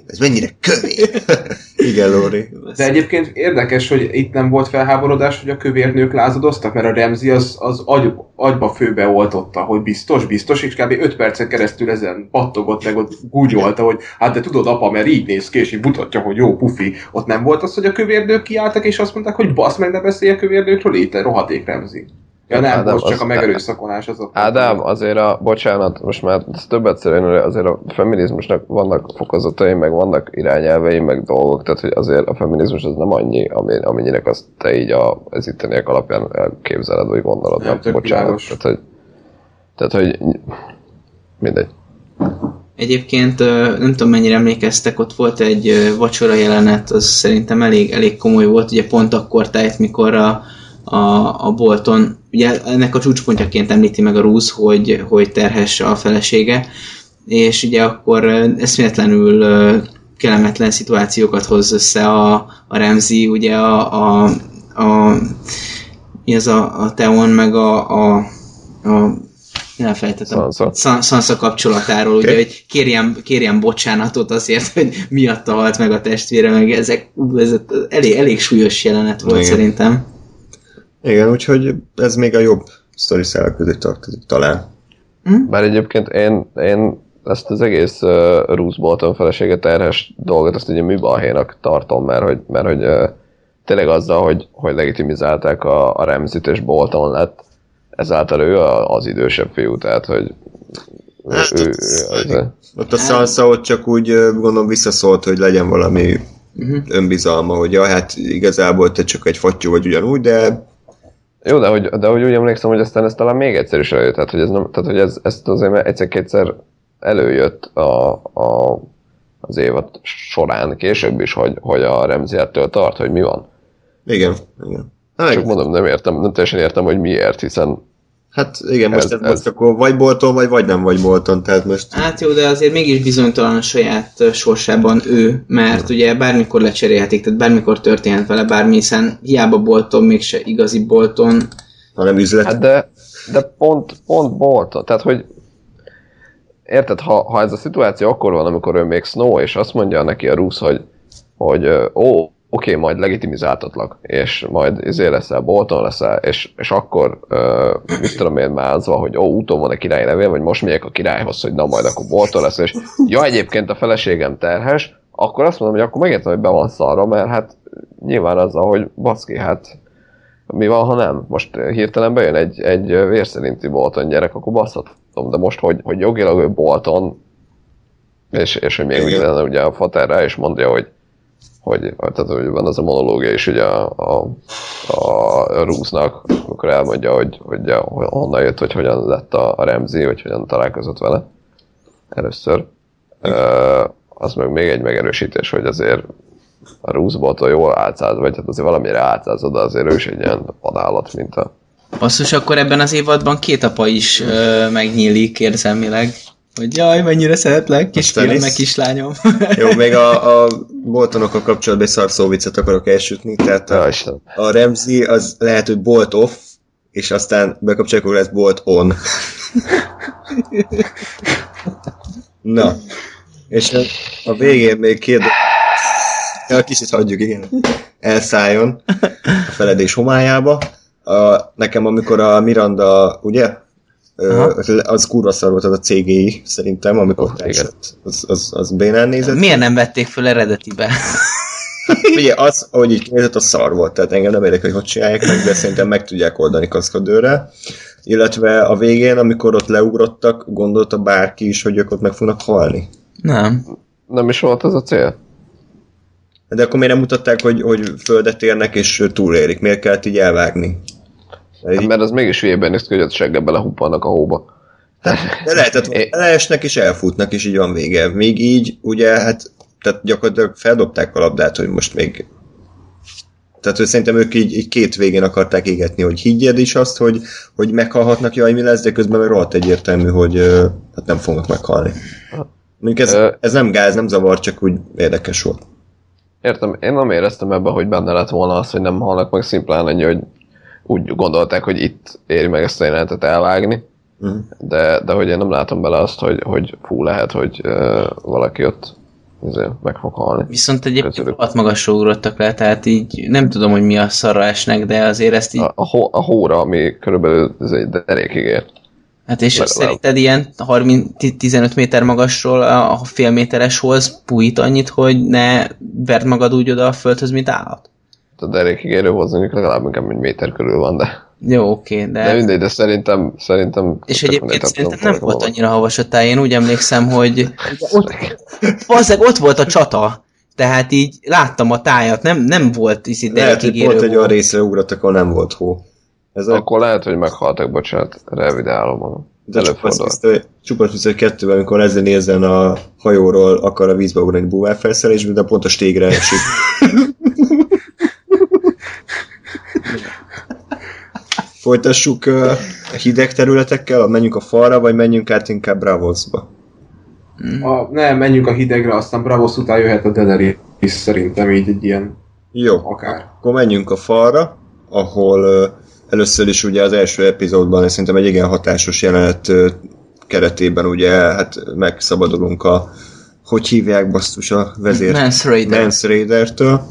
ez mennyire kövér. igen, Lóri. De egyébként érdekes, hogy itt nem volt felháborodás, hogy a kövérnők lázadoztak, mert a Remzi az, az agy, agyba főbe oltotta, hogy biztos, biztos, és kb. 5 percen keresztül ezen pattogott meg, ott gúnyolta, hogy hát de tudod apa, mert így néz ki, és így mutatja, hogy jó pufi. Ott nem volt az, hogy a kövérnők kiálltak, és azt mondták, hogy basz meg, ne beszélj a kövérnőkről, itt rohadék Remzi. Ja nem, Ádám, most csak az- a megerőszakolás az a... Ádám, azért a, bocsánat, most már többet szeretném, azért a feminizmusnak vannak fokozatai, meg vannak irányelvei, meg dolgok, tehát hogy azért a feminizmus az nem annyi, amennyinek azt te így a, az itteniek alapján elképzeled, vagy gondolod, Nem, nem, bocsánat. világos. Tehát, hogy, tehát, hogy mindegy. Egyébként nem tudom mennyire emlékeztek, ott volt egy vacsora jelenet, az szerintem elég, elég komoly volt, ugye pont akkor tájt, mikor a, a, a Bolton, ugye ennek a csúcspontjaként említi meg a Rúz, hogy, hogy terhes a felesége, és ugye akkor eszméletlenül kellemetlen szituációkat hoz össze a, a Remzi, ugye a, a, a mi az a, a Teon, meg a, a, a elfelejtettem. Sansa. San- Sansa kapcsolatáról, okay. ugye, hogy kérjen, kérjen bocsánatot azért, hogy miatta halt meg a testvére, meg ezek, ú, ez elég, elég súlyos jelenet volt Igen. szerintem. Igen, úgyhogy ez még a jobb sztori szálak közé tartozik talán. Bár egyébként én, én ezt az egész uh, Bruce Bolton felesége terhes dolgot, ezt ugye műbalhénak tartom, mert hogy, mert hogy uh, tényleg azzal, hogy, hogy legitimizálták a, a Ramsit és Bolton lett, ezáltal ő a, az idősebb fiú, tehát hogy ő, Hát, ő, ő, ott- ő, Ott a Sansa ott csak úgy gondolom visszaszólt, hogy legyen valami Uh-huh. önbizalma, hogy ja, hát igazából te csak egy fattyú vagy ugyanúgy, de Jó, de hogy, de hogy úgy emlékszem, hogy aztán ez talán még egyszer is előjött, tehát hogy ez, nem, tehát, hogy ez, ezt azért egyszer-kétszer előjött a, a, az évad során, később is, hogy, hogy a Remzi ettől tart, hogy mi van. igen, igen. Hát, Csak mondom, nem értem, nem teljesen értem, hogy miért, hiszen hát igen, most, Ez- ez, ez- most akkor vagy Bolton, vagy vagy nem vagy Bolton, tehát most Hát jó, de azért mégis bizonytalan a saját sorsában ő, mert ugye bármikor lecserélhetik, tehát bármikor történhet vele bármi, hiszen hiába Bolton, mégse igazi Bolton. hanem üzlet. Hát de, de pont, pont Bolton, tehát hogy érted, ha, ha ez a szituáció akkor van, amikor ő még Snow, és azt mondja neki a Rusz, hogy, hogy ó, oké, majd legitimizáltatlak, és majd izé leszel, Bolton leszel, és, és akkor, ö, mit tudom én mázva, hogy ó, úton van a király levél, vagy most megyek a királyhoz, hogy na majd akkor Bolton lesz, és ja, egyébként a feleségem terhes, akkor azt mondom, hogy akkor megértem, hogy be van szarva, mert hát nyilván azzal, hogy baszki, hát mi van, ha nem? Most hirtelen bejön egy, egy vérszerinti Bolton gyerek, akkor baszhatom. De most, hogy, hogy jogilag ő Bolton, és, és hogy még Igen. ugye, ugye a Fater rá is mondja, hogy hogy, tehát, hogy van az a monológia is ugye a, a, a Rúznak, amikor elmondja, hogy, hogy, honnan jött, hogy hogyan lett a, a Remzi, hogy hogyan találkozott vele először. Ö, az meg még egy megerősítés, hogy azért a Roosevelt jól álcáz, vagy hát azért valamire álcáz oda, azért ő is egy ilyen vadállat, mint a... Basszus, akkor ebben az évadban két apa is ö, megnyílik érzelmileg. Hogy jaj, mennyire szeretlek, kisfiam, meg is. kislányom. Jó, még a, a Boltonokkal kapcsolatban egy szarszó viccet akarok elsütni, tehát a, a Ramsey az lehet, hogy bolt off, és aztán bekapcsolják, akkor lesz bolt on. Na, és a, a végén még két ja, kicsit hagyjuk, igen, elszálljon a feledés homályába. A, nekem amikor a Miranda, ugye, Aha. az, az kurva szar volt az a CGI, szerintem, amikor Oh, esett. Az, az, az bénán nézett. Miért nem vették föl eredetibe? Ugye az, ahogy így kinézett, a szar volt, tehát engem nem érdekel, hogy hogy csinálják meg, de szerintem meg tudják oldani kaszkadőre. Illetve a végén, amikor ott leugrottak, gondolta bárki is, hogy ők ott meg fognak halni. Nem. Nem is volt az a cél? De akkor miért nem mutatták, hogy, hogy földet érnek és túlérik? Miért kellett így elvágni? Így, Mert az mégis hülyében néz ki, hogy ott seggel belehuppannak a hóba. de lehetett, hogy leesnek és elfutnak, és így van vége. Még így, ugye, hát tehát gyakorlatilag feldobták a labdát, hogy most még tehát hogy szerintem ők így, így két végén akarták égetni, hogy higgyed is azt, hogy, hogy meghalhatnak, jaj, mi lesz, de közben meg rohadt egyértelmű, hogy hát nem fognak meghalni. Mondjuk ez, ez nem gáz, nem zavar, csak úgy érdekes volt. Értem, én nem éreztem ebben, hogy benne lett volna az, hogy nem halnak meg szimplán annyi, hogy úgy gondolták, hogy itt éri meg ezt a jelenetet elvágni, Mhm. de, de hogy én nem látom bele azt, hogy, hogy fú lehet, hogy uh, valaki ott azért meg fog halni. Viszont egyébként rohadt magasra ugrottak le, tehát így nem tudom, hogy mi a szarra esnek, de azért ezt így... A, a, hó, a hóra, ami körülbelül ez egy derékig ér. Hát és legalább. szerinted ilyen 30, 15 méter magasról a fél méteres hoz pújít annyit, hogy ne verd magad úgy oda a földhöz, mint állat? A derékig érő hozzányuk legalább inkább egy méter körül van, de, Jó, oké, de... de mindegy, de szerintem, szerintem És egyébként szerintem nem volt annyira havas a táj. Én úgy emlékszem, hogy ott, valószínűleg ott volt a csata. Tehát így láttam a tájat, nem, nem volt izé Lehet, hogy derekig pont egy érő olyan volt. részre ugrottak, ahol nem volt hó. Ez a Akkor lehet, hogy meghaltak, bocsánat, revidálom magam. de csupasz vissza kettőben, amikor Leslie nézzen a hajóról, akar a vízbe ugrani búvárfelszerelésbe, de pont a stégre esik. Folytassuk a hideg területekkel, menjünk a falra, vagy menjünk át inkább Bravosba? A, nem, menjünk a hidegre, aztán Bravos után jöhet a Daenerys szerintem így egy ilyen Jó, akár. akkor menjünk a falra, ahol ö, először is ugye az első epizódban szerintem egy igen hatásos jelenet ö, keretében ugye hát megszabadulunk a hogy hívják basszus a vezér? Mance Raider. Mance Raider-től.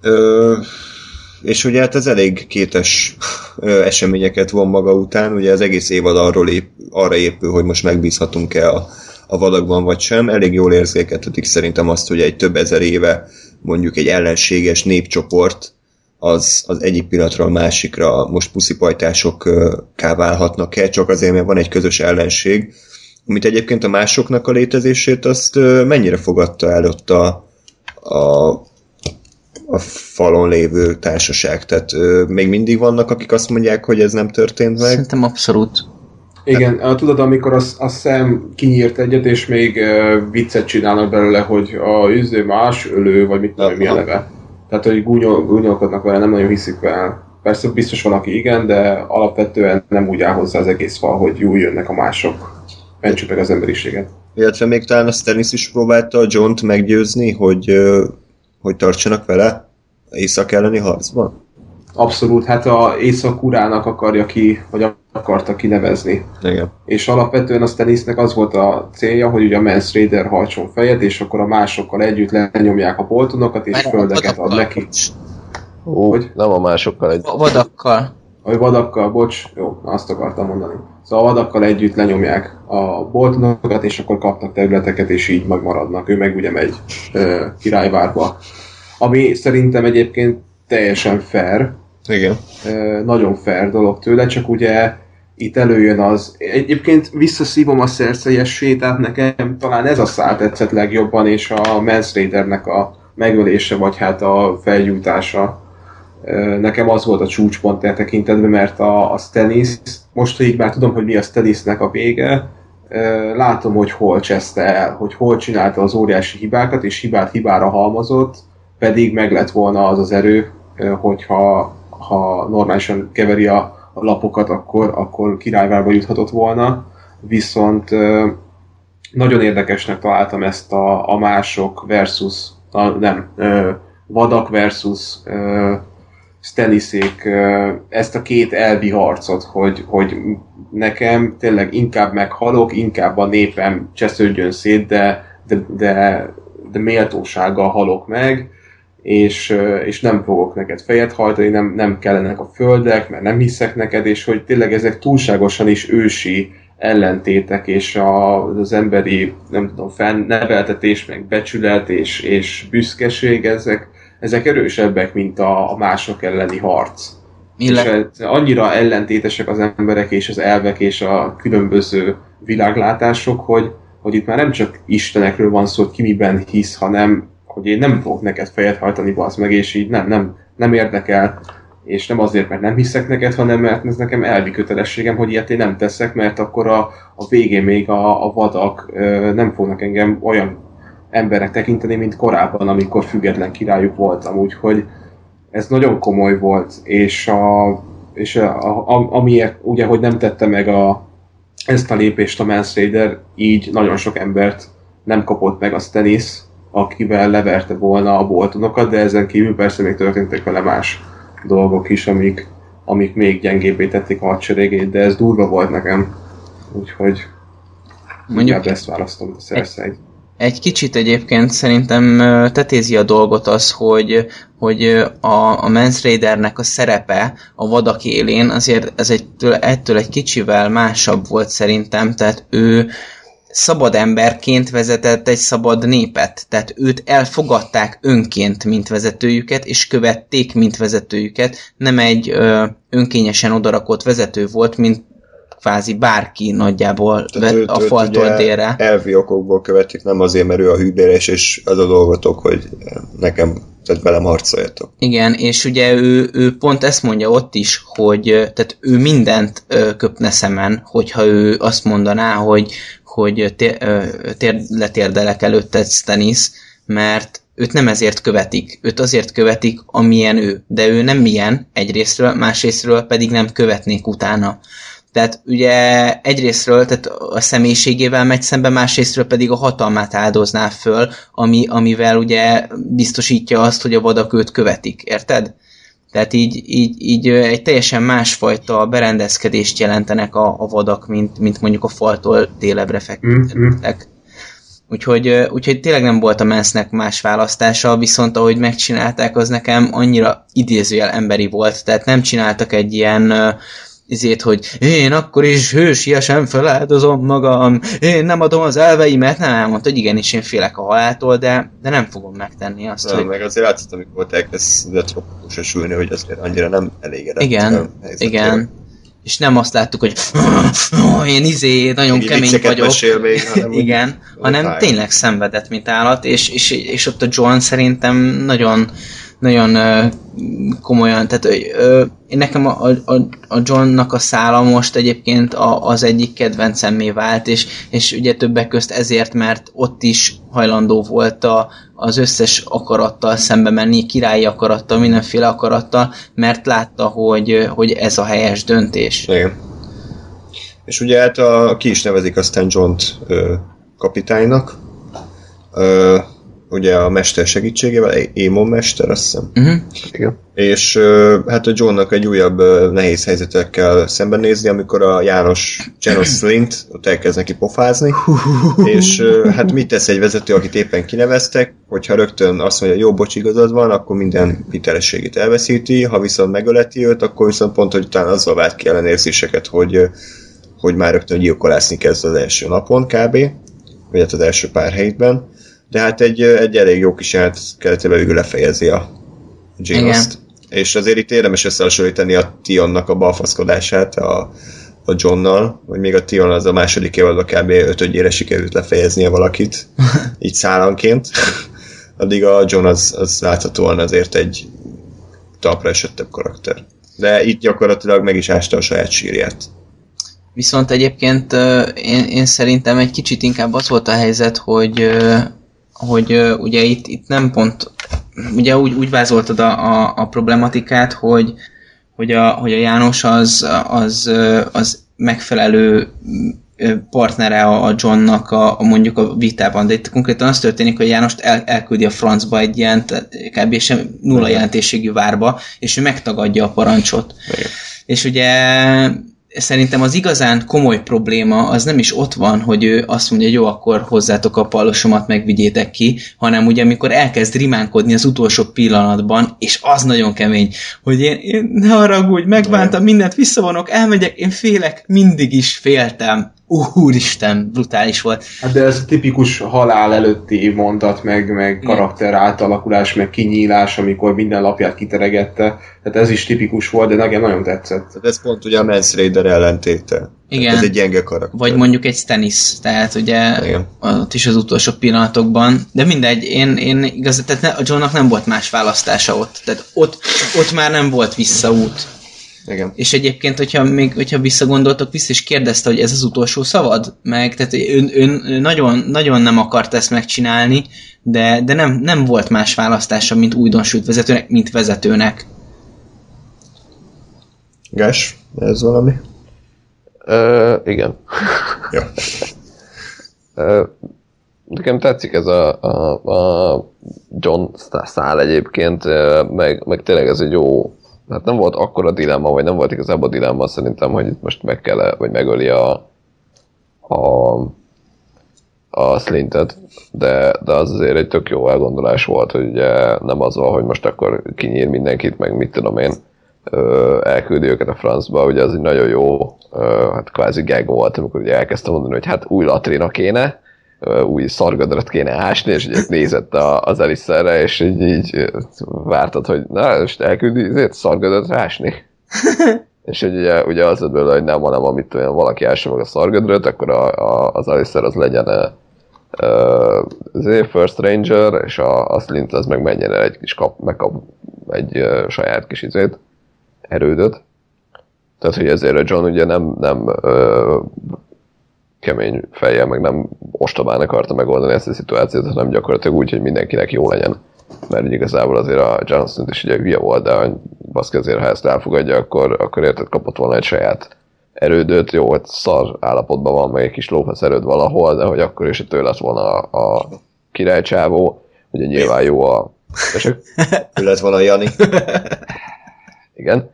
Ö, és ugye hát ez elég kétes eseményeket von maga után, ugye az egész évad arról ép, arra épül, hogy most megbízhatunk-e a, a vadakban vagy sem. Elég jól érzékeltetik szerintem azt, hogy egy több ezer éve mondjuk egy ellenséges népcsoport az, az egyik pillanatról a másikra most puszipajtások káválhatnak el, csak azért, mert van egy közös ellenség, amit egyébként a másoknak a létezését, azt mennyire fogadta el ott a, a, a falon lévő társaság? Tehát ö, még mindig vannak, akik azt mondják, hogy ez nem történt meg? Szerintem abszolút. Igen, a, tudod, amikor a, a szem kinyírt egyet, és még uh, viccet csinálnak belőle, hogy a üző más ölő, vagy mit tudom, én, mi a neve. Tehát, hogy gúnyol, gúnyolkodnak vele, nem nagyon hiszik vele. Persze biztos van, aki igen, de alapvetően nem úgy áll hozzá az egész fal, hogy jó jönnek a mások. Mentsük meg az emberiséget. Illetve még talán a Stannis is próbálta a John-t meggyőzni, hogy, ö, hogy tartsanak vele észak elleni harcban? Abszolút, hát a Észak-Urának akarja ki, vagy akarta kinevezni. Igen. És alapvetően a Stannisnek az volt a célja, hogy ugye a Mance Raider hajtson fejet, és akkor a másokkal együtt lenyomják a boltonokat, és Várj, földeket ad neki. Ó, Hogy? nem a másokkal egy... A vadakkal. A vadakkal, bocs, jó, azt akartam mondani. Szóval a vadakkal együtt lenyomják a boltonokat, és akkor kapnak területeket, és így megmaradnak. Ő meg ugye megy ö, királyvárba. Ami szerintem egyébként teljesen fair, Igen. ö, nagyon fair dolog tőle, csak ugye itt előjön az... Egyébként visszaszívom a szerszelyes sétát, nekem talán ez a szál tetszett legjobban, és a Mance Raidernek a megölése, vagy hát a felgyújtása. Nekem az volt a csúcspont e tekintetben, mert a, a Stannis, most így már tudom, hogy mi a Stannisnek a vége, látom, hogy hol cseszte el, hogy hol csinálta az óriási hibákat, és hibát hibára halmozott, pedig meg lett volna az az erő, hogyha ha normálisan keveri a, a lapokat, akkor, akkor királyvába juthatott volna. Viszont nagyon érdekesnek találtam ezt a, a mások versus, a, nem, vadak versus ö, ezt a két elvi harcot, hogy, hogy nekem tényleg inkább meghalok, inkább a népem csesződjön szét, de, de, de, de méltósággal halok meg, és, és nem fogok neked fejet hajtani, nem, nem kellenek a földek, mert nem hiszek neked, és hogy tényleg ezek túlságosan is ősi ellentétek, és a, az emberi, nem tudom, felneveltetés, meg becsület és, és büszkeség, ezek, ezek erősebbek, mint a, a mások elleni harc. Illet, És ez annyira ellentétesek az emberek és az elvek és a különböző világlátások, hogy, hogy itt már nem csak istenekről van szó, hogy ki miben hisz, hanem hogy én nem fogok neked fejet hajtani, bazd meg, és így nem, nem, nem érdekel, és nem azért, mert nem hiszek neked, hanem mert ez nekem elvi kötelességem, hogy ilyet én nem teszek, mert akkor a, a végén még a, a vadak ö, nem fognak engem olyan emberek tekinteni, mint korábban, amikor független királyuk voltam, úgyhogy ez nagyon komoly volt, és, a, és a, a, amiért ugye, hogy nem tette meg a, ezt a lépést a Mans Raider, így nagyon sok embert nem kapott meg a Stennis, akivel leverte volna a boltonokat, de ezen kívül persze még történtek vele más dolgok is, amik, amik még gyengébbé tették a hadseregét, de ez durva volt nekem. Úgyhogy Mondjuk- ezt választom a Cersei. Egy kicsit egyébként szerintem tetézi a dolgot az, hogy, hogy a, a Mans Raidernek a szerepe a vadak élén azért ez egy, ettől egy kicsivel másabb volt szerintem, tehát ő szabad emberként vezetett egy szabad népet, tehát őt elfogadták önként, mint vezetőjüket, és követték, mint vezetőjüket, nem egy ö, önkényesen odarakott vezető volt, mint kvázi bárki nagyjából Tehát őt- a faltól délre. Elvi okokból követik, nem azért, mert ő a hűbéres, és az a dolgotok, hogy nekem, tehát velem harcoljatok. Igen, és ugye ő, ő pont ezt mondja ott is, hogy tehát ő mindent köpne szemen, hogyha ő azt mondaná, hogy, hogy tér, tér, letérdelek előtte Stannis, mert őt nem ezért követik, őt azért követik, amilyen ő, de ő nem milyen egyrésztről, másrésztről pedig nem követnék utána. Tehát ugye egyrésztről tehát a személyiségével megy szembe, másrésztről pedig a hatalmát áldozná föl, ami, amivel ugye biztosítja azt, hogy a vadak őt követik, érted? Tehát így, így, így egy teljesen másfajta berendezkedést jelentenek a, a vadak, mint, mint mondjuk a faltól délebre fektettek. Úgyhogy, úgyhogy tényleg nem volt a Mansnek más választása, viszont ahogy megcsinálták, az nekem annyira idézőjel emberi volt, tehát nem csináltak egy ilyen izét, hogy én akkor is hősiesen feláldozom magam, én nem adom az elveimet, nem elmondta, hogy igenis én félek a haláltól, de, de nem fogom megtenni azt, Nem, hogy meg azért látszott, amikor volt elkezdett tropikusa sülni, hogy azért annyira nem elégedett. igen, igen, és nem azt láttuk, hogy én izé nagyon Így kemény vagyok, mesél még, hanem igen, hanem tényleg szenvedett, mint állat, és, és, és ott a John szerintem nagyon nagyon komolyan, tehát ö, én nekem a, a, a Johnnak a szála most egyébként a, az egyik kedvencemmé vált, és, és ugye többek közt ezért, mert ott is hajlandó volt a, az összes akarattal szembe menni, királyi akarattal, mindenféle akarattal, mert látta, hogy, hogy ez a helyes döntés. Igen. És ugye hát a, ki is nevezik aztán John-t ö, kapitánynak. Ugye a mester segítségével, Émon mester, azt hiszem. Uh-huh. Igen. És hát a Johnnak egy újabb nehéz helyzetekkel szembenézni, amikor a János Janos Slint ott elkezd neki pofázni, és hát mit tesz egy vezető, akit éppen kineveztek, hogyha rögtön azt mondja, jó, bocs, igazad van, akkor minden hitelességét elveszíti, ha viszont megöleti őt, akkor viszont pont, hogy utána azzal vált ki ellenérzéseket, hogy, hogy már rögtön gyilkolászni kezd az első napon kb. Vagy hát az első pár hétben. De hát egy, egy elég jó kis keretében végül lefejezi a Janos-t. És azért itt érdemes összehasonlítani a Tionnak a balfaszkodását a, a Johnnal, hogy még a Tion az a második évadban kb. ötödjére sikerült lefejeznie valakit, így szállanként. Addig a John az, az láthatóan azért egy talpra esettebb karakter. De itt gyakorlatilag meg is ásta a saját sírját. Viszont egyébként én, én szerintem egy kicsit inkább az volt a helyzet, hogy hogy ö, ugye itt, itt nem pont, ugye úgy, úgy vázoltad a, a, a problematikát, hogy, hogy, a, hogy a János az, az, az megfelelő partnere a Johnnak a, a mondjuk a vitában, de itt konkrétan az történik, hogy Jánost el, elküldi a francba egy ilyen kb. sem nulla jelentőségű várba, és ő megtagadja a parancsot. Igen. És ugye szerintem az igazán komoly probléma az nem is ott van, hogy ő azt mondja, hogy jó, akkor hozzátok a pallosomat, megvigyétek ki, hanem ugye amikor elkezd rimánkodni az utolsó pillanatban, és az nagyon kemény, hogy én, én ne haragudj, megbántam mindent, visszavonok, elmegyek, én félek, mindig is féltem. Úristen, brutális volt. Hát de ez tipikus halál előtti mondat, meg, meg karakter átalakulás, meg kinyílás, amikor minden lapját kiteregette. Tehát ez is tipikus volt, de nekem nagyon tetszett. Tehát ez pont ugye a Mans Raider ellentéte. Igen. Tehát ez egy gyenge karakter. Vagy mondjuk egy Stannis, tehát ugye Igen. ott is az utolsó pillanatokban, de mindegy, én, én igaz, tehát ne, a Johnnak nem volt más választása ott, tehát ott, ott már nem volt visszaút. Igen. És egyébként, hogyha még hogyha visszagondoltok, vissza is kérdezte, hogy ez az utolsó szavad, meg tehát ön, ön, ön nagyon, nagyon nem akart ezt megcsinálni, de, de nem, nem volt más választása, mint újdonsült vezetőnek, mint vezetőnek. Gás, ez valami? Ö, igen. Jó. Ö, Nekem tetszik ez a, a, a John szál egyébként, meg, meg tényleg ez egy jó, hát nem volt akkora dilemma, vagy nem volt igazából dilemma szerintem, hogy itt most meg kell vagy megöli a, a, a slintet, de, de az azért egy tök jó elgondolás volt, hogy ugye nem az van, hogy most akkor kinyír mindenkit, meg mit tudom én, elküldi őket a francba, ugye az egy nagyon jó, hát kvázi gag volt, amikor ugye elkezdte mondani, hogy hát új latrina kéne, új szargadrat kéne ásni, és ugye nézett a, az Eliszerre, és így, így vártad, hogy na, most elküldi ezért szargadrat ásni. és hogy ugye, ugye az lett belőle, hogy nem, hanem amit olyan valaki ássa meg a szargadrat, akkor a, a, az Aliszer az legyen ö, ö, azért First Ranger, és a, a Slint az meg menjen el egy kis kap, megkap egy ö, saját kis izét, erődöt. Tehát, hogy ezért a John ugye nem, nem ö, kemény fejjel, meg nem ostobán akarta megoldani ezt a szituációt, hanem gyakorlatilag úgy, hogy mindenkinek jó legyen. Mert igazából azért a Johnson is ugye hülye volt, de hogy baszki azért, ha ezt elfogadja, akkor, akkor érted kapott volna egy saját erődöt, jó, hogy szar állapotban van, meg egy kis lófasz erőd valahol, de hogy akkor is tőle lett volna a, a királycsávó, ugye nyilván jó a... Ő lett volna a Jani. Igen.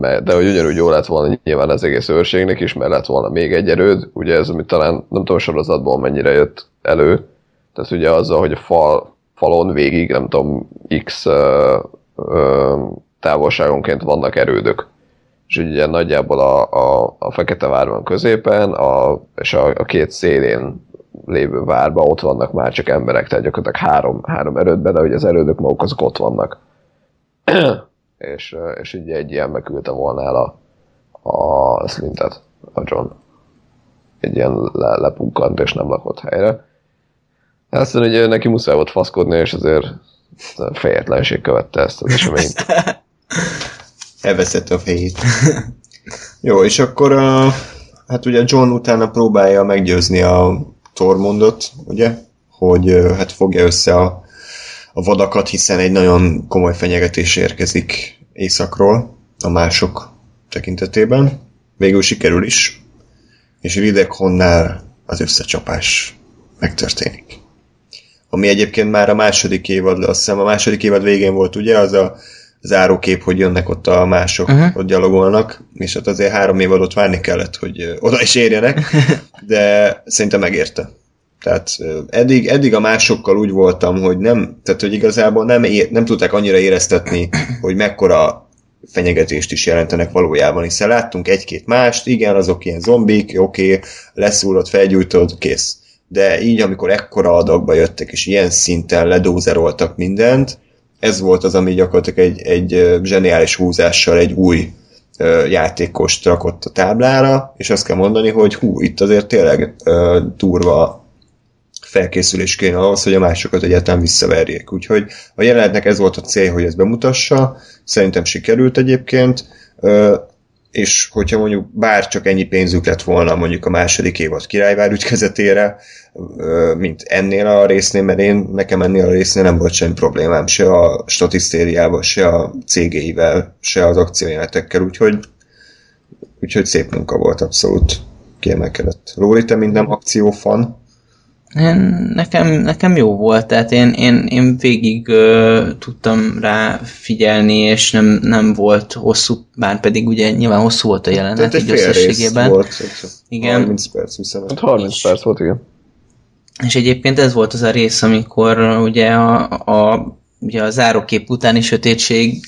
Mert- De hogy ugyanúgy jó lett volna nyilván az egész őrségnek is, mert lett volna még egy erőd, ugye ez, amit talán nem tudom sorozatból mennyire jött elő, tehát ugye azzal, hogy a fal, falon végig, nem tudom, x ö, ö, távolságonként vannak erődök. És ugye nagyjából a, a, a Fekete Vár középen, a, és a, a két szélén lévő várban ott vannak már csak emberek, tehát gyakorlatilag három, három erődben, de hogy az erődök maguk azok ott vannak és, és ugye egy ilyen megküldte volna el a, a Slintet, a John. Egy ilyen le, lepukkant és nem lakott helyre. Aztán ugye neki muszáj volt faszkodni, és azért fejetlenség követte ezt az eseményt. Elveszette a fejét. Jó, és akkor a, hát ugye John utána próbálja meggyőzni a Tormundot, ugye, hogy hát fogja össze a, a vadakat, hiszen egy nagyon komoly fenyegetés érkezik északról a mások tekintetében. Végül sikerül is, és Ridekhonnál az összecsapás megtörténik. Ami egyébként már a második évad, azt hiszem a második évad végén volt ugye, az a zárókép, hogy jönnek ott a mások, uh-huh. ott gyalogolnak, és ott azért három évadot várni kellett, hogy oda is érjenek, de szerintem megérte. Tehát eddig, eddig a másokkal úgy voltam, hogy nem, tehát hogy igazából nem, é, nem tudták annyira éreztetni, hogy mekkora fenyegetést is jelentenek valójában, hiszen láttunk egy-két mást, igen, azok ilyen zombik, oké, leszúrod, felgyújtod, kész. De így, amikor ekkora adagba jöttek, és ilyen szinten ledózeroltak mindent, ez volt az, ami gyakorlatilag egy, egy zseniális húzással egy új játékost rakott a táblára, és azt kell mondani, hogy hú, itt azért tényleg ö, durva felkészülés kéne ahhoz, hogy a másokat egyáltalán visszaverjék. Úgyhogy a jelenetnek ez volt a cél, hogy ezt bemutassa, szerintem sikerült egyébként. És hogyha mondjuk bár csak ennyi pénzük lett volna mondjuk a második évad királyvár ügykezetére, mint ennél a résznél, mert én nekem ennél a résznél nem volt semmi problémám, se a statisztériával, se a cégeivel, se az akciójelenetekkel, úgyhogy, úgyhogy szép munka volt abszolút kiemelkedett. Lóri, te mint nem akciófan, Én, nekem, nekem jó volt, tehát én, én, én végig uh, tudtam rá figyelni, és nem, nem volt hosszú, bár pedig ugye nyilván hosszú volt a jelenet, tehát egy így összességében. volt, Igen. 30 perc, 25. Hát 30 És- perc volt, igen. És egyébként ez volt az a rész, amikor ugye a, a, ugye a zárókép utáni sötétség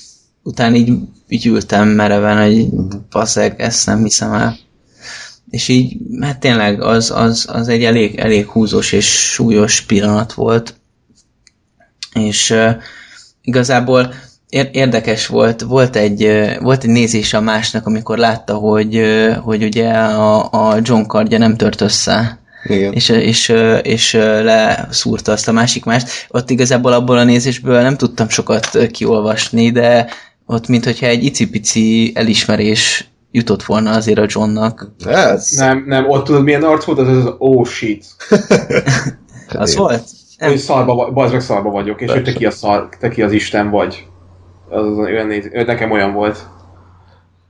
után így, így ültem mereven, hogy faszeg, ezt nem hiszem el. És így, hát tényleg az, az, az egy elég, elég húzós és súlyos pillanat volt. És uh, igazából ér- érdekes volt, volt egy, volt egy nézés a másnak, amikor látta, hogy, hogy ugye a, a John kardja nem tört össze Igen. és, és, és leszúrta azt a másik mást. Ott igazából abból a nézésből nem tudtam sokat kiolvasni, de ott mintha egy icipici elismerés jutott volna azért a Johnnak. Ez, Nem, nem, ott tudod milyen arc volt? Az az oh shit. Az volt? Nem. Hogy szarba, vagy- bazd meg szarba vagyok, és hogy te ki, a szar, te ki az Isten vagy. Az, az olyan néz, nekem olyan volt.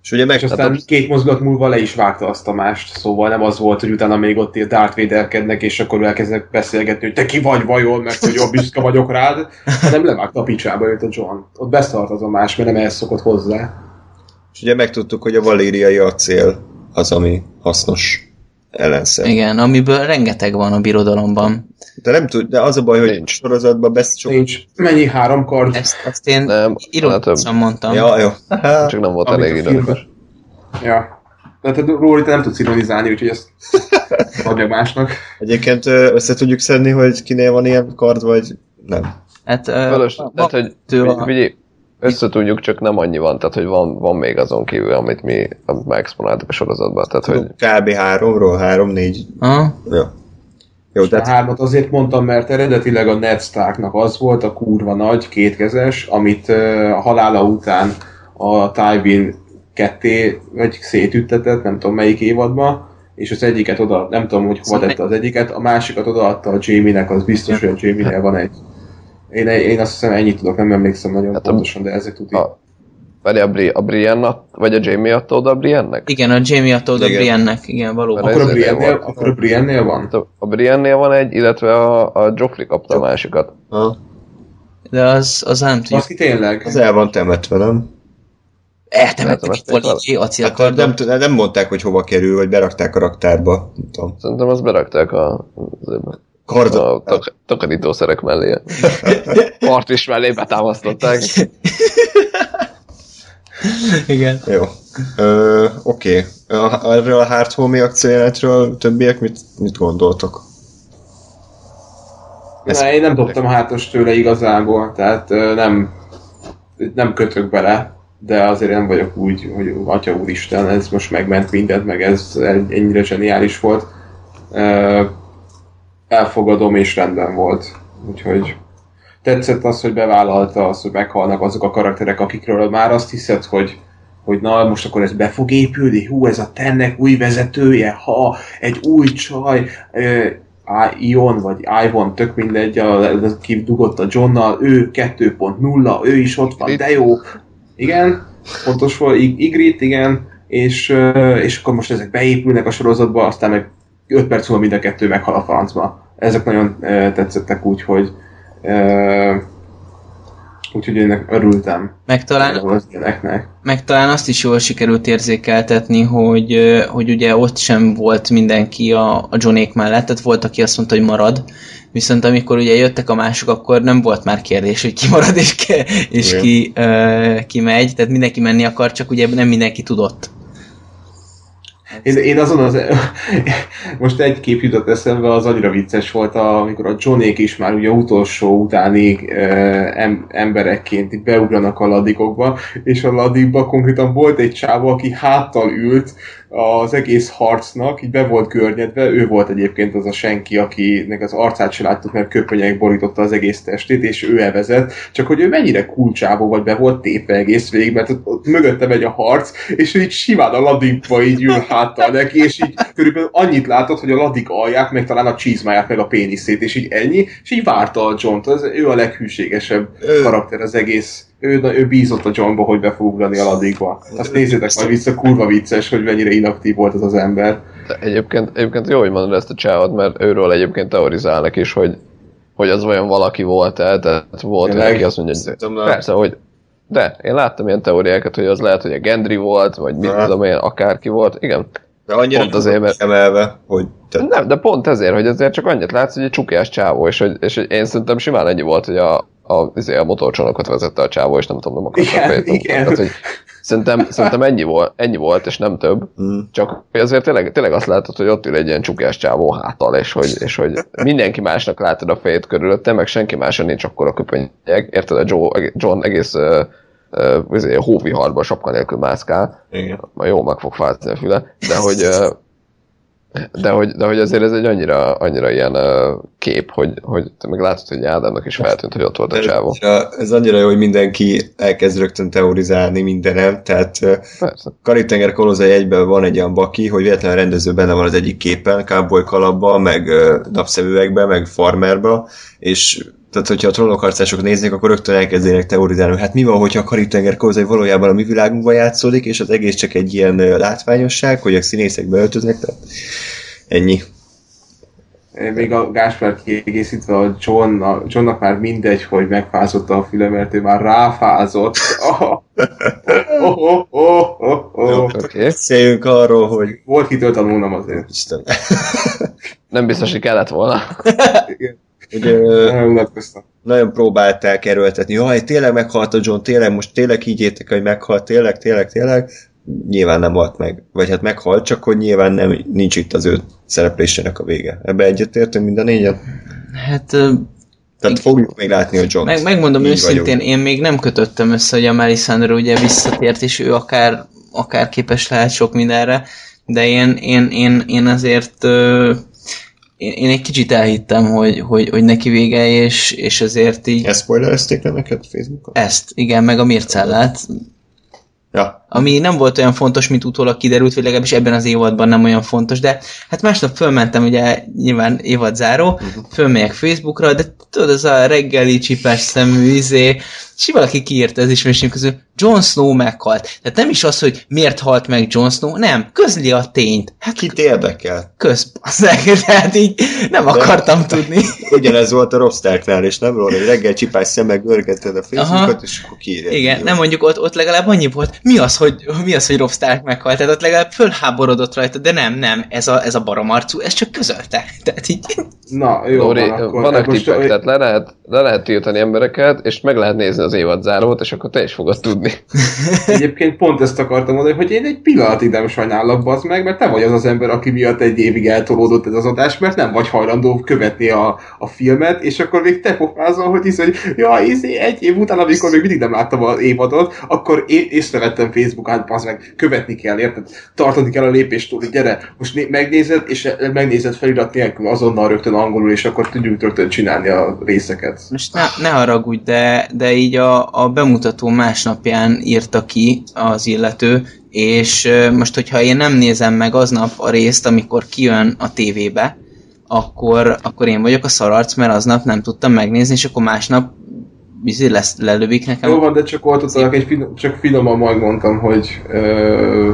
és ugye meg, És aztán két mozgat múlva le is vágta azt a mást, szóval nem az volt, hogy utána még ott ilyen Darth Vaderkednek, és akkor elkezdenek beszélgetni, hogy te ki vagy vajon, meg hogy jobb büszke vagyok rád, hanem levágta a picsába őt a John. Ott beszart az a más, mert nem ehhez szokott hozzá. És ugye megtudtuk, hogy a valériai acél az, ami hasznos ellenszer. Igen, amiből rengeteg van a birodalomban. De nem tud, de az a baj, hogy Nincs. sorozatban besz sok... Nincs. Mennyi három kard? Ezt, ezt én Nem, ironikusan mondtam. Ja, jó. Csak nem volt Amit elég filmben- Ja. De te Róli, te nem tudsz ironizálni, úgyhogy ezt meg másnak. Egyébként össze tudjuk szedni, hogy kinél van ilyen kard, vagy nem. Hát, ma- tehát, hogy tő figyelj, összetudjuk, csak nem annyi van, tehát hogy van, van még azon kívül, amit mi amit megexponáltuk a sorozatban, tehát hogy Kb. háromról, három-négy. Jó. Jó, A tehát hármat azért mondtam, mert eredetileg a Ned Starknak az volt a kurva nagy, kétkezes, amit a halála után a Tywin ketté, vagy szétüttetett, nem tudom melyik évadban, és az egyiket oda, nem tudom, hogy hova Szóval tette az egyiket, a másikat odaadta a Jamie-nek, az biztos, hogy a Jamie-nél van egy. Én, én azt hiszem ennyit tudok, nem emlékszem nagyon Hát a- pontosan, de ezek tudjuk. a, vagy a, Bri, a Brienne, vagy a Jamie adta oda a Briennek? Igen, a Jamie adta oda Igen. Brienne-nek, igen, valóban. Akkor, a volt. akkor a Brienne-nél van? Hát A, a Briennél van egy, illetve a, a Joffrey kapta a másikat. ha, De az, az nem tudjuk. Az ki tényleg? az el van temetve, nem? Eltemettek polici Hát nem, nem mondták, hogy hova kerül, vagy berakták a raktárba. Nem tudom. Szerintem azt berakták a, az, Kardot. a tak, takarítószerek mellé. Part is mellé betámasztották. Igen. Jó. Oké. Okay. Erről a Hard Home akciójelenetről többiek mit, mit gondoltok? Ez- Ne, én nem dobtam hátos tőle igazából, tehát nem, nem kötök bele, de azért nem vagyok úgy, hogy Atya Úristen, ez most megment mindent, meg ez ennyire zseniális volt. Elfogadom és rendben volt, úgyhogy tetszett az, hogy bevállalta az, hogy meghalnak azok a karakterek, akikről már azt hiszed, hogy hogy na, most akkor ez be fog épülni, hú, ez a tennek új vezetője, ha, egy új csaj, Á- Ion vagy Ivon, tök mindegy, a, aki dugott a Johnnal, ő 2.0, ő is ott van, de jó. Igen, pontos volt, Igrit, igen, és, és akkor most ezek beépülnek a sorozatba, aztán meg 5 perc múlva mind a kettő meghal a francba. Ezek nagyon ö, tetszettek úgy, hogy ö, úgyhogy ennek örültem. Meg talán meg talán azt is jól sikerült érzékeltetni, hogy, hogy ugye ott sem volt mindenki a, a Johnék mellett, tehát volt, aki azt mondta, hogy marad, viszont amikor ugye jöttek a mások, akkor nem volt már kérdés, hogy ki marad és, ki, és ki, ö, ki megy, tehát mindenki menni akar, csak ugye nem mindenki tudott. Én, én azon az... Most egy kép jutott eszembe, az annyira vicces volt, amikor a Johnék is már ugye utolsó utáni em, emberekként beugranak a ladikokba, és a ladikba konkrétan volt egy csávó, aki háttal ült az egész harcnak így be volt környedve, ő volt egyébként az a senki, akinek az arcát se láttuk, mert köpönyek borította az egész testét, és ő elvezet, csak hogy ő mennyire kulcsávó vagy be volt tépve egész végig, mert ott, ott mögötte megy a harc, és ő így simán a ladikba így ül háttal neki, és így körülbelül annyit látott, hogy a ladik alját, meg talán a csizmáját, meg a péniszét, és így ennyi, és így várta a John-t, ő a leghűségesebb karakter az egész ő, ő bízott a Johnba, hogy be fog ugrani a ladikba. Azt nézzétek majd vissza, kurva vicces, hogy mennyire inaktív volt az az ember. De egyébként, egyébként jó, hogy mondod ezt a csávot, mert őről egyébként teorizálnak is, hogy, hogy az olyan valaki volt-e, tehát volt neki azt mondja, hogy persze, hogy de, én láttam ilyen teóriákat, hogy az lehet, hogy a Gendry volt, vagy mit tudom én, akárki volt, igen. De annyira Pont azért, mert- emelve, hogy te, Nem, de pont ezért, hogy azért csak annyit látsz, hogy egy csukjás csávó, és hogy, és én szerintem simán ennyi volt, hogy a, a, izé, a motorcsónakot vezette a csávó, és nem tudom, nem akartam Igen, fejteni. igen. Tehát, hogy szerintem, szerintem ennyi, volt, ennyi volt, és nem több. Mm. Csak azért tényleg, tényleg azt látod, hogy ott ül egy ilyen csukjás csávó háttal, és hogy, és hogy mindenki másnak látod a fejét körülötte, meg senki máson nincs akkor a köpönyeg. Érted, a Joe, John egész uh, uh, hóviharba sapka nélkül mászkál, igen. majd jó meg fog fázni a füle, de hogy, ö, de hogy, de hogy azért ez egy annyira, annyira ilyen ö, kép, hogy, hogy te meg látod, hogy Ádámnak is feltűnt, hogy ott volt a csávó. ez annyira jó, hogy mindenki elkezd rögtön teorizálni mindenem, tehát Persze. Karib-tenger kolózai egyben van egy olyan baki, hogy véletlenül a rendező benne van az egyik képen, cowboy kalapba, meg ö, napszemüvegbe, meg farmerba, és tehát, hogyha a trónokharcások néznék, akkor rögtön elkezdenek teorizálni, hogy hát mi van, hogyha a Karib-tenger kolózai valójában a mi világunkban játszódik, és az egész csak egy ilyen látványosság, hogy a színészek beöltöznek, tehát ennyi. Még a Gáspár kiegészítve a John, a Johnnak már mindegy, hogy megfázotta a füle, mert ő már ráfázott. Oh, oh, oh, oh, oh, oh. Oké. Beszéljünk arról, hogy Volt kitől tanulnom azért. Isten, Nem biztos, hogy kellett volna. hogy ö, Nagyon próbálták erőltetni, jaj, tényleg meghalt a John, tényleg most tényleg higgyétek, hogy meghalt, tényleg, tényleg, tényleg. Nyilván nem halt meg. Vagy hát meghalt, csak hogy nyilván nem, nincs itt az ő szereplésének a vége. Ebbe egyetértünk mind a négyen? Hát Tehát fogjuk még látni a john meg, megmondom őszintén, én még nem kötöttem össze, hogy a Melisandre ugye visszatért, és ő akár, akár képes lehet sok mindenre, de én, én, én, én azért én, én egy kicsit elhittem, hogy, hogy, hogy neki vége, és, és azért így Ezt spoilerezték le neked Facebookon? ezt, igen, meg a Mircellát, Ja. Ami nem volt olyan fontos, mint utólag kiderült, vagy legalábbis ebben az évadban nem olyan fontos, de hát másnap fölmentem, ugye nyilván évad záró, uh-huh. fölmegyek Facebookra, de tudod, az a reggeli csipás szemű izé, és valaki kiírta az ismerősünk közül, Jon Snow meghalt. Tehát nem is az, hogy miért halt meg Jon Snow, nem, közli a tényt. Hát Kit érdekel? köz, tehát így nem akartam tudni. Ugyanez volt a Rob Starknál, és nem róla, hogy reggel csipás szemmel görgeted a Facebookot, Aha. és akkor kiírják. Igen, nem mondjuk ott, ott legalább annyi volt, mi az, hogy, mi az, hogy Rob Stark meghalt, tehát ott legalább fölháborodott rajta, de nem, nem, ez a, ez a baromarcú, ez csak közölte. Tehát így, Na, jó Lóri, van, akkor... vannak most- tippek, tehát le lehet, le lehet tiltani embereket, és meg lehet nézni az évad zárót, és akkor te is fogod tudni. Egyébként pont ezt akartam mondani, hogy én egy pillanatig nem sajnálok, bazd meg, mert te vagy az az ember, aki miatt egy évig eltolódott ez az adás, mert nem vagy hajlandó követni a, a filmet, és akkor még te pofázol, hogy hisz, hogy ja, izé, egy év után, amikor még mindig nem láttam az évadot, akkor én észrevettem Facebookon, bazd meg, követni kell, érted? Tartani kell a lépést, hogy gyere, most né- megnézed, és megnézed felirat nélkül azonnal rögtön angolul, és akkor tudjuk rögtön csinálni a részeket. most ne, ne haragudj, de, de így a, a bemutató másnapján írta ki az illető, és most, hogyha én nem nézem meg aznap a részt, amikor kijön a tévébe, akkor, akkor én vagyok a szararc, mert aznap nem tudtam megnézni, és akkor másnap bizony lesz, lelövik nekem. Jó van, de csak oltottalak, egy finom, csak finoman majd mondtam, hogy ö,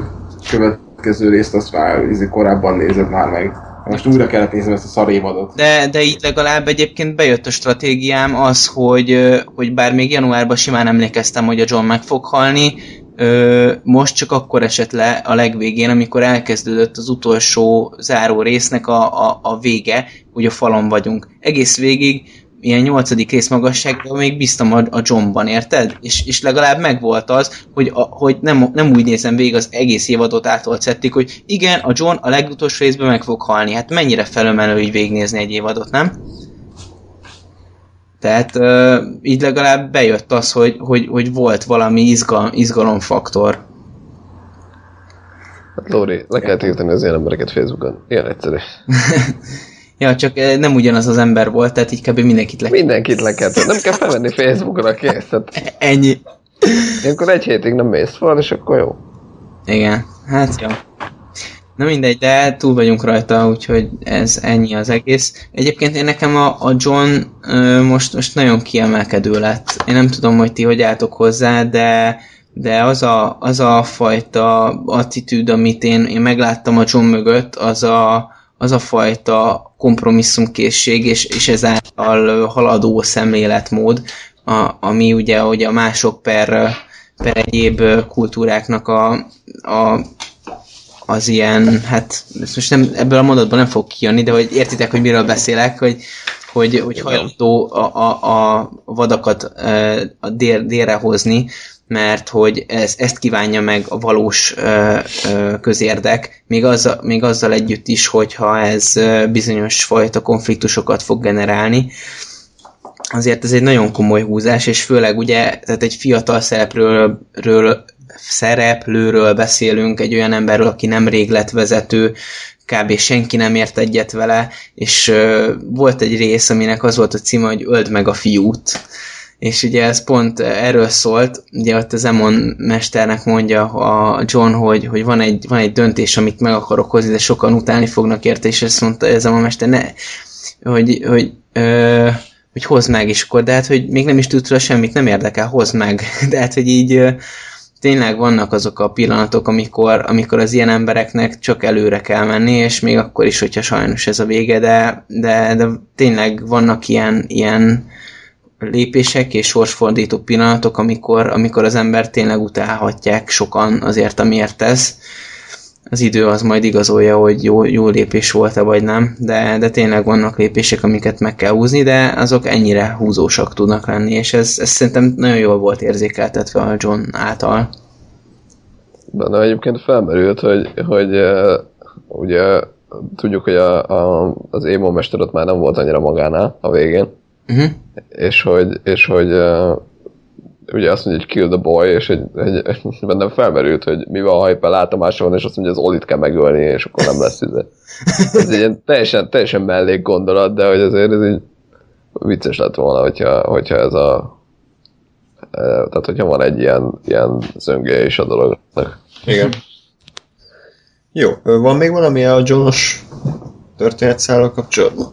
következő részt azt már izé, korábban nézed már meg. Most újra kellett néznem ezt a szarévadot. De, de így legalább egyébként bejött a stratégiám az, hogy, hogy bár még januárban simán emlékeztem, hogy a John meg fog halni, ö, most csak akkor esett le a legvégén, amikor elkezdődött az utolsó záró résznek a, a, a vége, hogy a falon vagyunk. Egész végig ilyen nyolcadik rész magasságban még bíztam a, a Johnban, érted? És, és legalább megvolt az, hogy, a, hogy nem, nem úgy nézem végig az egész évadot átolcették, hogy igen, a John a legutolsó részben meg fog halni. Hát mennyire felömelő így végignézni egy évadot, nem? Tehát uh, így legalább bejött az, hogy, hogy, hogy volt valami izgal, izgalomfaktor. Lóri, le kell tiltani az ilyen embereket Facebookon. Ilyen egyszerű. Ja, csak eh, nem ugyanaz az ember volt, tehát így kb. mindenkit le... Mindenkit le kell Nem kell felvenni Facebookra, kész. Tehát Ennyi. ilyenkor egy hétig nem mész fel, és akkor jó. Igen, hát jó. Na mindegy, de túl vagyunk rajta, úgyhogy ez ennyi az egész. Egyébként én nekem a, a John ö, most, most nagyon kiemelkedő lett. Én nem tudom, hogy ti hogy álltok hozzá, de, de az a, az a fajta attitűd, amit én, én megláttam a John mögött, az a, az a fajta kompromisszumkészség, és, és ezáltal haladó szemléletmód, a, ami ugye hogy a mások per, per egyéb kultúráknak a, a az ilyen, hát ezt most nem, ebből a mondatban nem fog kijönni, de hogy értitek, hogy miről beszélek, hogy, hogy, hogy hajlandó a, a, a vadakat a dél, délre hozni, mert hogy ez, ezt kívánja meg a valós ö, ö, közérdek, még, az, még azzal együtt is, hogyha ez bizonyos fajta konfliktusokat fog generálni. Azért ez egy nagyon komoly húzás, és főleg ugye, tehát egy fiatal szereplőről ről, szereplőről beszélünk, egy olyan emberről, aki nemrég lett vezető, kb. senki nem ért egyet vele, és ö, volt egy rész, aminek az volt a címe, hogy öld meg a fiút. És ugye ez pont erről szólt, ugye ott az Emon mesternek mondja a John, hogy, hogy van, egy, van egy döntés, amit meg akarok hozni, de sokan utálni fognak érte, és ezt mondta ez a mester, ne, hogy, hogy ö, hogy hozd meg, és akkor, de hát, hogy még nem is tudsz róla semmit, nem érdekel, hozd meg. De hát, hogy így ö, tényleg vannak azok a pillanatok, amikor, amikor az ilyen embereknek csak előre kell menni, és még akkor is, hogyha sajnos ez a vége, de, de, de tényleg vannak ilyen, ilyen lépések és sorsfordító pillanatok, amikor, amikor az ember tényleg utálhatják sokan azért, amiért tesz. Az idő az majd igazolja, hogy jó, jó lépés volt-e vagy nem, de, de tényleg vannak lépések, amiket meg kell húzni, de azok ennyire húzósak tudnak lenni, és ez, ez szerintem nagyon jól volt érzékeltetve a John által. Benne egyébként felmerült, hogy, hogy uh, ugye tudjuk, hogy a, a, az émon mester ott már nem volt annyira magánál a végén, Uh-huh. és hogy, és hogy uh, ugye azt mondja, hogy kill the boy, és egy, egy, egy, bennem felmerült, hogy mi van, ha éppen látomása van, és azt mondja, az Olit kell megölni, és akkor nem lesz ide. Ez egy ilyen teljesen, teljesen mellék gondolat, de hogy azért ez így vicces lett volna, hogyha, hogyha ez a eh, tehát, hogyha van egy ilyen, ilyen zöngje is a dolognak. Igen. Jó, van még valami a Johnos történetszállal kapcsolatban?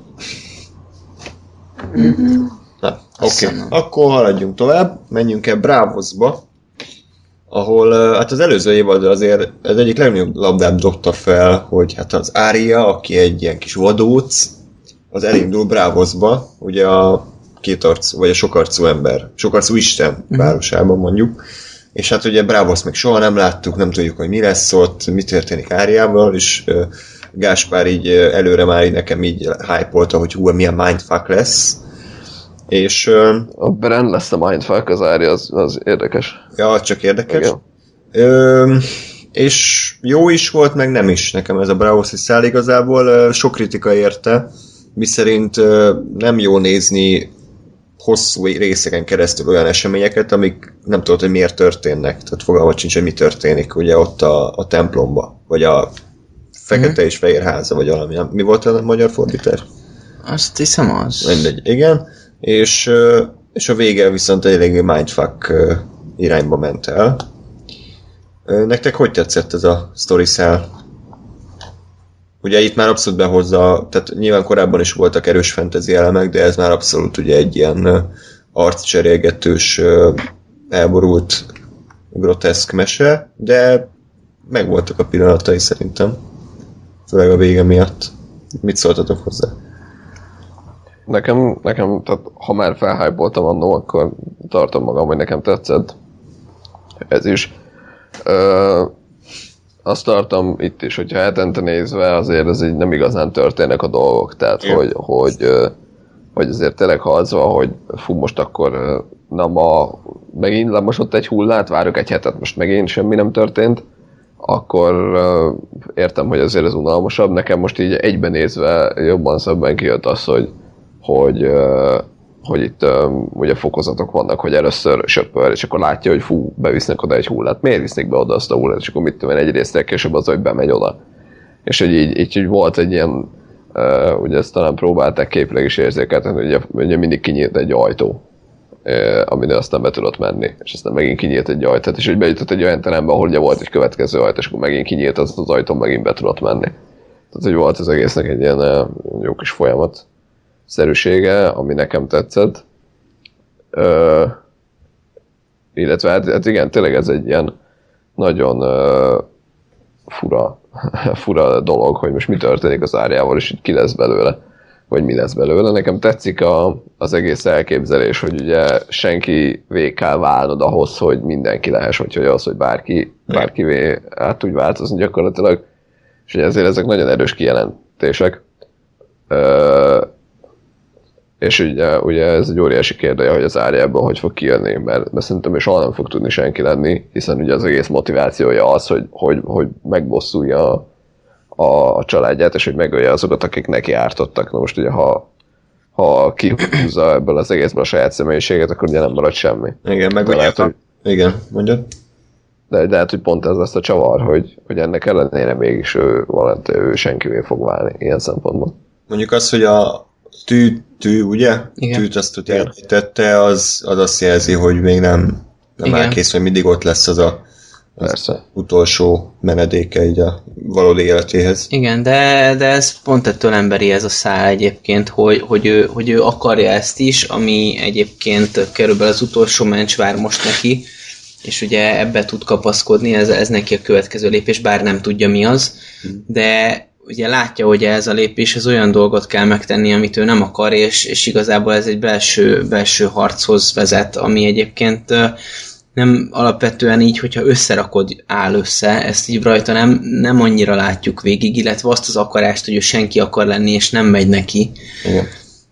Nem. Oké, okay. akkor haladjunk tovább, menjünk el Bravosba, ahol hát az előző évad azért ez egyik legnagyobb labdát dobta fel, hogy hát az Ária, aki egy ilyen kis vadóc, az elindul Bravosba, ugye a kétarcú, vagy a sokarcú ember, sokarcú isten városában mondjuk, és hát ugye Bravos meg soha nem láttuk, nem tudjuk, hogy mi lesz ott, mi történik Áriával, és Gáspár így előre már így nekem így hype hogy hú, milyen mindfuck lesz, és A Bren lesz a mindfuck, az Ári, az, az érdekes. ja, csak érdekes. Igen. Ö, és jó is volt, meg nem is nekem ez a Bravos szál igazából. Sok kritika érte, miszerint nem jó nézni hosszú részeken keresztül olyan eseményeket, amik nem tudod, hogy miért történnek. Tehát fogalmat sincs, hogy mi történik ugye ott a, a templomba, vagy a fekete és fehér háza, vagy valami. Mi volt a magyar fordítás? Azt hiszem az. Mindegy, igen. És, és a vége viszont eléggé mindfuck irányba ment el. Nektek hogy tetszett ez a story cell? Ugye itt már abszolút behozza, tehát nyilván korábban is voltak erős fantasy elemek, de ez már abszolút ugye egy ilyen arccserélgetős, elborult, groteszk mese, de megvoltak a pillanatai szerintem. Főleg a vége miatt. Mit szóltatok hozzá? Nekem, nekem, tehát ha már felhájboltam annó, akkor tartom magam, hogy nekem tetszett. Ez is. Ö, azt tartom itt is, hogyha hetente nézve, azért ez így nem igazán történnek a dolgok. Tehát, Igen. hogy, hogy, hogy azért tényleg ha az van, hogy fú, most akkor na ma megint lemosott egy hullát, várok egy hetet, most megint semmi nem történt, akkor értem, hogy azért ez unalmasabb. Nekem most így egyben nézve jobban szebben kijött az, hogy, hogy, hogy itt ugye fokozatok vannak, hogy először söpör, és akkor látja, hogy fú, bevisznek oda egy hullát. Miért visznek be oda azt a hullát, és akkor mit tudom én, egyrészt később az, hogy bemegy oda. És hogy így, így, így volt egy ilyen, ugye ezt talán próbálták képileg is hogy ugye, ugye mindig kinyílt egy ajtó, amin aztán be tudott menni, és aztán megint kinyílt egy ajtó, és hogy bejutott egy olyan terembe, ahol ugye volt egy következő ajtó, és akkor megint kinyílt az az ajtó, megint be tudott menni. Tehát, hogy volt az egésznek egy ilyen jó kis folyamat szerűsége, ami nekem tetszett. Ö, illetve hát, hát igen, tényleg ez egy ilyen nagyon ö, fura, fura dolog, hogy most mi történik az árjával, és itt ki lesz belőle, vagy mi lesz belőle. Nekem tetszik a, az egész elképzelés, hogy ugye senki kell válnod ahhoz, hogy mindenki lehess, vagy hogy az, hogy bárki, bárkivé át tudj változni gyakorlatilag. És ugye ezért ezek nagyon erős kijelentések. Ö, és ugye, ugye ez egy óriási kérdője, hogy az árjában hogy fog kijönni, mert, mert szerintem is soha nem fog tudni senki lenni, hiszen ugye az egész motivációja az, hogy, hogy, hogy megbosszulja a, a, a családját, és hogy megölje azokat, akik neki ártottak. Na most ugye, ha, ha kihúzza ebből az egészből a saját személyiséget, akkor ugye nem marad semmi. Igen, meg ugye, lehet, hogy, igen, mondjad. de, de lehet, hogy pont ez lesz a csavar, hogy, hogy ennek ellenére mégis ő, valami, ő senkivé fog válni ilyen szempontból. Mondjuk az, hogy a tű, tű ugye? Igen. Tűt azt ott eltette, az, az azt jelzi, hogy még nem, nem Igen. áll kész, hogy mindig ott lesz az a Persze. utolsó menedéke így a valódi életéhez. Igen, de, de ez pont ettől emberi ez a szál egyébként, hogy, hogy, ő, hogy ő akarja ezt is, ami egyébként körülbelül az utolsó mencs vár most neki, és ugye ebbe tud kapaszkodni, ez, ez neki a következő lépés, bár nem tudja mi az, de ugye látja, hogy ez a lépés az olyan dolgot kell megtenni, amit ő nem akar, és, és igazából ez egy belső, belső harchoz vezet, ami egyébként nem alapvetően így, hogyha összerakod, áll össze, ezt így rajta nem, nem annyira látjuk végig, illetve azt az akarást, hogy ő senki akar lenni, és nem megy neki. Igen.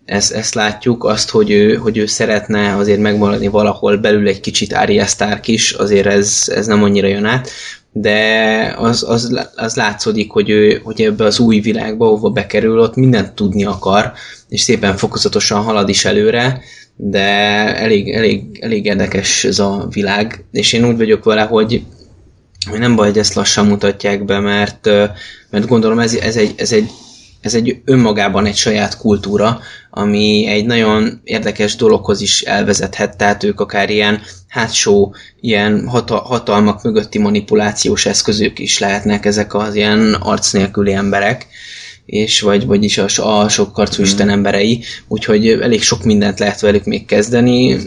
Ezt, ezt látjuk, azt, hogy ő, hogy ő szeretne azért megmaradni valahol belül egy kicsit Arya Stark is, azért ez, ez nem annyira jön át, de az, az, az látszódik, hogy ő hogy ebbe az új világba, ahova bekerül, ott mindent tudni akar, és szépen fokozatosan halad is előre, de elég, elég, elég érdekes ez a világ, és én úgy vagyok vele, hogy hogy nem baj, hogy ezt lassan mutatják be, mert, mert gondolom ez, ez, egy, ez, egy, ez egy önmagában egy saját kultúra, ami egy nagyon érdekes dologhoz is elvezethet, tehát ők akár ilyen hátsó, ilyen hata, hatalmak mögötti manipulációs eszközök is lehetnek ezek az ilyen arc nélküli emberek, és vagy, vagyis a, a sok arcú isten emberei, úgyhogy elég sok mindent lehet velük még kezdeni,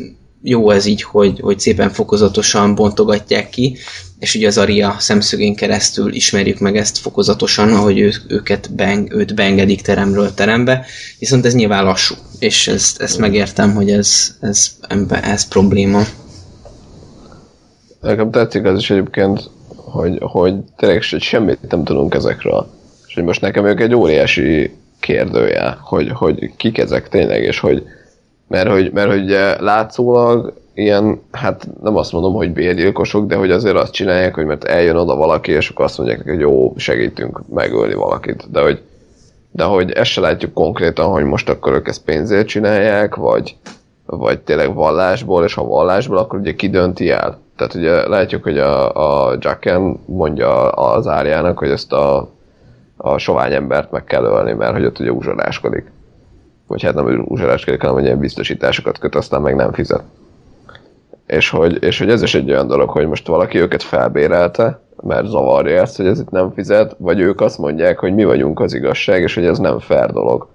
jó ez így, hogy, hogy szépen fokozatosan bontogatják ki, és ugye az Aria szemszögén keresztül ismerjük meg ezt fokozatosan, ahogy ő, őket beng, őt beengedik teremről terembe, viszont ez nyilván lassú, és ezt, ezt megértem, hogy ez, ez, ez, probléma. Nekem tetszik az is egyébként, hogy, hogy tényleg se- semmit nem tudunk ezekről. És hogy most nekem ők egy óriási kérdője, hogy, hogy kik ezek tényleg, és hogy mert hogy, mert hogy látszólag ilyen, hát nem azt mondom, hogy bérgyilkosok, de hogy azért azt csinálják, hogy mert eljön oda valaki, és akkor azt mondják hogy jó, segítünk megölni valakit. De hogy, de hogy ezt se látjuk konkrétan, hogy most akkor ők ezt pénzért csinálják, vagy, vagy tényleg vallásból, és ha vallásból, akkor ugye ki dönti el. Tehát ugye látjuk, hogy a, a Jacken mondja az árjának, hogy ezt a, a sovány embert meg kell ölni, mert hogy ott ugye uzsoráskodik. Vagy hát nem uzsoráskodik, hanem ilyen biztosításokat köt, aztán meg nem fizet. És hogy, és hogy ez is egy olyan dolog, hogy most valaki őket felbérelte, mert zavarja ezt, hogy ez itt nem fizet, vagy ők azt mondják, hogy mi vagyunk az igazság, és hogy ez nem fair dolog,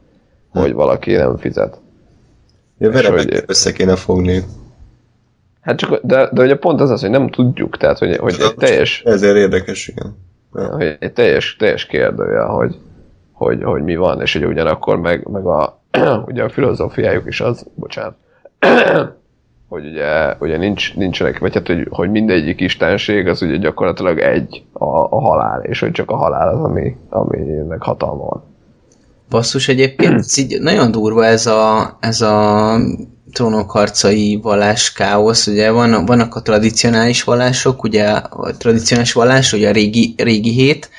hogy valaki nem fizet. Ja, vele hogy- össze kéne fogni. Hát csak, de, de ugye pont az az, hogy nem tudjuk, tehát hogy, hogy egy teljes, Ezért érdekes, igen. Hogy egy teljes, teljes kérdője, hogy, hogy, hogy mi van, és hogy ugyanakkor meg, meg a, ugye a filozófiájuk is az, bocsánat, hogy ugye, ugye nincs, nincsenek, vagy hát, hogy, hogy mindegyik istenség az ugye gyakorlatilag egy a, a halál, és hogy csak a halál az, ami, aminek hatalma van. Basszus egyébként nagyon durva ez a, ez a trónokharcai vallás káosz, ugye van, vannak a tradicionális vallások, ugye a tradicionális vallás, ugye a régi, régi hét,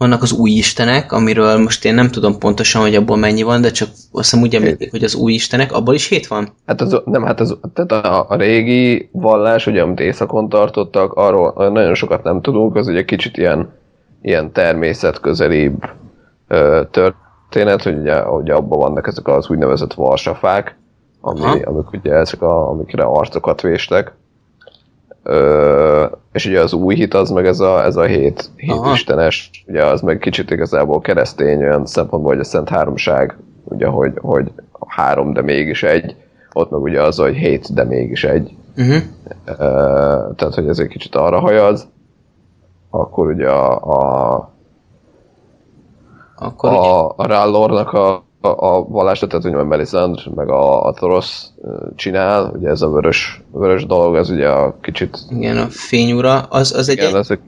vannak az új istenek, amiről most én nem tudom pontosan, hogy abból mennyi van, de csak azt hiszem úgy említik, hogy az új istenek, abból is hét van? Hát az, nem, hát az, tehát a, a régi vallás, ugye, amit éjszakon tartottak, arról nagyon sokat nem tudunk, az ugye kicsit ilyen, ilyen természetközelibb ö, történet, hogy ugye, ugye abban vannak ezek az úgynevezett varsafák, ami, amik ugye ezek a, amikre arcokat véstek. Ö, és ugye az új hit az meg ez a, ez a hét, hét Aha. istenes, ugye az meg kicsit igazából keresztény olyan szempontból, hogy a Szent Háromság, ugye, hogy, hogy három, de mégis egy, ott meg ugye az, hogy hét, de mégis egy. Uh-huh. Ö, tehát, hogy ez egy kicsit arra hajaz. Akkor ugye a, a, Akkor így, a, a Rallornak a, a, a vallása, tehát ugye Melisandre, meg a, a Thoros csinál, ugye ez a vörös, vörös dolog, ez ugye a kicsit, igen, a fényúra, az, az egy, igen, egy,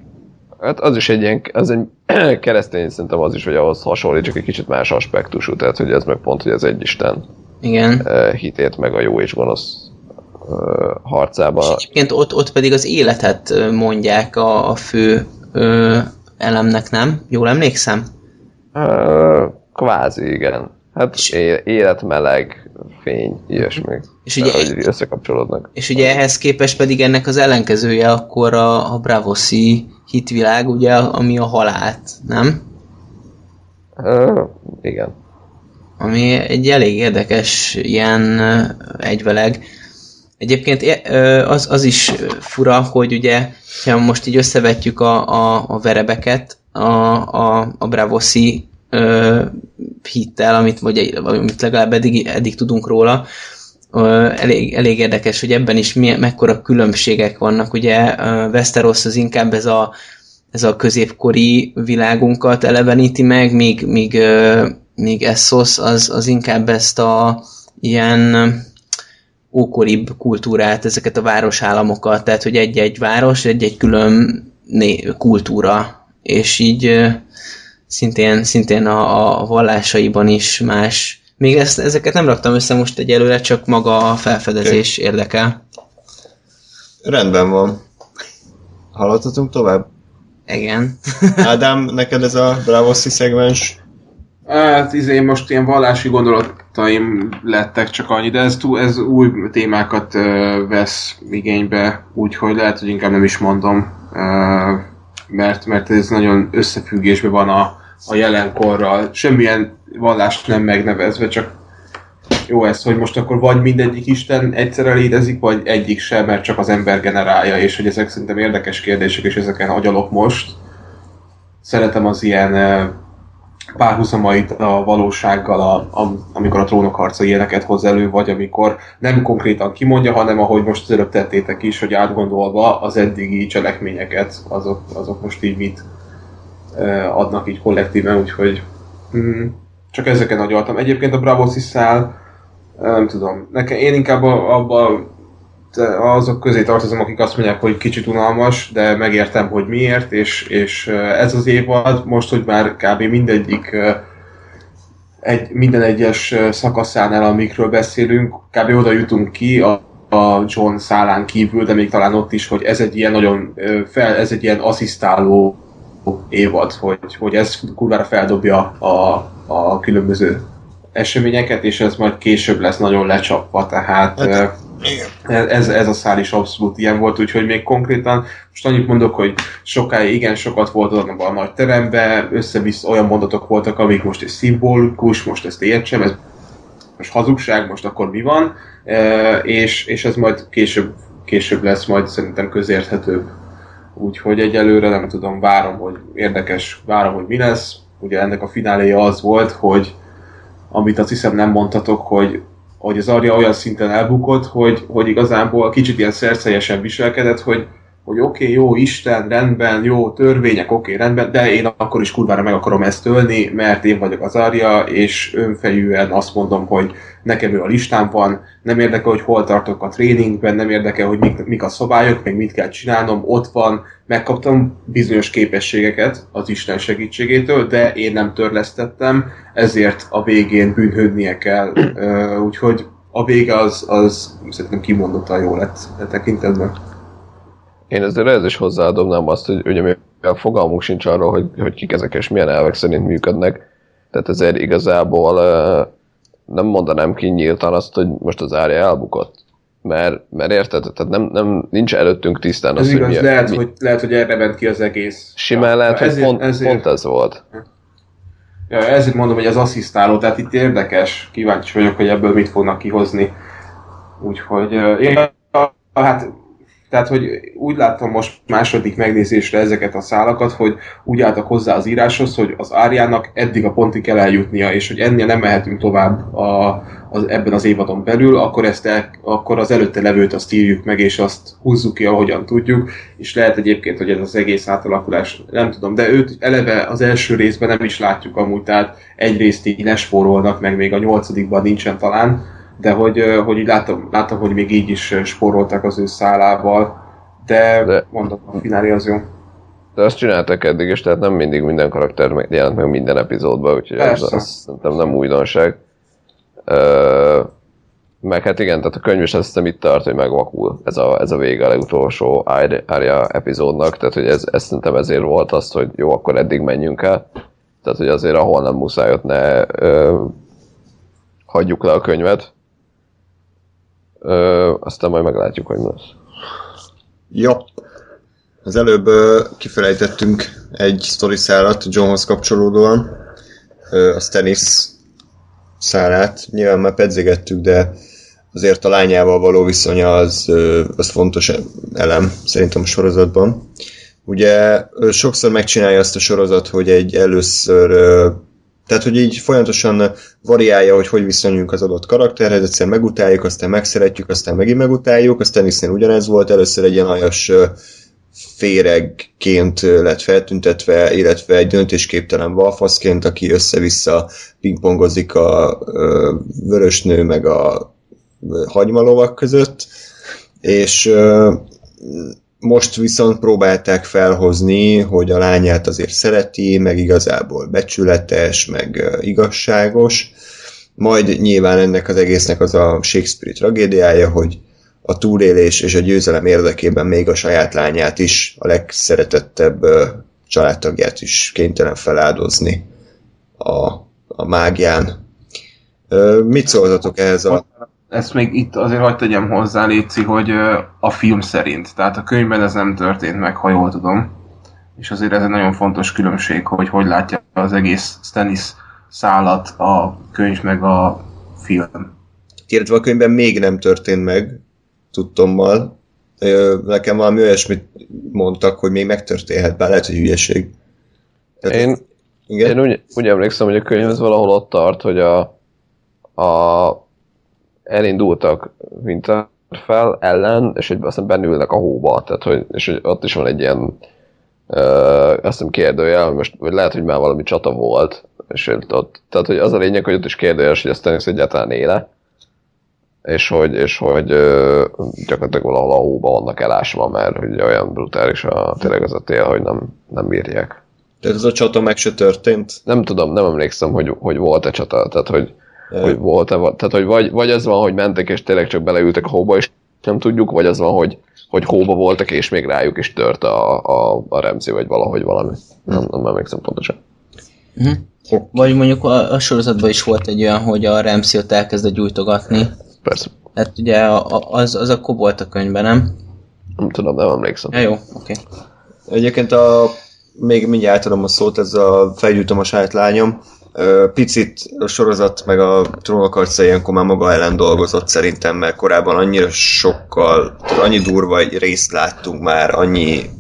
hát az is egy ilyen, az egy keresztény szerintem az is, hogy ahhoz hasonlít, csak egy kicsit más aspektusú, tehát hogy ez meg pont, hogy ez egy Isten igen. hitét, meg a jó és gonosz harcába. És egyébként ott, ott pedig az életet mondják a, a fő ö, elemnek, nem? Jól emlékszem? Ö, Kvázi, igen. Hát És- élet, meleg, fény, ilyesmi. És ugye- hogy összekapcsolódnak. És ugye ehhez képest pedig ennek az ellenkezője akkor a, a Bravoszi hitvilág, ugye, ami a halált, nem? Ö, igen. Ami egy elég érdekes ilyen egyveleg. Egyébként az, az is fura, hogy ugye, ha most így összevetjük a, a, a verebeket a, a, a Bravoszi ö, hittel, amit, vagy, amit legalább eddig, eddig tudunk róla, ö, elég, elég érdekes, hogy ebben is milyen, mekkora különbségek vannak. Ugye ö, Westeros az inkább ez a, ez a középkori világunkat eleveníti meg, míg, míg, ö, míg Essos az, az inkább ezt a ilyen ókoribb kultúrát, ezeket a városállamokat, tehát hogy egy-egy város, egy-egy külön né- kultúra, és így szintén, szintén a, a vallásaiban is más. Még ezt, ezeket nem raktam össze most egyelőre, csak maga a felfedezés érdekel. Rendben van. Haladhatunk tovább? Igen. Ádám, neked ez a Bravossi szegmens Hát izé, most ilyen vallási gondolataim lettek csak annyi, de ez, túl, ez új témákat ö, vesz igénybe, úgyhogy lehet, hogy inkább nem is mondom, ö, mert, mert ez nagyon összefüggésben van a, a jelenkorral. Semmilyen vallást nem megnevezve, csak jó ez, hogy most akkor vagy mindegyik Isten egyszerre létezik, vagy egyik sem, mert csak az ember generálja, és hogy ezek szerintem érdekes kérdések, és ezeken agyalok most. Szeretem az ilyen ö, párhuzamait a valósággal, a, a, amikor a trónok harca ilyeneket hoz elő, vagy amikor nem konkrétan kimondja, hanem ahogy most előbb tettétek is, hogy átgondolva az eddigi cselekményeket, azok, azok most így mit eh, adnak így kollektíven, úgyhogy mm, csak ezeken agyaltam. Egyébként a Bravo szál, nem tudom, nekem én inkább a- abba te- azok közé tartozom, akik azt mondják, hogy kicsit unalmas, de megértem, hogy miért, és, és ez az évad, most, hogy már kb. mindegyik egy, minden egyes szakaszánál, amikről beszélünk, kb. oda jutunk ki a, a John szálán kívül, de még talán ott is, hogy ez egy ilyen nagyon fel, ez egy ilyen asszisztáló évad, hogy, hogy ez kurvára feldobja a, a különböző eseményeket, és ez majd később lesz nagyon lecsapva, tehát Hát, igen. ez, ez a szál is abszolút ilyen volt, úgyhogy még konkrétan most annyit mondok, hogy sokáig igen sokat volt abban a nagy teremben, össze-vissza olyan mondatok voltak, amik most egy szimbolikus, most ezt értsem, ez most hazugság, most akkor mi van, és, és ez majd később, később lesz majd szerintem közérthetőbb. Úgyhogy egyelőre nem tudom, várom, hogy érdekes, várom, hogy mi lesz. Ugye ennek a fináléja az volt, hogy amit azt hiszem nem mondtatok, hogy hogy az Arya olyan szinten elbukott, hogy, hogy igazából kicsit ilyen szerszelyesen viselkedett, hogy, hogy oké, okay, jó, Isten, rendben, jó, törvények, oké, okay, rendben, de én akkor is kurvára meg akarom ezt ölni, mert én vagyok az Arya, és önfejűen azt mondom, hogy nekem ő a listán van, nem érdekel, hogy hol tartok a tréningben, nem érdekel, hogy mik, mik a szabályok, meg mit kell csinálnom, ott van, megkaptam bizonyos képességeket az Isten segítségétől, de én nem törlesztettem, ezért a végén bűnhődnie kell, úgyhogy a vége az, az szerintem kimondottan jó lett e tekintetben. Én ezzel ez is hozzáadom azt, hogy ugye mi a fogalmunk sincs arról, hogy, hogy kik ezek és milyen elvek szerint működnek. Tehát ezért igazából nem mondanám ki nyíltan azt, hogy most az árja elbukott. Mert, mert érted? Tehát nem, nem, nincs előttünk tisztán Ez az, hogy igaz, mi, lehet, mi, hogy, lehet, hogy erre ment ki az egész. simán Ja, lehet, hogy ezért- pont, ezért- pont ez volt. Ja, ezért mondom, hogy az asszisztáló, tehát itt érdekes, kíváncsi vagyok, hogy ebből mit fognak kihozni. Úgyhogy, én, hát, tehát, hogy úgy láttam most második megnézésre ezeket a szálakat, hogy úgy álltak hozzá az íráshoz, hogy az Áriának eddig a pontig kell eljutnia, és hogy ennél nem mehetünk tovább a, az, ebben az évadon belül, akkor, ezt el, akkor az előtte levőt azt írjuk meg, és azt húzzuk ki, ahogyan tudjuk, és lehet egyébként, hogy ez az egész átalakulás, nem tudom, de őt eleve az első részben nem is látjuk amúgy, tehát egyrészt így lespórolnak, meg még a nyolcadikban nincsen talán, de hogy, hogy így látom, látom, hogy még így is spóroltak az ő szálával, de, De- mondom, a finálé az jó. De azt csináltak eddig is, tehát nem mindig minden karakter jelent meg minden epizódban, úgyhogy ez, Persze. az szerintem nem újdonság. Ö, meg hát igen, tehát a könyv is azt hiszem itt tart, hogy megvakul ez a, ez a vége a legutolsó Arya epizódnak, tehát hogy ez, ez szerintem ezért volt az, hogy jó, akkor eddig menjünk el. Tehát, hogy azért ahol nem muszáj, ott ne ö, hagyjuk le a könyvet. Ö, aztán majd meglátjuk, hogy mi lesz. Ja. Az előbb ö, kifelejtettünk egy sztori szállat Johnhoz kapcsolódóan. Ö, a Stennis szálát. Nyilván már pedzegettük, de azért a lányával való viszonya az, ö, az fontos elem szerintem a sorozatban. Ugye sokszor megcsinálja azt a sorozat, hogy egy először tehát, hogy így folyamatosan variálja, hogy hogy viszonyulunk az adott karakterhez, egyszer megutáljuk, aztán megszeretjük, aztán megint megutáljuk, a Stannisnél ugyanez volt, először egy ilyen aljas féregként lett feltüntetve, illetve egy döntésképtelen balfaszként, aki össze-vissza pingpongozik a vörösnő meg a hagymalovak között, és most viszont próbálták felhozni, hogy a lányát azért szereti, meg igazából becsületes, meg igazságos. Majd nyilván ennek az egésznek az a Shakespeare tragédiája, hogy a túlélés és a győzelem érdekében még a saját lányát is, a legszeretettebb családtagját is kénytelen feláldozni a, a mágián. Mit szóltatok ehhez a... Ezt még itt azért hagyd tegyem hozzá, Léci, hogy a film szerint, tehát a könyvben ez nem történt meg, ha jól tudom. És azért ez egy nagyon fontos különbség, hogy hogy látja az egész Stannis szállat a könyv meg a film. illetve a könyvben még nem történt meg, tudtommal. Nekem valami olyasmit mondtak, hogy még megtörténhet, bár lehet, hogy hülyeség. Tehát, Én, igen? Én úgy, úgy emlékszem, hogy a könyv az valahol ott tart, hogy a, a elindultak Winterfell ellen, és hogy aztán bennülnek a hóba, tehát hogy, és hogy ott is van egy ilyen ö, azt hiszem kérdőjel, hogy most vagy lehet, hogy már valami csata volt, és ott, tehát hogy az a lényeg, hogy ott is kérdőjeles, hogy a Stannis egyáltalán éle, és hogy, és hogy ö, gyakorlatilag valahol a hóba vannak elásva, mert hogy olyan brutális a, tényleg az a tél, hogy nem, nem bírják Tehát az a csata meg se történt. nem tudom, nem emlékszem, hogy, hogy volt-e csata, tehát hogy. Hogy volt-e, tehát hogy vagy, vagy az van, hogy mentek és tényleg csak beleültek a hóba, és nem tudjuk, vagy az van, hogy, hogy hóba voltak, és még rájuk is tört a, a, a remzi, vagy valahogy valami. Nem, nem emlékszem pontosan. Vagy mondjuk a, a sorozatban is volt egy olyan, hogy a Ramsey ott elkezdett gyújtogatni. Persze. Hát ugye a, a, az, az akkor volt a könyvben, nem? Nem tudom, nem emlékszem. Ja, jó, oké. Egyébként a, még mindjárt átadom a szót, ez a felgyújtom a saját lányom. Picit a sorozat meg a trónok arca ilyenkor már maga ellen dolgozott szerintem, mert korábban annyira sokkal, annyi durva részt láttunk már, annyi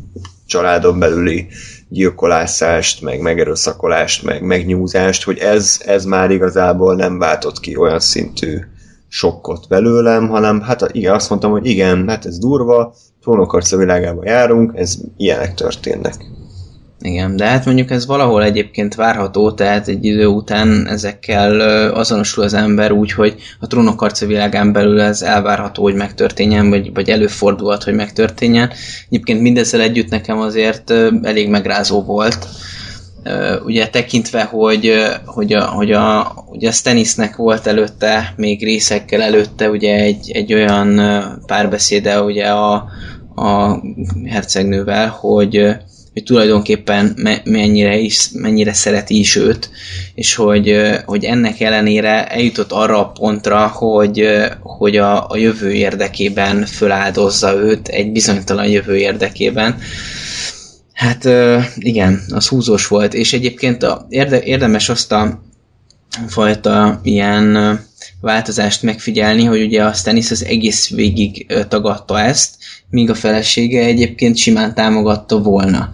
családon belüli gyilkolászást, meg megerőszakolást, meg megnyúzást, hogy ez, ez már igazából nem váltott ki olyan szintű sokkot belőlem, hanem hát igen, azt mondtam, hogy igen, hát ez durva, trónokarca világába járunk, ez ilyenek történnek. Igen, de hát mondjuk ez valahol egyébként várható, tehát egy idő után ezekkel azonosul az ember úgy, hogy a trónokarca világán belül ez elvárható, hogy megtörténjen, vagy, vagy előfordulhat, hogy megtörténjen. Egyébként mindezzel együtt nekem azért elég megrázó volt. Ugye tekintve, hogy, hogy, a, hogy a, ugye a Stannisnek volt előtte, még részekkel előtte ugye egy, egy olyan párbeszéde ugye a, a hercegnővel, hogy hogy tulajdonképpen me- mennyire, is, mennyire szereti is őt, és hogy, hogy ennek ellenére eljutott arra a pontra, hogy, hogy a, a jövő érdekében föláldozza őt, egy bizonytalan jövő érdekében. Hát igen, az húzós volt, és egyébként a, érde, érdemes azt a fajta ilyen változást megfigyelni, hogy ugye a Stannis az egész végig tagadta ezt, míg a felesége egyébként simán támogatta volna.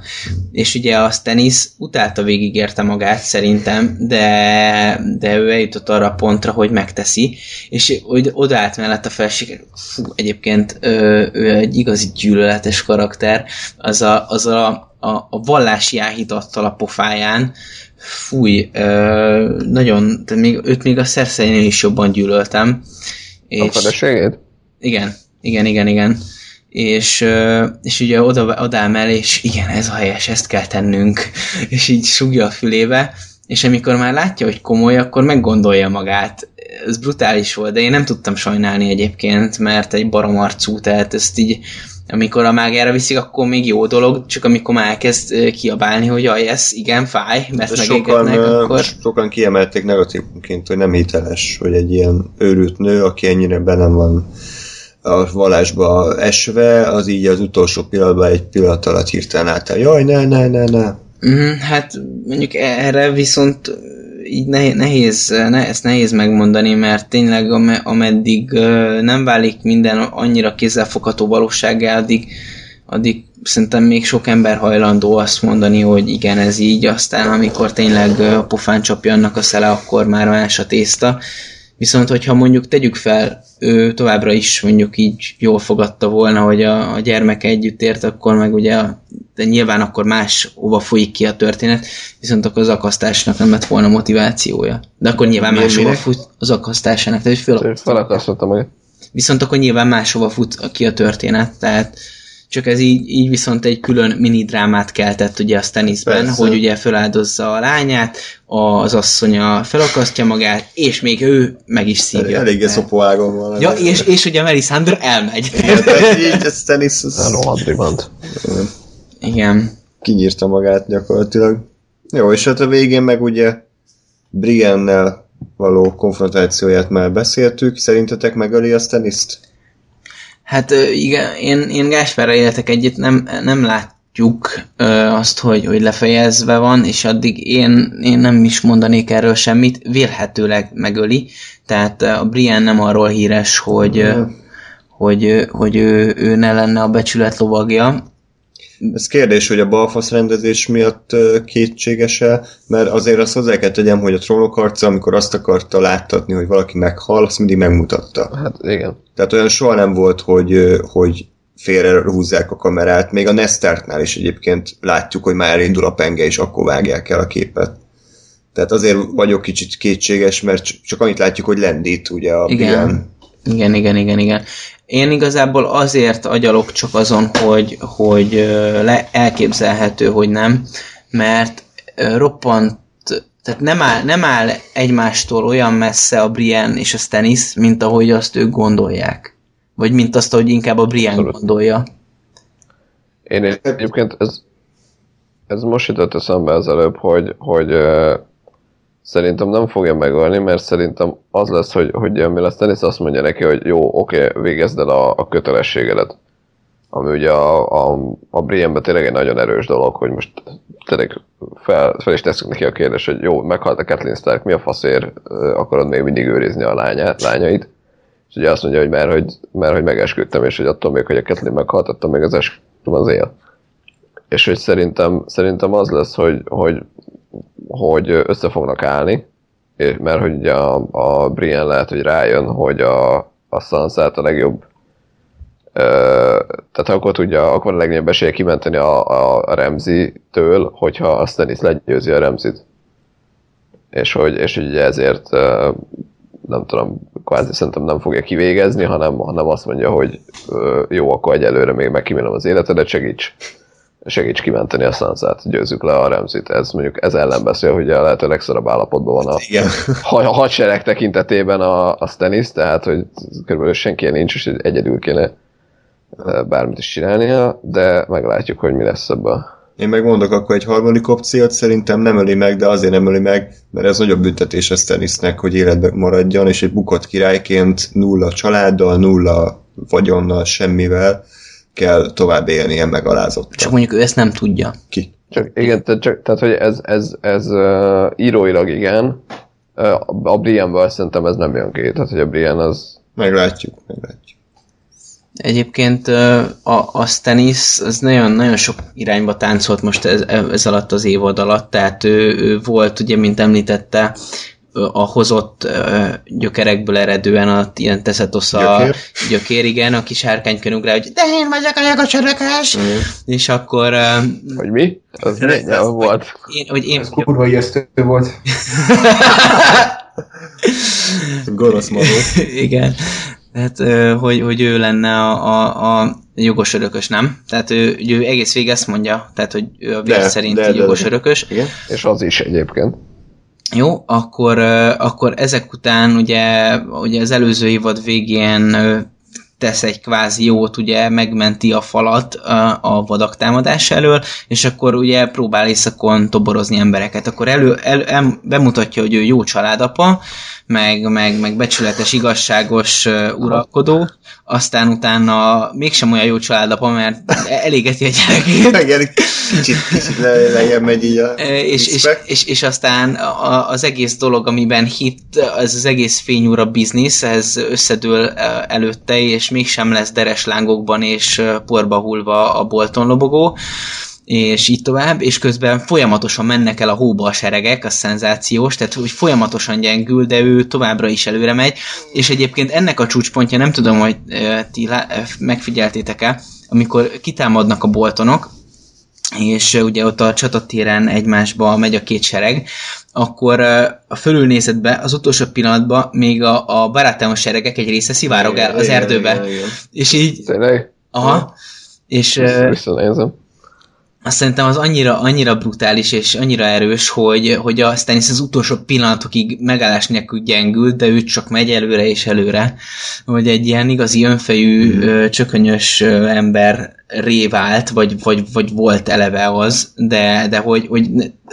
És ugye a Stannis utálta végigérte magát szerintem, de, de ő eljutott arra a pontra, hogy megteszi, és odaállt mellett a felesége, fú, egyébként ő, ő egy igazi gyűlöletes karakter, az a, az a, a, a vallási áhítattal a pofáján, fúj, nagyon, de még, őt még a szerszeinél is jobban gyűlöltem. És, a feleségét? Igen, igen, igen, igen. És, és ugye oda, oda el, és igen, ez a helyes, ezt kell tennünk, és így sugja a fülébe, és amikor már látja, hogy komoly, akkor meggondolja magát. Ez brutális volt, de én nem tudtam sajnálni egyébként, mert egy baromarcú, tehát ezt így amikor a mágára viszik, akkor még jó dolog, csak amikor már elkezd kiabálni, hogy jaj, ez igen, fáj, mert megégetnek, akkor... Sokan kiemelték negatívként, hogy nem hiteles, hogy egy ilyen őrült nő, aki ennyire benne van a vallásba esve, az így az utolsó pillanatban egy pillanat alatt hirtelen átáll. Jaj, ne, ne, ne, ne. Mm, hát mondjuk erre viszont így nehéz, ne, ezt nehéz megmondani, mert tényleg ameddig nem válik minden annyira kézzelfogható valósággá, addig, addig szerintem még sok ember hajlandó azt mondani, hogy igen, ez így, aztán amikor tényleg a pofán csapja annak a szele, akkor már más a tészta. Viszont, hogyha mondjuk tegyük fel, ő továbbra is mondjuk így jól fogadta volna, hogy a, a gyermeke együtt ért, akkor meg ugye, de nyilván akkor más hova folyik ki a történet, viszont akkor az akasztásnak nem lett volna motivációja. De akkor nyilván más hova fut az akasztásának, tehát hogy fel... meg. Viszont akkor nyilván máshova fut ki a történet, tehát csak ez így, így viszont egy külön mini drámát keltett ugye a Stannisben, Persze. hogy ugye feláldozza a lányát, az asszonya felakasztja magát, és még ő meg is szívja. Eléggé szopóágon van. Ja, és, és ugye Melisandre elmegy. Igen, így a Stannis... Az... Igen. Kinyírta magát gyakorlatilag. Jó, és hát a végén meg ugye Briennel való konfrontációját már beszéltük. Szerintetek megöli a Stannis-t? Hát igen, én, én Gáspárra éltek egyet, nem, nem látjuk ö, azt, hogy, hogy lefejezve van, és addig én, én nem is mondanék erről semmit, vélhetőleg megöli, tehát a Brian nem arról híres, hogy, mm. hogy, hogy ő, ő ne lenne a becsület lovagja, ez kérdés, hogy a balfasz rendezés miatt kétséges-e, mert azért azt hozzá kell tegyem, hogy a trónok arca, amikor azt akarta láttatni, hogy valaki meghal, azt mindig megmutatta. Hát igen. Tehát olyan soha nem volt, hogy, hogy félre húzzák a kamerát, még a Nestartnál is egyébként látjuk, hogy már elindul a penge, és akkor vágják el a képet. Tehát azért vagyok kicsit kétséges, mert csak annyit látjuk, hogy lendít ugye a igen. Ilyen... Igen, igen, igen, igen. Én igazából azért agyalok csak azon, hogy, hogy le, elképzelhető, hogy nem, mert roppant, tehát nem áll, nem áll egymástól olyan messze a Brian és a Stannis, mint ahogy azt ők gondolják. Vagy mint azt, hogy inkább a Brian Abszolút. gondolja. Én egyébként ez, ez most jutott eszembe az előbb, hogy, hogy Szerintem nem fogja megölni, mert szerintem az lesz, hogy, hogy mi lesz Dennis azt mondja neki, hogy jó, oké, végezd el a, a kötelességedet. Ami ugye a, a, a Brienne-ben tényleg egy nagyon erős dolog, hogy most tényleg fel, fel is teszünk neki a kérdés, hogy jó, meghalt a Kathleen Stark, mi a faszért akarod még mindig őrizni a lányát, lányait? És ugye azt mondja, hogy mert hogy, mert, hogy megesküdtem, és hogy attól még, hogy a Kathleen meghalt, attól még az esküdtem az él. És hogy szerintem, szerintem az lesz, hogy, hogy hogy össze fognak állni, mert hogy ugye a, a Brian lehet, hogy rájön, hogy a, a Sansa a legjobb tehát akkor tudja, akkor a legnagyobb esélye kimenteni a, a, a Remzi-től, hogyha a Stannis legyőzi a Remzit. És hogy, és hogy ugye ezért nem tudom, kvázi szerintem nem fogja kivégezni, hanem, hanem azt mondja, hogy jó, akkor egyelőre még megkímélem az életedet, segíts segíts kimenteni a Sansa-t, győzzük le a Remzit. Ez mondjuk ez ellen beszél, hogy a lehető legszorabb állapotban van a, Igen. a, a hadsereg tekintetében a, a Stannis, tehát hogy körülbelül senki nincs, és egyedül kéne bármit is csinálnia, de meglátjuk, hogy mi lesz ebben. Én megmondok akkor egy harmadik opciót, szerintem nem öli meg, de azért nem öli meg, mert ez nagyobb büntetés a Stannisnek, hogy életben maradjon, és egy bukott királyként nulla családdal, nulla vagyonnal, semmivel kell tovább élni ilyen megalázottan. Csak mondjuk ő ezt nem tudja. Ki? Csak, igen, tehát, csak, tehát hogy ez, ez, ez uh, íróilag igen, uh, a Brienne-ből szerintem ez nem jön ki, tehát hogy a Brienne az Meglátjuk, meglátjuk. Egyébként a, a Stannis az nagyon, nagyon sok irányba táncolt most ez, ez alatt az évad alatt, tehát ő, ő volt, ugye, mint említette, a hozott gyökerekből eredően a ilyen teszetosz a Gyökér? gyökér, igen, a kis árkánykön ugrál, hogy de én vagyok a jogosörökös, és akkor hogy mi? Az milyen nyelv volt? én, hogy én, Kurva ijesztő volt. Gonosz magó. Igen. Tehát, hogy, hogy ő lenne a, a, a jogos örökös, nem? Tehát ő, ő egész végig ezt mondja, tehát hogy ő a vér szerint de, de, jogos de. örökös. Igen? És az is egyébként. Jó, akkor, akkor ezek után ugye, ugye az előző évad végén tesz egy kvázi jót, ugye megmenti a falat a vadak támadás elől, és akkor ugye próbál éjszakon toborozni embereket. Akkor elő, el, el, bemutatja, hogy ő jó családapa, meg, meg, meg becsületes, igazságos ö, uralkodó, aztán utána mégsem olyan jó családapa, mert elégeti a gyerekét, Igen, kicsit, kicsit le, lejjebb megy így a és, és, és, és aztán a, az egész dolog, amiben hit, ez az egész fényúra biznisz, ez összedől előtte, és mégsem lesz deres lángokban és porba hullva a bolton lobogó, és így tovább, és közben folyamatosan mennek el a hóba a seregek, a szenzációs, tehát hogy folyamatosan gyengül, de ő továbbra is előre megy, és egyébként ennek a csúcspontja, nem tudom, hogy ti megfigyeltétek-e, amikor kitámadnak a boltonok, és ugye ott a csatatéren egymásba megy a két sereg, akkor a fölülnézetbe az utolsó pillanatban még a, a barátámos seregek egy része szivárog el az Igen, erdőbe. igen, igen. És így, Tényleg? aha, és ö, Visszanézem. Azt szerintem az annyira, annyira brutális és annyira erős, hogy, hogy a Stannis az utolsó pillanatokig megállás nélkül gyengült, de ő csak megy előre és előre, hogy egy ilyen igazi önfejű, mm. csökönyös ö, ember révált, vagy, vagy, vagy volt eleve az, de, de hogy, hogy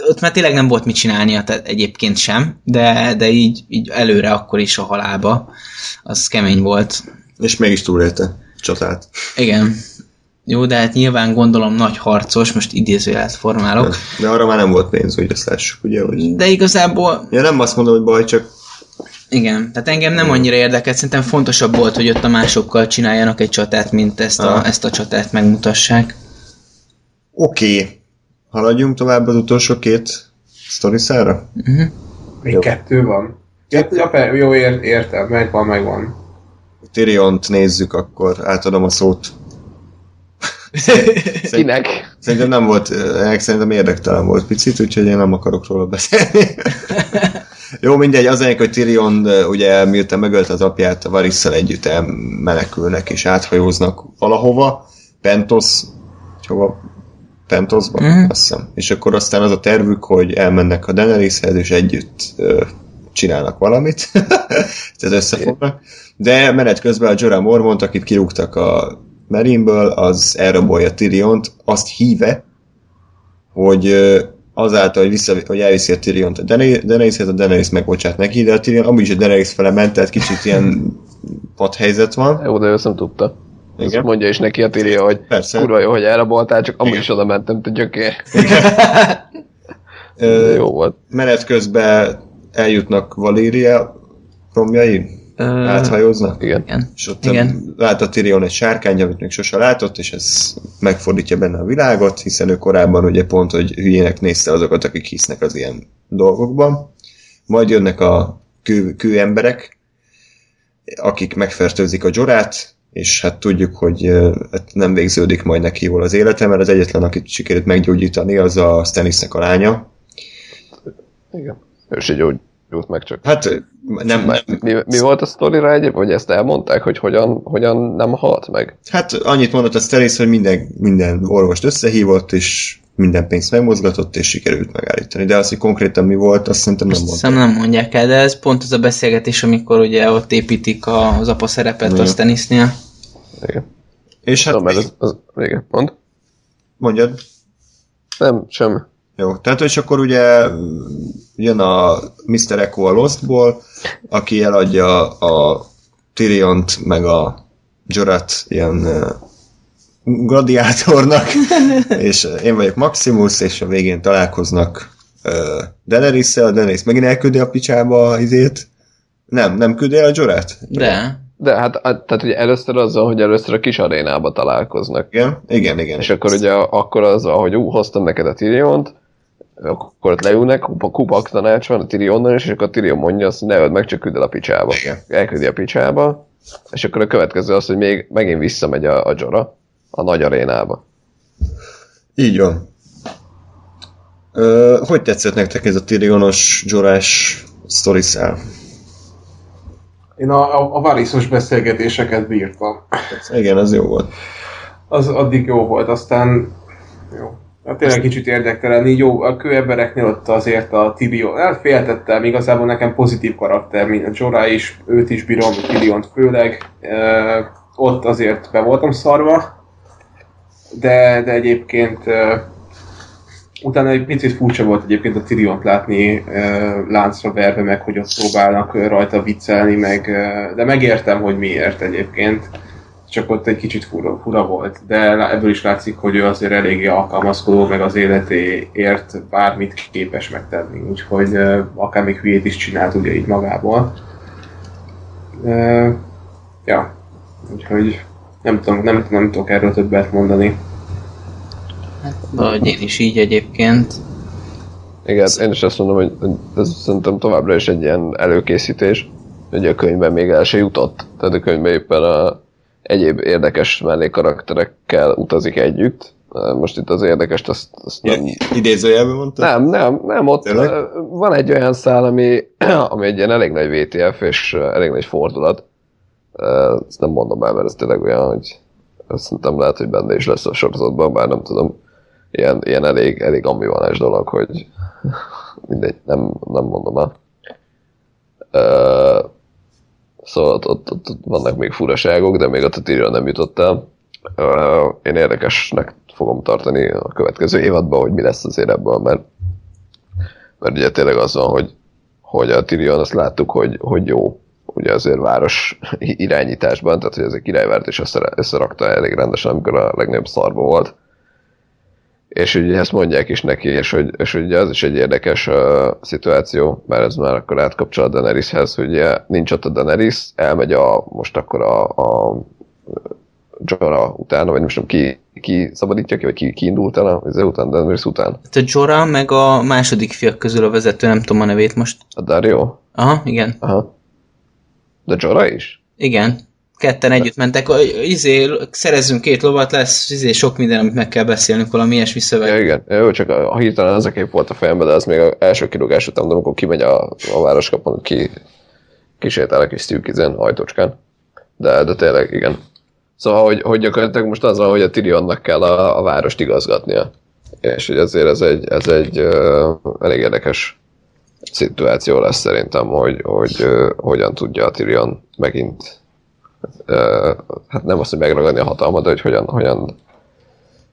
ott már tényleg nem volt mit csinálnia tehát egyébként sem, de, de így, így előre akkor is a halálba. Az kemény volt. És mégis túlélte csatát. Igen. Jó, de hát nyilván gondolom nagy harcos, most idézőjelet formálok, De arra már nem volt pénz, hogy ezt lássuk, ugye? Hogy... de igazából Ja, nem azt mondom, hogy baj, csak Igen, tehát engem nem annyira érdekelt, szerintem fontosabb volt, hogy ott a másokkal csináljanak egy csatát, mint ezt a, Ah. ezt a csatát megmutassák. oké. Okay. Haladjunk tovább az utolsó két sztoriszára? Még Jó. kettő van. Ja, ja, per- jó, ért, értem, megvan, megvan. Tyriont nézzük, akkor átadom a szót. Kinek? Szerintem nem volt, eh, szerintem érdektelen volt picit, úgyhogy én nem akarok róla beszélni. Jó, mindegy, az hogy Tyrion eh, ugye miután megölte az apját, a Varisszel együtt elmenekülnek és áthajóznak valahova, Pentos, hova? Pentosba, mm. azt hiszem. És akkor aztán az a tervük, hogy elmennek a Daeneryshez, és együtt ö, csinálnak valamit. Tehát összefognak. De menet közben a Jorah Mormont, akit kirúgtak a Merinből, az elrabolja Tyriont, azt híve, hogy azáltal, hogy, vissza, hogy elviszi a Tyriont a Daenerys- Daeneryshez, a Daenerys megbocsát neki, de a Tyrion amúgy is a Daenerys fele ment, tehát kicsit ilyen padhelyzet van. Jó, de ő ezt nem tudta. Ezt Igen. mondja is neki a Tyrion, hogy Persze. kurva jó, hogy elraboltál, csak amúgy Igen. is oda mentem, te gyökér. Jó volt. menet közben eljutnak Valéria romjai, Ö, áthajóznak, Igen. igen. és ott Igen. lát a Tyrion egy sárkány, amit még sose látott, és ez megfordítja benne a világot, hiszen ő korábban ugye pont, hogy hülyének nézte azokat, akik hisznek az ilyen dolgokban. Majd jönnek a kő, kő emberek, akik megfertőzik a Jorát, és hát tudjuk, hogy hát nem végződik majd neki jól az élete, mert az egyetlen, akit sikerült meggyógyítani, az a Stannisnek a lánya. Igen. Ő se gyógyult meg csak. Hát nem, nem, Mi, mi volt a sztori rá egyéb, vagy ezt elmondták, hogy hogyan, hogyan nem halt meg? Hát annyit mondott a Stannis, hogy minden, minden orvost összehívott, és minden pénzt megmozgatott, és sikerült megállítani. De az, hogy konkrétan mi volt, azt szerintem nem mondta. hiszem nem mondják el, de ez pont az a beszélgetés, amikor ugye ott építik a- az apa szerepet Igen. a Stannisnél. Igen. És hát Hát, mert az, az, igen, mond. mondjad, Nem, semmi. Jó, tehát és akkor ugye jön a Mr. Echo a Lostból, aki eladja a Tyriont meg a Jorat ilyen uh, gladiátornak, és én vagyok Maximus, és a végén találkoznak uh, Daenerys-szel, Daenerys megint elküldi a picsába az izét. Nem, nem küldi el a Jorat? De, De hát, hát tehát ugye először azzal, hogy először a kis arénába találkoznak. Igen, igen, igen. És akkor ugye akkor azzal, hogy ú, hoztam neked a Tyriont, akkor ott leülnek, kupa, kupak tanács van a Tyrionnal, és akkor a Tyrion mondja azt, hogy ne öld meg, csak küld el a picsába. Igen. Elküldi a picsába, és akkor a következő az, hogy még megint visszamegy a, a Jora a nagy arénába. Így van. Ö, hogy tetszett nektek ez a Tyrionos Jorás sztoriszál? Én a, a, a Variszos beszélgetéseket bírtam. Igen, az jó volt. Az addig jó volt, aztán jó. Hát tényleg kicsit érdektelen, így jó, a kőembereknél ott azért a Tyrion, hát féltettem, igazából nekem pozitív karakter, mint a Jorah is, őt is bírom, a Tyriont főleg, uh, ott azért be voltam szarva, de, de egyébként uh, utána egy picit furcsa volt egyébként a Tyriont látni uh, láncra verve, meg hogy ott próbálnak rajta viccelni, meg, uh, de megértem, hogy miért egyébként csak ott egy kicsit fura, fura volt, de ebből is látszik, hogy ő azért eléggé alkalmazkodó, meg az életéért bármit képes megtenni, úgyhogy akár még hülyét is csinált ugye így magából. Ja, úgyhogy nem tudom, nem, nem tudok erről többet mondani. valahogy én is így egyébként. Igen, én is azt mondom, hogy ez szerintem továbbra is egy ilyen előkészítés, hogy a könyvben még el se jutott. Tehát a könyvben éppen a egyéb érdekes mellékkarakterekkel utazik együtt. Most itt az érdekest, azt, azt nem, idézőjelben mondtad? nem, nem, nem, ott Tényleg? ö, van egy olyan szál, ami, ami egy ilyen elég nagy VTF és ö, elég nagy fordulat. Ö, Ezt nem mondom el, mert ez tényleg olyan, hogy szerintem lehet, hogy benne is lesz a sorozatban, bár nem tudom. Ilyen, ilyen elég, elég ambivalens dolog, hogy mindegy, nem, nem mondom el. Szóval ott, ott, ott, ott vannak még furaságok, de még a Tyrion nem jutott el. Én érdekesnek fogom tartani a következő évadban, hogy mi lesz azért ebből, mert, mert ugye tényleg az van, hogy, hogy a Tyrion azt láttuk, hogy, hogy jó ugye azért város irányításban, tehát hogy ez egy királyvárt is össze, összerakta elég rendesen, amikor a legnagyobb szarba volt. És ugye ezt mondják is neki, és hogy, és ugye az is egy érdekes uh, szituáció, mert ez már akkor átkapcsol a Daeneryshez, hogy ugye nincs ott a Daenerys, elmegy a, most akkor a, a Jorah utána, vagy most nem ki, ki szabadítja ki, vagy ki, ki indult el az után, Daenerys után. Hát a Jorah meg a második fiak közül a vezető, nem tudom a nevét most. A Dario? Aha, igen. Aha. De Jorah is? Igen. Ketten együtt mentek. Izé, szerezzünk két lovat, lesz izé, sok minden, amit meg kell beszélnünk, valami ilyesmi szöveg. Ja, igen. Jó, csak a, a hirtelen az a kép volt a fejemben, de az még az első kirúgás után, de amikor kimegy a, a városkapon, ki kisétál a kis szűkizen, ajtócskán. De, de tényleg, igen. Szóval, hogy, hogy gyakorlatilag most az van, hogy a Tyrionnak kell a, a várost igazgatnia. És hogy ezért ez egy, ez egy uh, elég érdekes szituáció lesz szerintem, hogy, hogy uh, hogyan tudja a Tyrion megint hát nem azt, hogy megragadni a hatalmat, de hogy hogyan, hogyan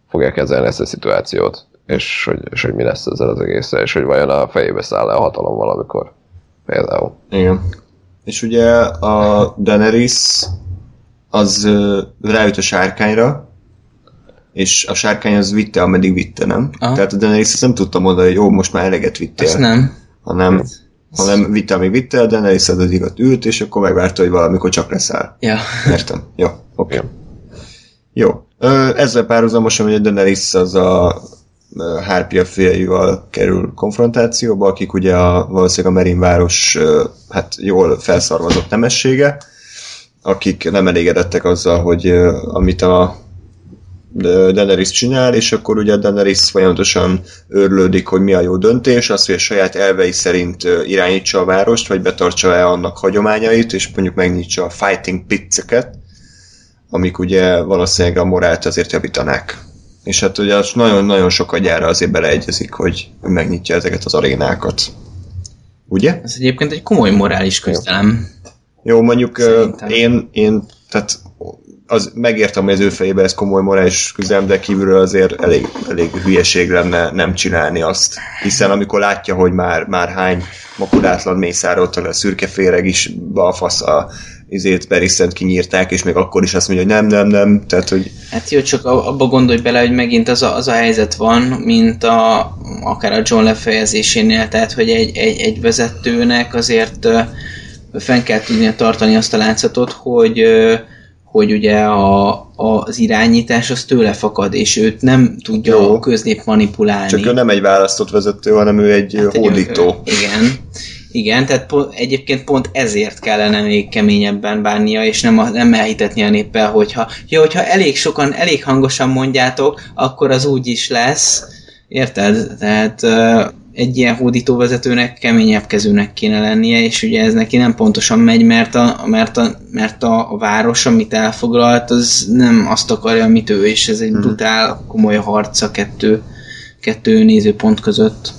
fogja kezelni ezt a szituációt, és hogy, és hogy mi lesz ezzel az egésszel, és hogy vajon a fejébe száll le a hatalom valamikor. Például. Igen. És ugye a Daenerys az ráüt a sárkányra, és a sárkány az vitte, ameddig vitte, nem? Aha. Tehát a Daenerys azt nem tudta mondani, hogy jó, most már eleget vittél. Ezt nem. hanem, hanem vitte, amíg vitte, a Daenerys az ott ült, és akkor megvárta, hogy valamikor csak leszáll. Ja. Értem. Jó, oké. Jó. Ö, ezzel párhuzamosan, hogy a Daenerys az a ö, Hárpia fiaival kerül konfrontációba, akik ugye a, valószínűleg a Merin város hát jól felszarvazott nemessége, akik nem elégedettek azzal, hogy amit a Daenerys csinál, és akkor ugye a Daenerys folyamatosan őrlődik, hogy mi a jó döntés, az, hogy a saját elvei szerint irányítsa a várost, vagy betartsa-e annak hagyományait, és mondjuk megnyitsa a fighting pizzeket, amik ugye valószínűleg a morált azért javítanák. És hát ugye az nagyon-nagyon sok agyára azért beleegyezik, hogy megnyitja ezeket az arénákat. Ugye? Ez egyébként egy komoly morális küzdelem. Jó, mondjuk ö, Szerintem. én, én, tehát az megértem, hogy az ő fejében ez komoly morális küzdelem, de kívülről azért elég, elég hülyeség lenne nem csinálni azt. Hiszen amikor látja, hogy már, már hány makulátlan mészárolt a szürke féreg is balfasz a izét Beriszent kinyírták, és még akkor is azt mondja, hogy nem, nem, nem, tehát hogy Hát jó, csak abba gondolj bele, hogy megint az a, az a helyzet van, mint a, akár a John lefejezésénél, tehát hogy egy, egy, egy vezetőnek azért fenn kell tudnia tartani azt a látszatot, hogy hogy ugye a, az irányítás az tőle fakad, és őt nem tudja Jó. a köznép manipulálni. csak ő nem egy választott vezető, hanem ő egy hát egy- hódító. ö, Igen. Igen, tehát po- egyébként pont ezért kellene még keményebben bánnia, és nem, a, nem elhitetni a néppel, hogyha, ja, hogyha elég sokan, elég hangosan mondjátok, akkor az úgy is lesz. Érted? Tehát egy ilyen hódító vezetőnek keményebb kezűnek kéne lennie, és ugye ez neki nem pontosan megy, mert a, mert a, mert a, a város, amit elfoglalt, az nem azt akarja, amit ő, és ez egy brutál, komoly harc a kettő, kettő nézőpont között.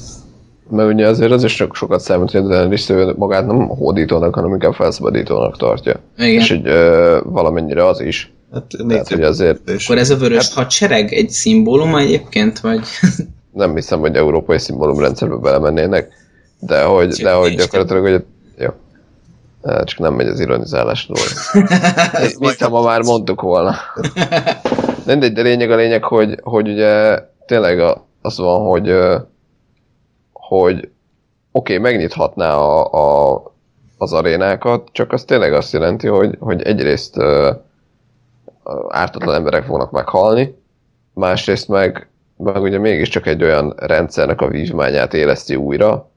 Mert ugye azért az is sok, sokat számít, hogy Daenerys magát nem hódítónak, hanem inkább felszabadítónak tartja. Igen. És hogy ö, valamennyire az is. Hát Tehát, hogy azért és Akkor ez a vörös hadsereg egy szimbóluma egyébként, vagy? nem hiszem, hogy európai szimbólumrendszerbe belemennének, de hogy, Csak de hogy gyakorlatilag, hogy jó. Hát, Csak nem megy az ironizálásról. Mit ha ma már mondtuk volna. Mindegy, de lényeg a lényeg, hogy, hogy ugye tényleg a- az van, hogy, hogy oké, okay, megnyithatná a, a, az arénákat, csak az tényleg azt jelenti, hogy, hogy egyrészt ártatlan emberek fognak meghalni, másrészt meg, meg ugye mégiscsak egy olyan rendszernek a vívmányát éleszti újra,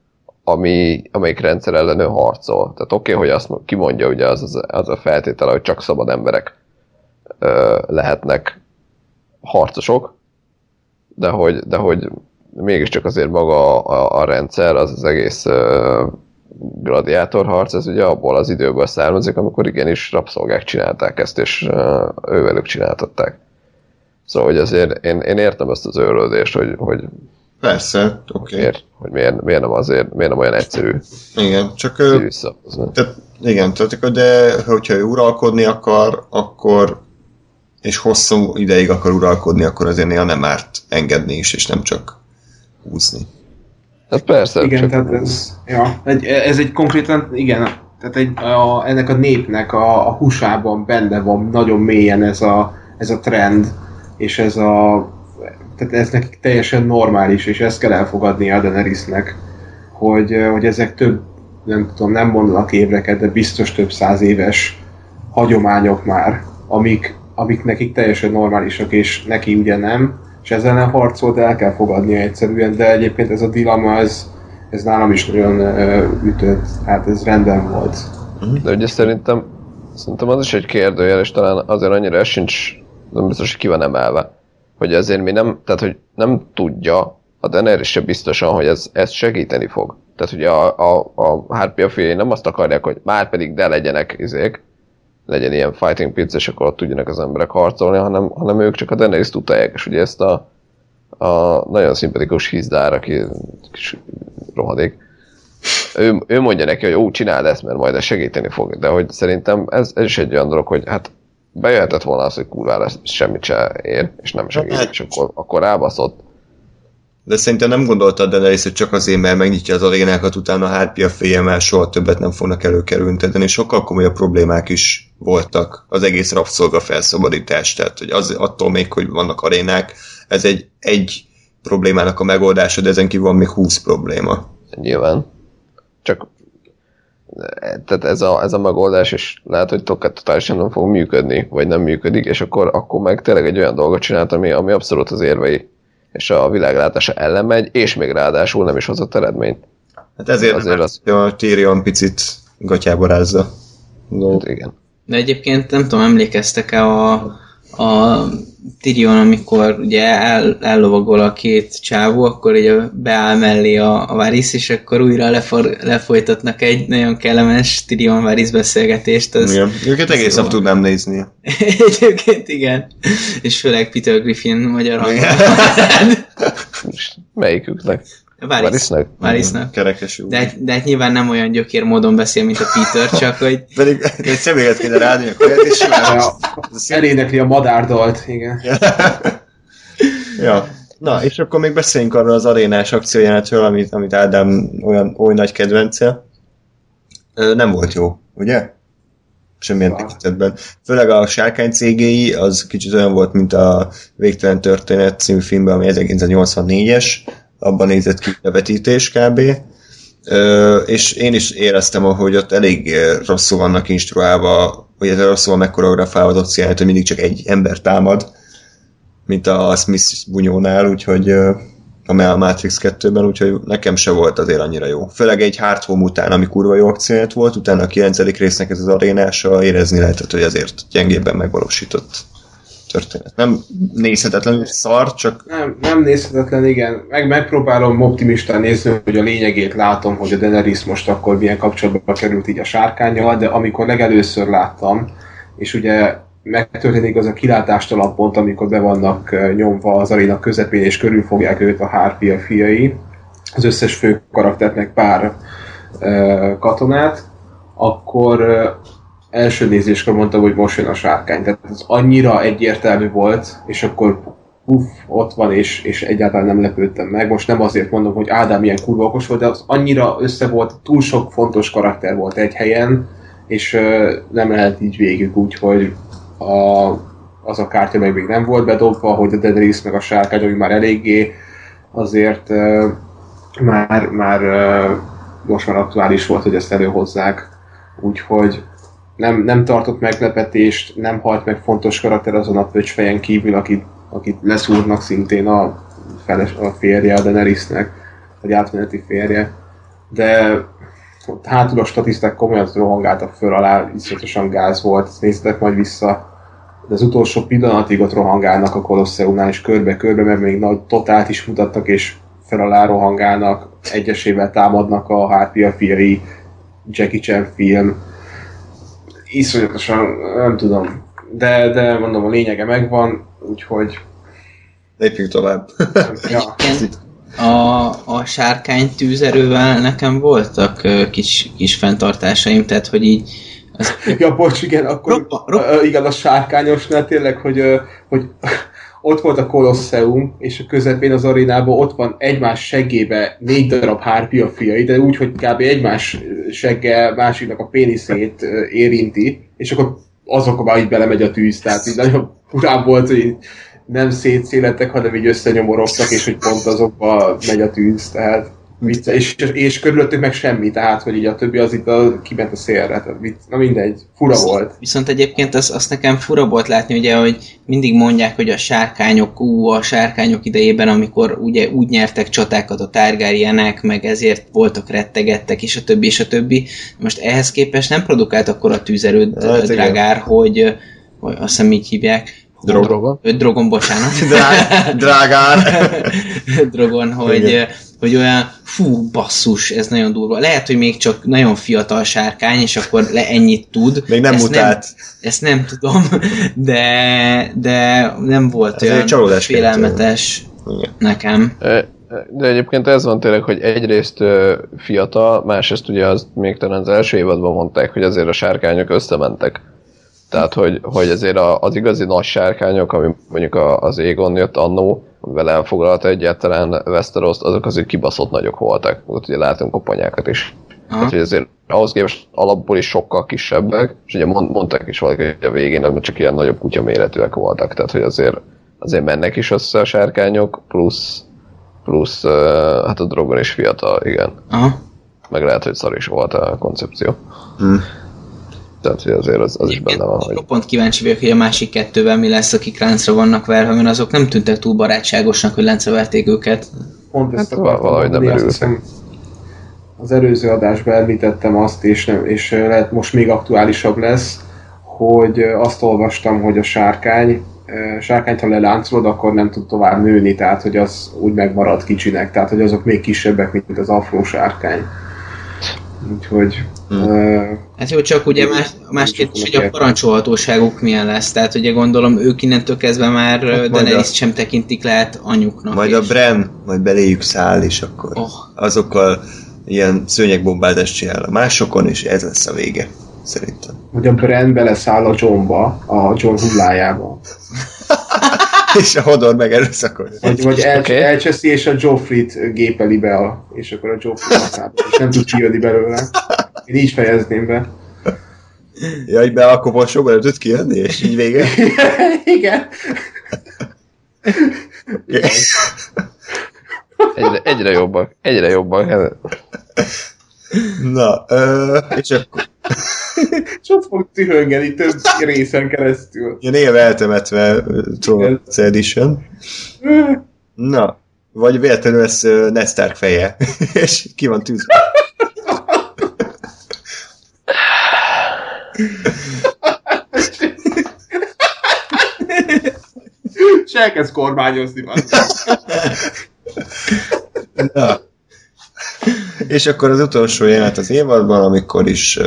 ami, amelyik rendszer ellen ő harcol. Tehát oké, okay, hogy azt mo- kimondja, ugye az, az, az a feltétele, hogy csak szabad emberek ö, lehetnek harcosok, de hogy, de hogy mégiscsak azért maga a, a, a rendszer, az az egész ö, gladiátorharc, ez ugye abból az időből származik, amikor igenis rabszolgák csinálták ezt, és ö, ővelük csináltatták. Szóval, hogy azért én, én értem ezt az őrlődést, hogy, hogy, persze, oké. Okay. miért, hogy miért, miért, nem azért, miért nem olyan egyszerű Igen, csak tehát, igen, tehát, de hogyha ő uralkodni akar, akkor és hosszú ideig akar uralkodni, akkor azért néha nem árt engedni is, és nem csak húzni. Hát persze, Igen, csak tehát ez, ja, egy, ez egy konkrétan, igen, tehát egy, a, ennek a népnek a, a húsában benne van nagyon mélyen ez a, ez a trend, és ez a, tehát ez nekik teljesen normális, és ezt kell elfogadni a Daenerysnek, hogy, hogy ezek több, nem tudom, nem mondanak évreket, de biztos több száz éves hagyományok már, amik, amik nekik teljesen normálisak, és neki ugye nem, és ezzel nem harcol, de el kell fogadnia egyszerűen, de egyébként ez a dilemma, ez, ez nálam is nagyon ö, ütött, hát ez rendben volt. De ugye szerintem, szerintem az is egy kérdőjel, és talán azért annyira sincs, nem biztos, hogy ki van emelve, hogy azért mi nem, tehát hogy nem tudja a Daenerys se biztosan, hogy ez, ez segíteni fog. Tehát ugye a, a, a fiai nem azt akarják, hogy már pedig de legyenek izék, legyen ilyen fighting pits, és akkor ott tudjanak az emberek harcolni, hanem, hanem ők csak a Daenerys utálják, és ugye ezt a, a nagyon szimpatikus hizdár, aki kis rohadék, ő, ő mondja neki, hogy ó, csináld ezt, mert majd ez segíteni fog. De hogy szerintem ez, ez is egy olyan dolog, hogy hát bejöhetett volna az, hogy kurvára semmit se ér, és nem segít, Hát- és akkor, akkor rábaszott. De szerintem nem gondolta a Daenerys, hogy csak azért, mert megnyitja az arénákat, utána a Harpia féljemmel soha többet nem fognak előkerülni, tehát sokkal komolyabb problémák is voltak az egész rabszolga felszabadítás, tehát hogy az, attól még, hogy vannak arénák, ez egy, egy problémának a megoldása, de ezen kívül van még 20 probléma. Nyilván. Csak tehát ez a, ez a megoldás, és lehet, hogy totálisan nem fog működni, vagy nem működik, és akkor, akkor meg tényleg egy olyan dolgot csinált, ami, ami abszolút az érvei és a világlátása ellen megy, és még ráadásul nem is hozott eredményt. Hát ezért Azért az- az... a Tyrion picit gatyába rázza. No. Hát igen. De egyébként nem tudom, emlékeztek-e a, a Tyrion, amikor ugye el, ellovagol a két csávó, akkor ugye beáll mellé a, a Varys, és akkor újra lefor, lefolytatnak egy nagyon kellemes Tyrion Varys beszélgetést. Az, Igen. Őket egész nap tudnám nézni. Egyébként igen. És főleg Peter Griffin magyar Igen. hangban. Most Melyiküknek? Varis. Varisnak? Varisnak. Kerekes. De, hát- de hát nyilván nem olyan gyökér módon beszél, mint a Peter, csak hogy Pedig egy személyet kéne ráadni a kaját, és simán. Elénekli a madárdalt, igen. Ja. Na, és akkor még beszéljünk arról az arénás akciójelenetről, amit, amit Ádám olyan oly nagy kedvence. Nem volt jó, ugye? Semmilyen Ah. tekintetben. Főleg a sárkány cégéi, az kicsit olyan volt, mint a Végtelen Történet című filmben, ami 1984-es, abban nézett ki a vetítés kb. És én is éreztem, hogy ott elég rosszul vannak instruálva, vagy ez rosszul van megkoreografálva az opcióját, hogy mindig csak egy ember támad, mint a Smith bunyónál, úgyhogy a Matrix 2-ben, úgyhogy nekem se volt azért annyira jó. Főleg egy Hard Home után, ami kurva jó akcióját volt, utána a 9. résznek ez az arénása érezni lehetett, hogy azért gyengébben megvalósított történet. Nem nézhetetlenül szar, csak Nem, nem nézhetetlen, igen. Meg megpróbálom optimistán nézni, hogy a lényegét látom, hogy a Daenerys most akkor milyen kapcsolatba került így a sárkányjal, de amikor legelőször láttam, és ugye megtörténik az a kilátástalan pont, amikor be vannak nyomva az aréna közepén, és körülfogják őt a hárpia fiai, az összes fő karakternek pár eh, katonát, akkor első nézéskor mondtam, hogy most jön a sárkány. Tehát ez annyira egyértelmű volt, és akkor uff, ott van, és, és egyáltalán nem lepődtem meg. Most nem azért mondom, hogy Ádám ilyen kurva okos volt, de az annyira össze volt, túl sok fontos karakter volt egy helyen, és ö, nem lehet így végig, úgyhogy a, az a kártya meg még nem volt bedobva, hogy a Daenerys meg a sárkány, ami már eléggé azért ö, már, már ö, most már aktuális volt, hogy ezt előhozzák. Úgyhogy nem, nem tartott meglepetést, nem halt meg fontos karakter azon a pöcsfejen kívül, akit, akit leszúrnak szintén a, feles, a férje, a Daenerysnek, vagy átmeneti férje. De ott hátul a statiszták komolyan rohangáltak föl alá, iszonyatosan gáz volt, ezt néztek majd vissza. De az utolsó pillanatig ott rohangálnak a Kolosseumnál, és körbe-körbe, mert még nagy totált is mutattak, és fel alá rohangálnak, egyesével támadnak a Harpia fiai, Jackie Chan film, iszonyatosan, nem tudom, de, de mondom, a lényege megvan, úgyhogy lépjünk tovább. ja, a, a sárkány tűzerővel nekem voltak kis, kis fenntartásaim, tehát hogy így az, ja bocs, igen, akkor roppa. Ö, igen, a sárkányosnál tényleg, hogy, hogy ott volt a Kolosseum, és a közepén az arénában ott van egymás seggébe négy darab hárpia fiai, de úgy, hogy kb. egymás segge másiknak a péniszét érinti, és akkor azokba így belemegy a tűz, tehát így nagyon furán volt, hogy nem szétszélettek, hanem így összenyomorodtak, és hogy pont azokba megy a tűz, tehát vicce, és, és körülöttük meg semmi, tehát hogy így a többi az itt a, kiment a szélre, tehát na mindegy, fura volt. Viszont egyébként az, azt nekem fura volt látni, ugye, hogy mindig mondják, hogy a sárkányok, ú, a sárkányok idejében, amikor ugye úgy nyertek csatákat a Targaryenek, meg ezért voltak rettegettek, és a többi, és a többi. Most ehhez képest nem produkált akkor a tűzerőt, Hát hát, igen. Drágár, hogy, hogy azt hiszem így hívják, Drogon? Ö, Drogon, bocsánat. Drá- drágár! Drogon, hogy, Igen. hogy olyan, fú, basszus, ez nagyon durva. Lehet, hogy még csak nagyon fiatal sárkány, és akkor le ennyit tud. Még nem Ezt mutált. Nem, ezt nem tudom, de, de nem volt Ez egy olyan félelmetes Igen. nekem. De egyébként ez van tényleg, hogy egyrészt fiatal, másrészt ugye az még talán az első évadban mondták, hogy azért a sárkányok összementek. Tehát, hogy, hogy azért a, az igazi nagy sárkányok, ami mondjuk a, az Égon jött annó, amivel elfoglalta egyáltalán Westeros, azok azért kibaszott nagyok voltak. Ott ugye látunk koponyákat is. Aha. Tehát, hogy azért ahhoz képest alapból is sokkal kisebbek, és ugye mond, mondták is valaki, hogy a végén hogy csak ilyen nagyobb kutya méretűek voltak, tehát hogy azért, azért mennek is össze a sárkányok, plusz, plusz hát a drogon is fiatal, igen. Aha. Meg lehet, hogy szar is volt a koncepció. Hmm. Tehát, hogy azért az, az is benne van, hogy Roppant kíváncsi vagyok, hogy a másik kettővel mi lesz, akik láncra vannak verve, mert azok nem tűntek túl barátságosnak, hogy láncra verték őket. Pont ezt Hát akartam valahogy nem örültek. hiszem, az előző adásban említettem azt, és, nem, és lehet most még aktuálisabb lesz, hogy azt olvastam, hogy a sárkány, sárkányt, ha leláncolod, akkor nem tud tovább nőni, tehát hogy az úgy megmarad kicsinek, tehát hogy azok még kisebbek, mint az afró sárkány. Úgyhogy Ö, Hát jó, csak ugye más, a más kérdés, hogy a parancsolhatóságuk milyen lesz. Tehát ugye gondolom ők innentől kezdve már Hát Daenerys a- sem tekintik lehet anyuknak. Majd a és- Bren, majd beléjük száll, és akkor Oh. azokkal ilyen szőnyegbombázást csinál a másokon, és ez lesz a vége, szerintem. hogy a Bren beleszáll a Johnba, a John hullájába. és a Hodor meg erőszakolja. Vagy, vagy el, okay. elcseszi, és a Joffrey-t gépeli be, a, és akkor a Joffrey és nem tud kijönni belőle. Én így fejezném be. Jaj, be a koporsóba nem tud kijönni, és így vége. Igen. Egyre, egyre jobbak, egyre jobbak. Hát, Na, ö, és akkor Csak fog tühöngeni több részen keresztül. ilyen év eltemetve Troll Edition. Na, vagy véletlenül lesz uh, Ned Stark feje, és ki van tűzve. És elkezd kormányozni van. Na. És akkor az utolsó jelenet az évadban, amikor is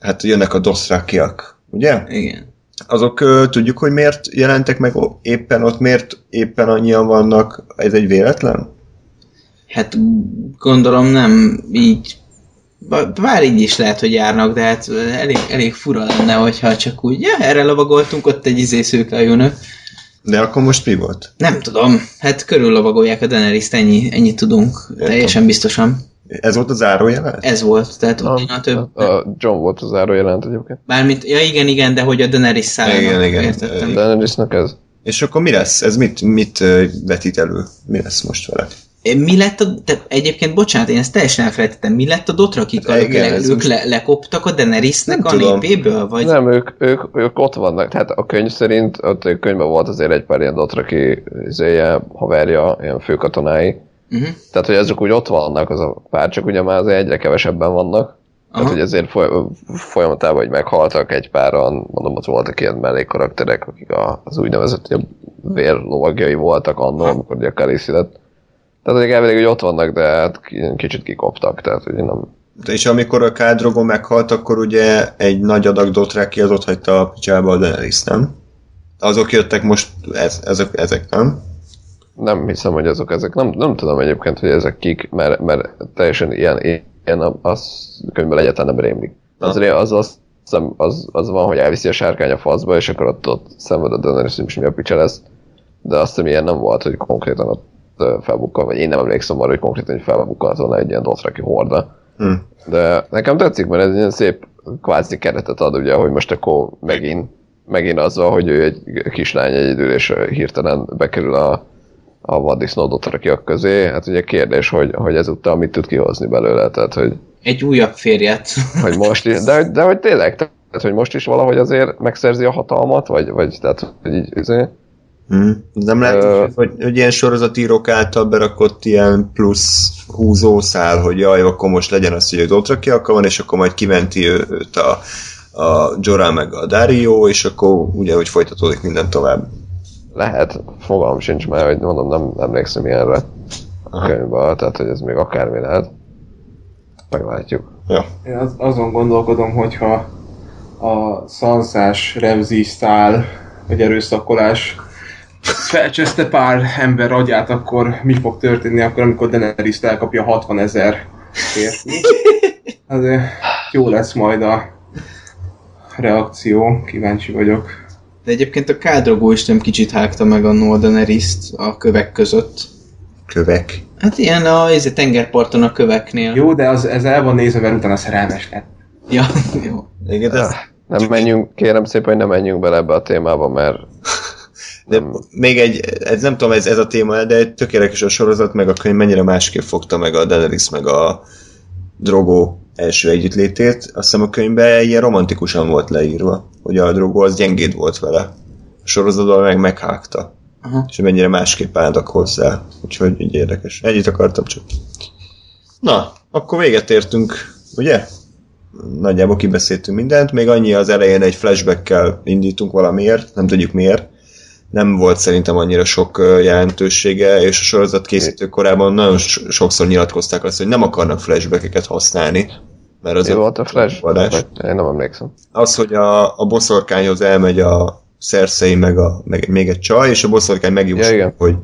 hát jönnek a doszrákiak, ugye? Igen. Azok tudjuk, hogy miért jelentek meg éppen ott, miért éppen annyian vannak, ez egy véletlen? Hát gondolom nem így Bár így is lehet, hogy járnak, de hát elég, elég fura lenne, hogyha csak úgy, ja, erre lovagoltunk, ott egy izé szőkehajú nő. De akkor most mi volt? Nem tudom, hát körül lovagolják a daenerys ennyi, ennyit tudunk, teljesen biztosan. Ez volt az záró jelenet? Ez volt, tehát a, utána több. a John volt az záró jelent egyébként. Bármint, ja igen, igen, de hogy a Daenerys szállnak, Igen, igen. értettem. Daenerysnek ez. És akkor mi lesz? Ez mit, mit vetít elő? Mi lesz most vele? Mi lett a, te, egyébként, bocsánat, én ezt teljesen elfelejtettem, mi lett a dotrakikkal? Hát igen, Le, ők le, lekoptak a Daenerysnek a tudom. népéből? Vagy? Nem, ők, ők, ők ott vannak. Tehát a könyv szerint, ott a könyvben volt azért egy pár ilyen dotraki izéje, haverja, ilyen főkatonái. Uh-huh. Tehát, hogy ezek úgy ott vannak, az a pár, csak ugye már azért egyre kevesebben vannak. Tehát, Aha. hogy ezért foly- folyamatában, hogy meghaltak egy páran, mondom, ott voltak ilyen mellékkarakterek, akik a, az úgynevezett ilyen vérlovagjai voltak annól, amikor ugye Khaleesi lett. Tehát, hogy elvileg, hogy ott vannak, de hát ki- kicsit kikoptak, tehát, hogy nem, És amikor a Kádrogo meghalt, akkor ugye egy nagy adag Dothraki az ott hagyta a picsába a Daenerys, nem? Azok jöttek most, ez, ezek, ezek, nem? nem hiszem, hogy azok ezek. Nem, nem tudom egyébként, hogy ezek kik, mert, mert teljesen ilyen, ilyen a- az könyvben egyáltalán nem rémlik. Az, az, az, az, az, van, hogy elviszi a sárkány a faszba, és akkor ott, ott szenved a Daenerys, és mi a picsa lesz. De azt hiszem, ilyen nem volt, hogy konkrétan ott ö, felbukkal, vagy én nem emlékszem arra, hogy konkrétan hogy felbukkalt volna egy ilyen Dothraki horda. Hm. De nekem tetszik, mert ez ilyen szép kvázi keretet ad, ugye, hogy most akkor megint, megint az van, hogy ő egy kislány egyedül, és hirtelen bekerül a, a vaddisznó dotrakiak közé. Hát ugye kérdés, hogy, hogy ezúttal mit tud kihozni belőle, tehát hogy, Egy újabb férjet. hogy most is, de, de hogy tényleg, tehát hogy most is valahogy azért megszerzi a hatalmat, vagy, vagy tehát, hogy így, izé, Hm. Nem lehet, Ö- hogy, hogy ilyen sorozatírók által berakott ilyen plusz húzószál, hogy jaj, akkor most legyen az, hogy a Dothrakiakkal van, és akkor majd kiventi őt a, a Jorah meg a Dario, és akkor ugye, hogy folytatódik minden tovább. lehet, fogalmam sincs már, hogy mondom, nem emlékszem ilyenre a Aha. könyvben, tehát hogy ez még akármi lehet. Meglátjuk. Ja. Én az, azon gondolkodom, hogyha a szanszás Remzi szál, vagy erőszakolás felcseszte pár ember agyát, akkor mi fog történni akkor, amikor Daenerys elkapja 60 ezer férfi? Azért jó lesz majd a reakció, kíváncsi vagyok. De egyébként a kádrogó is nem kicsit hágta meg a Daenerys-t a kövek között. Kövek. Hát ilyen a ez tengerparton a köveknél. Jó, de az, ez el van nézve, mert utána szerelmes lett. Ja, jó. Igen, de, Nem menjünk, kérem szépen, hogy ne menjünk bele ebbe a témába, mert de még egy, ez nem tudom, ez, ez a téma, de egy tökéletes a sorozat, meg a könyv mennyire másképp fogta meg a Daenerys, meg a Drogo első együttlétét. Azt hiszem a könyvben ilyen romantikusan volt leírva, hogy a Drogo az gyengéd volt vele. A sorozatban meg meghágta. Aha. És mennyire másképp álltak hozzá. Úgyhogy így érdekes. Ennyit akartam csak. Na, akkor véget értünk, ugye? Nagyjából kibeszéltünk mindent, még annyi az elején egy flashbackkel indítunk valamiért, nem tudjuk miért. Nem volt szerintem annyira sok jelentősége, és a sorozat készítő korában nagyon so- sokszor nyilatkozták azt, hogy nem akarnak flashbackeket használni. Mert az Mi volt a Flash? Adás. Én nem emlékszem. Az, hogy a, a boszorkányhoz elmegy a Cersei, meg, a, meg még egy csaj, és a boszorkány Ja, megjósolja, igen. hogy,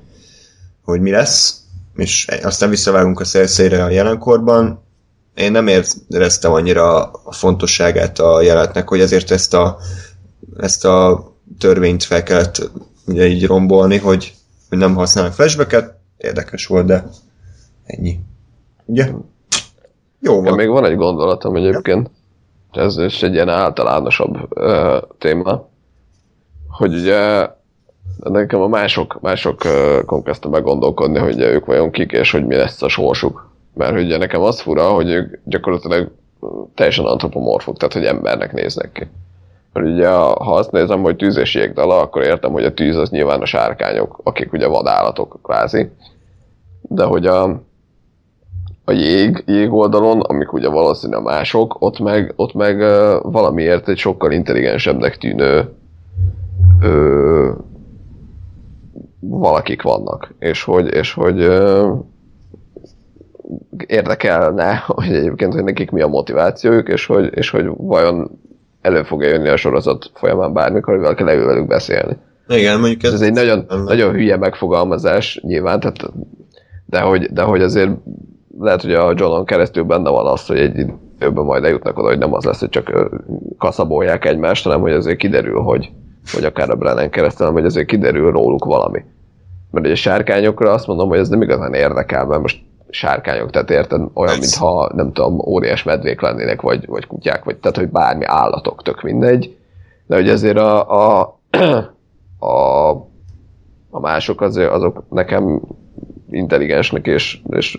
hogy mi lesz, és aztán visszavágunk a Cersei-re a jelenkorban. Én nem éreztem annyira a fontosságát a jelenetnek, hogy ezért ezt a, ezt a törvényt fel kellett ugye így rombolni, hogy, hogy nem használnak flashbacket. Érdekes volt, de ennyi. Ugye? Jó Ja, van. még van egy gondolatom egyébként, ez is egy ilyen általánosabb ö, téma, hogy ugye nekem a mások, másokon kezdtem meggondolkodni, hogy ők vajon kik, és hogy mi lesz a sorsuk. Mert ugye nekem az fura, hogy ők gyakorlatilag teljesen antropomorfok, tehát hogy embernek néznek ki. Mert ugye ha azt nézem, hogy tűz és jégdala, akkor értem, hogy a tűz az nyilván a sárkányok, akik ugye vadállatok kvázi. De hogy a, a jég, jég oldalon, amik ugye valószínűleg mások, ott meg, ott meg valamiért egy sokkal intelligensebbnek tűnő ö, valakik vannak. És hogy, és hogy ö, érdekelne, hogy egyébként, hogy nekik mi a motivációjuk, és hogy, és hogy vajon elő fog jönni a sorozat folyamán bármikor, hogy valaki leül velük beszélni. Igen, mondjuk ez, Ez egy nagyon, nem- nagyon hülye megfogalmazás nyilván, tehát, de, hogy, de hogy azért lehet, hogy a Johnon keresztül benne van az, hogy egy időben majd eljutnak oda, hogy nem az lesz, hogy csak kaszabolják egymást, hanem hogy azért kiderül, hogy, hogy akár a Brennan keresztül, hanem hogy azért kiderül róluk valami. Mert ugye sárkányokra azt mondom, hogy ez nem igazán érdekel, mert most sárkányok, tehát érted, olyan, Persze. mintha nem tudom, óriás medvék lennének, vagy, vagy kutyák, vagy tehát, hogy bármi állatok, tök mindegy. De hogy azért a, a, a, a mások azért, azok nekem intelligensnek és, és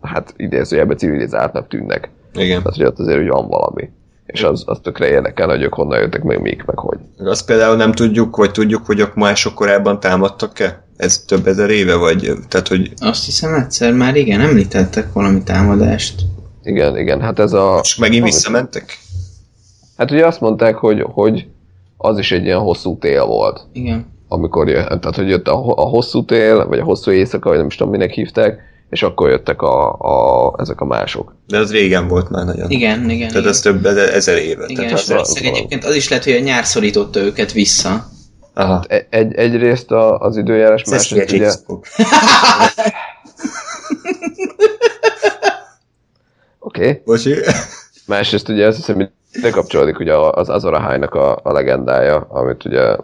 hát idézőjelben civilizáltnak tűnnek. igen. Tehát, hogy ott azért úgy van valami. És az, az tökre érdekel, hogy ők honnan jöttek, meg mik, meg hogy. Azt például nem tudjuk, vagy tudjuk, hogy a mások korábban támadtak-e? Ez több ezer éve, vagy tehát, hogy Azt hiszem egyszer már igen, említettek valami támadást. Igen, igen, hát ez a... most megint amit- visszamentek? Hát ugye azt mondták, hogy, hogy az is egy ilyen hosszú tél volt. Igen. amikor jött, tehát hogy jött a, a hosszú tél, vagy a hosszú éjszaka, vagy nem is tudom minek hívták, és akkor jöttek a, a, ezek a mások. De az régen volt már nagyon. Igen, igen. Tehát igen. ez több ezer, éve. igen, Tehát és az, valószínűleg egyébként az is lehet, hogy a nyár szorította őket vissza. Aha. E- Egy, egyrészt a, az időjárás, másrészt ugye, oké, okay. Bocsi. másrészt ugye azt hiszem, hogy ide kapcsolódik ugye az Azor Ahai-nak a, a legendája, amit ugye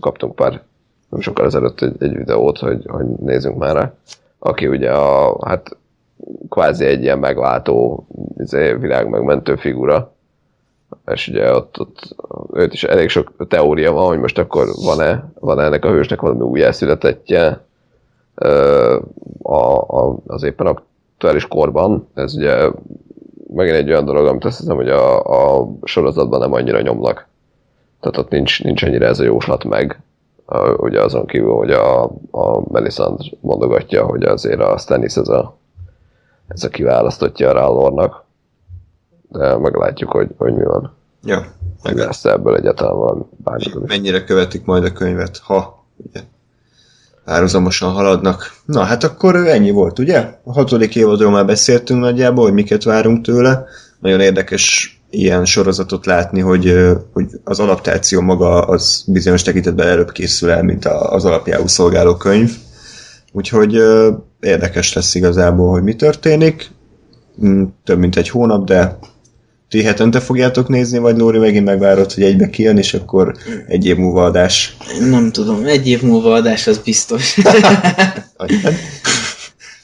kaptunk pár nem sokkal ezelőtt egy, egy videót, hogy, hogy nézzünk már rá, aki ugye a, hát kvázi egy ilyen megváltó izé, világ megmentő figura, és ugye ott, ott őt is elég sok teória van, hogy most akkor van-e, van-e ennek a hősnek valami újjászületetje a, a, az éppen aktuális korban. Ez ugye megint egy olyan dolog, amit azt hiszem, hogy a, a sorozatban nem annyira nyomnak. Tehát ott nincs, nincs ennyire ez a jóslat meg. Uh, ugye azon kívül, hogy a, a Melisandre mondogatja, hogy azért a Stannis ez a, ez a kiválasztottja a Rallornak. De meglátjuk, hogy, hogy mi van. Ja, Meg lesz ebből egyáltalán valami bármikor mennyire követik majd a könyvet, ha ugye párhuzamosan haladnak. Na, hát akkor ennyi volt, ugye? A hatodik évadról már beszéltünk nagyjából, hogy miket várunk tőle. Nagyon érdekes ilyen sorozatot látni, hogy, hogy az adaptáció maga az bizonyos tekintetben előbb készül el, mint az alapjául szolgáló könyv. Úgyhogy érdekes lesz igazából, hogy mi történik. Mm, Több mint egy hónap, de ti hetente fogjátok nézni, vagy Lóri megint megvárod, hogy egybe kijön, és akkor egy év múlva adás. Nem tudom, egy év múlva adás az biztos.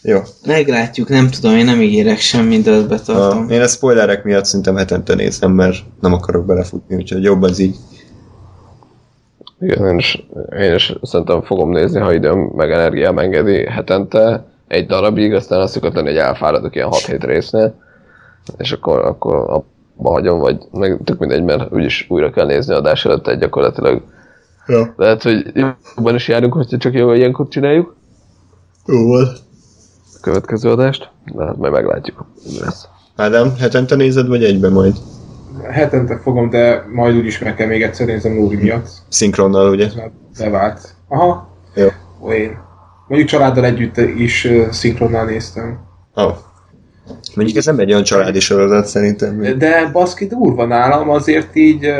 Jó. Meglátjuk, nem tudom, én nem ígérek semmit, de azt betartom. A, én a spoilerek miatt szerintem hetente nézem, mert nem akarok belefutni, úgyhogy jobb az így. Igen, én is, én is szerintem fogom nézni, ha időm meg energiám engedi hetente egy darabig, aztán azt szokott lenni, hogy elfáradok ilyen 6-7 résznél, és akkor, akkor abba hagyom, vagy meg tök mindegy, mert úgyis újra kell nézni adás előtt, tehát gyakorlatilag Ja. lehet, hogy jobban is járunk, hogyha csak jó ilyenkor csináljuk Jó volt. a következő adást, de hát majd meglátjuk, mi lesz. Ádám, hetente nézed, vagy egybe majd? Hetente fogom, de majd úgyis meg kell még egyszer nézem Lóri miatt. Szinkronnal, ugye? Ez már bevált. Aha. Jó. Én. Mondjuk családdal együtt is uh, szinkronnal néztem. Oh. Mondjuk ez nem egy olyan családi sorozat szerintem. De baszki durva nálam, azért így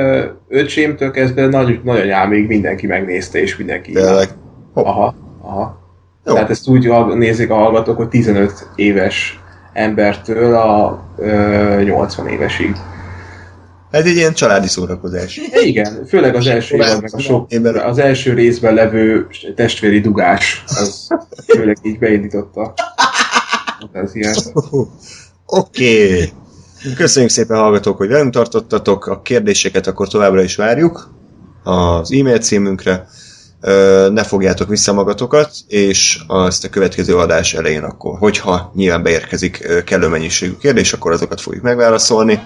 öcsémtől kezdve nagy, nagyanyámig mindenki megnézte, és mindenki Tényleg. Aha, aha. Jó. Tehát ezt úgy nézik a hallgatók, hogy 15 éves embertől a ö, 80 évesig. Ez egy ilyen családi szórakozás. Igen, főleg az első évad, meg a sok, az első részben levő testvéri dugás, az főleg így beindította a fantáziát. Oké. Okay. Köszönjük szépen hallgatók, hogy velünk tartottatok. A kérdéseket akkor továbbra is várjuk az e-mail címünkre. Ne fogjátok vissza magatokat, és azt a következő adás elején akkor, hogyha nyilván beérkezik kellő mennyiségű kérdés, akkor azokat fogjuk megválaszolni.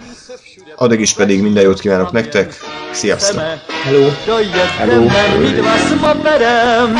Addig is pedig minden jót kívánok nektek. Sziasztok! Hello. S paperem.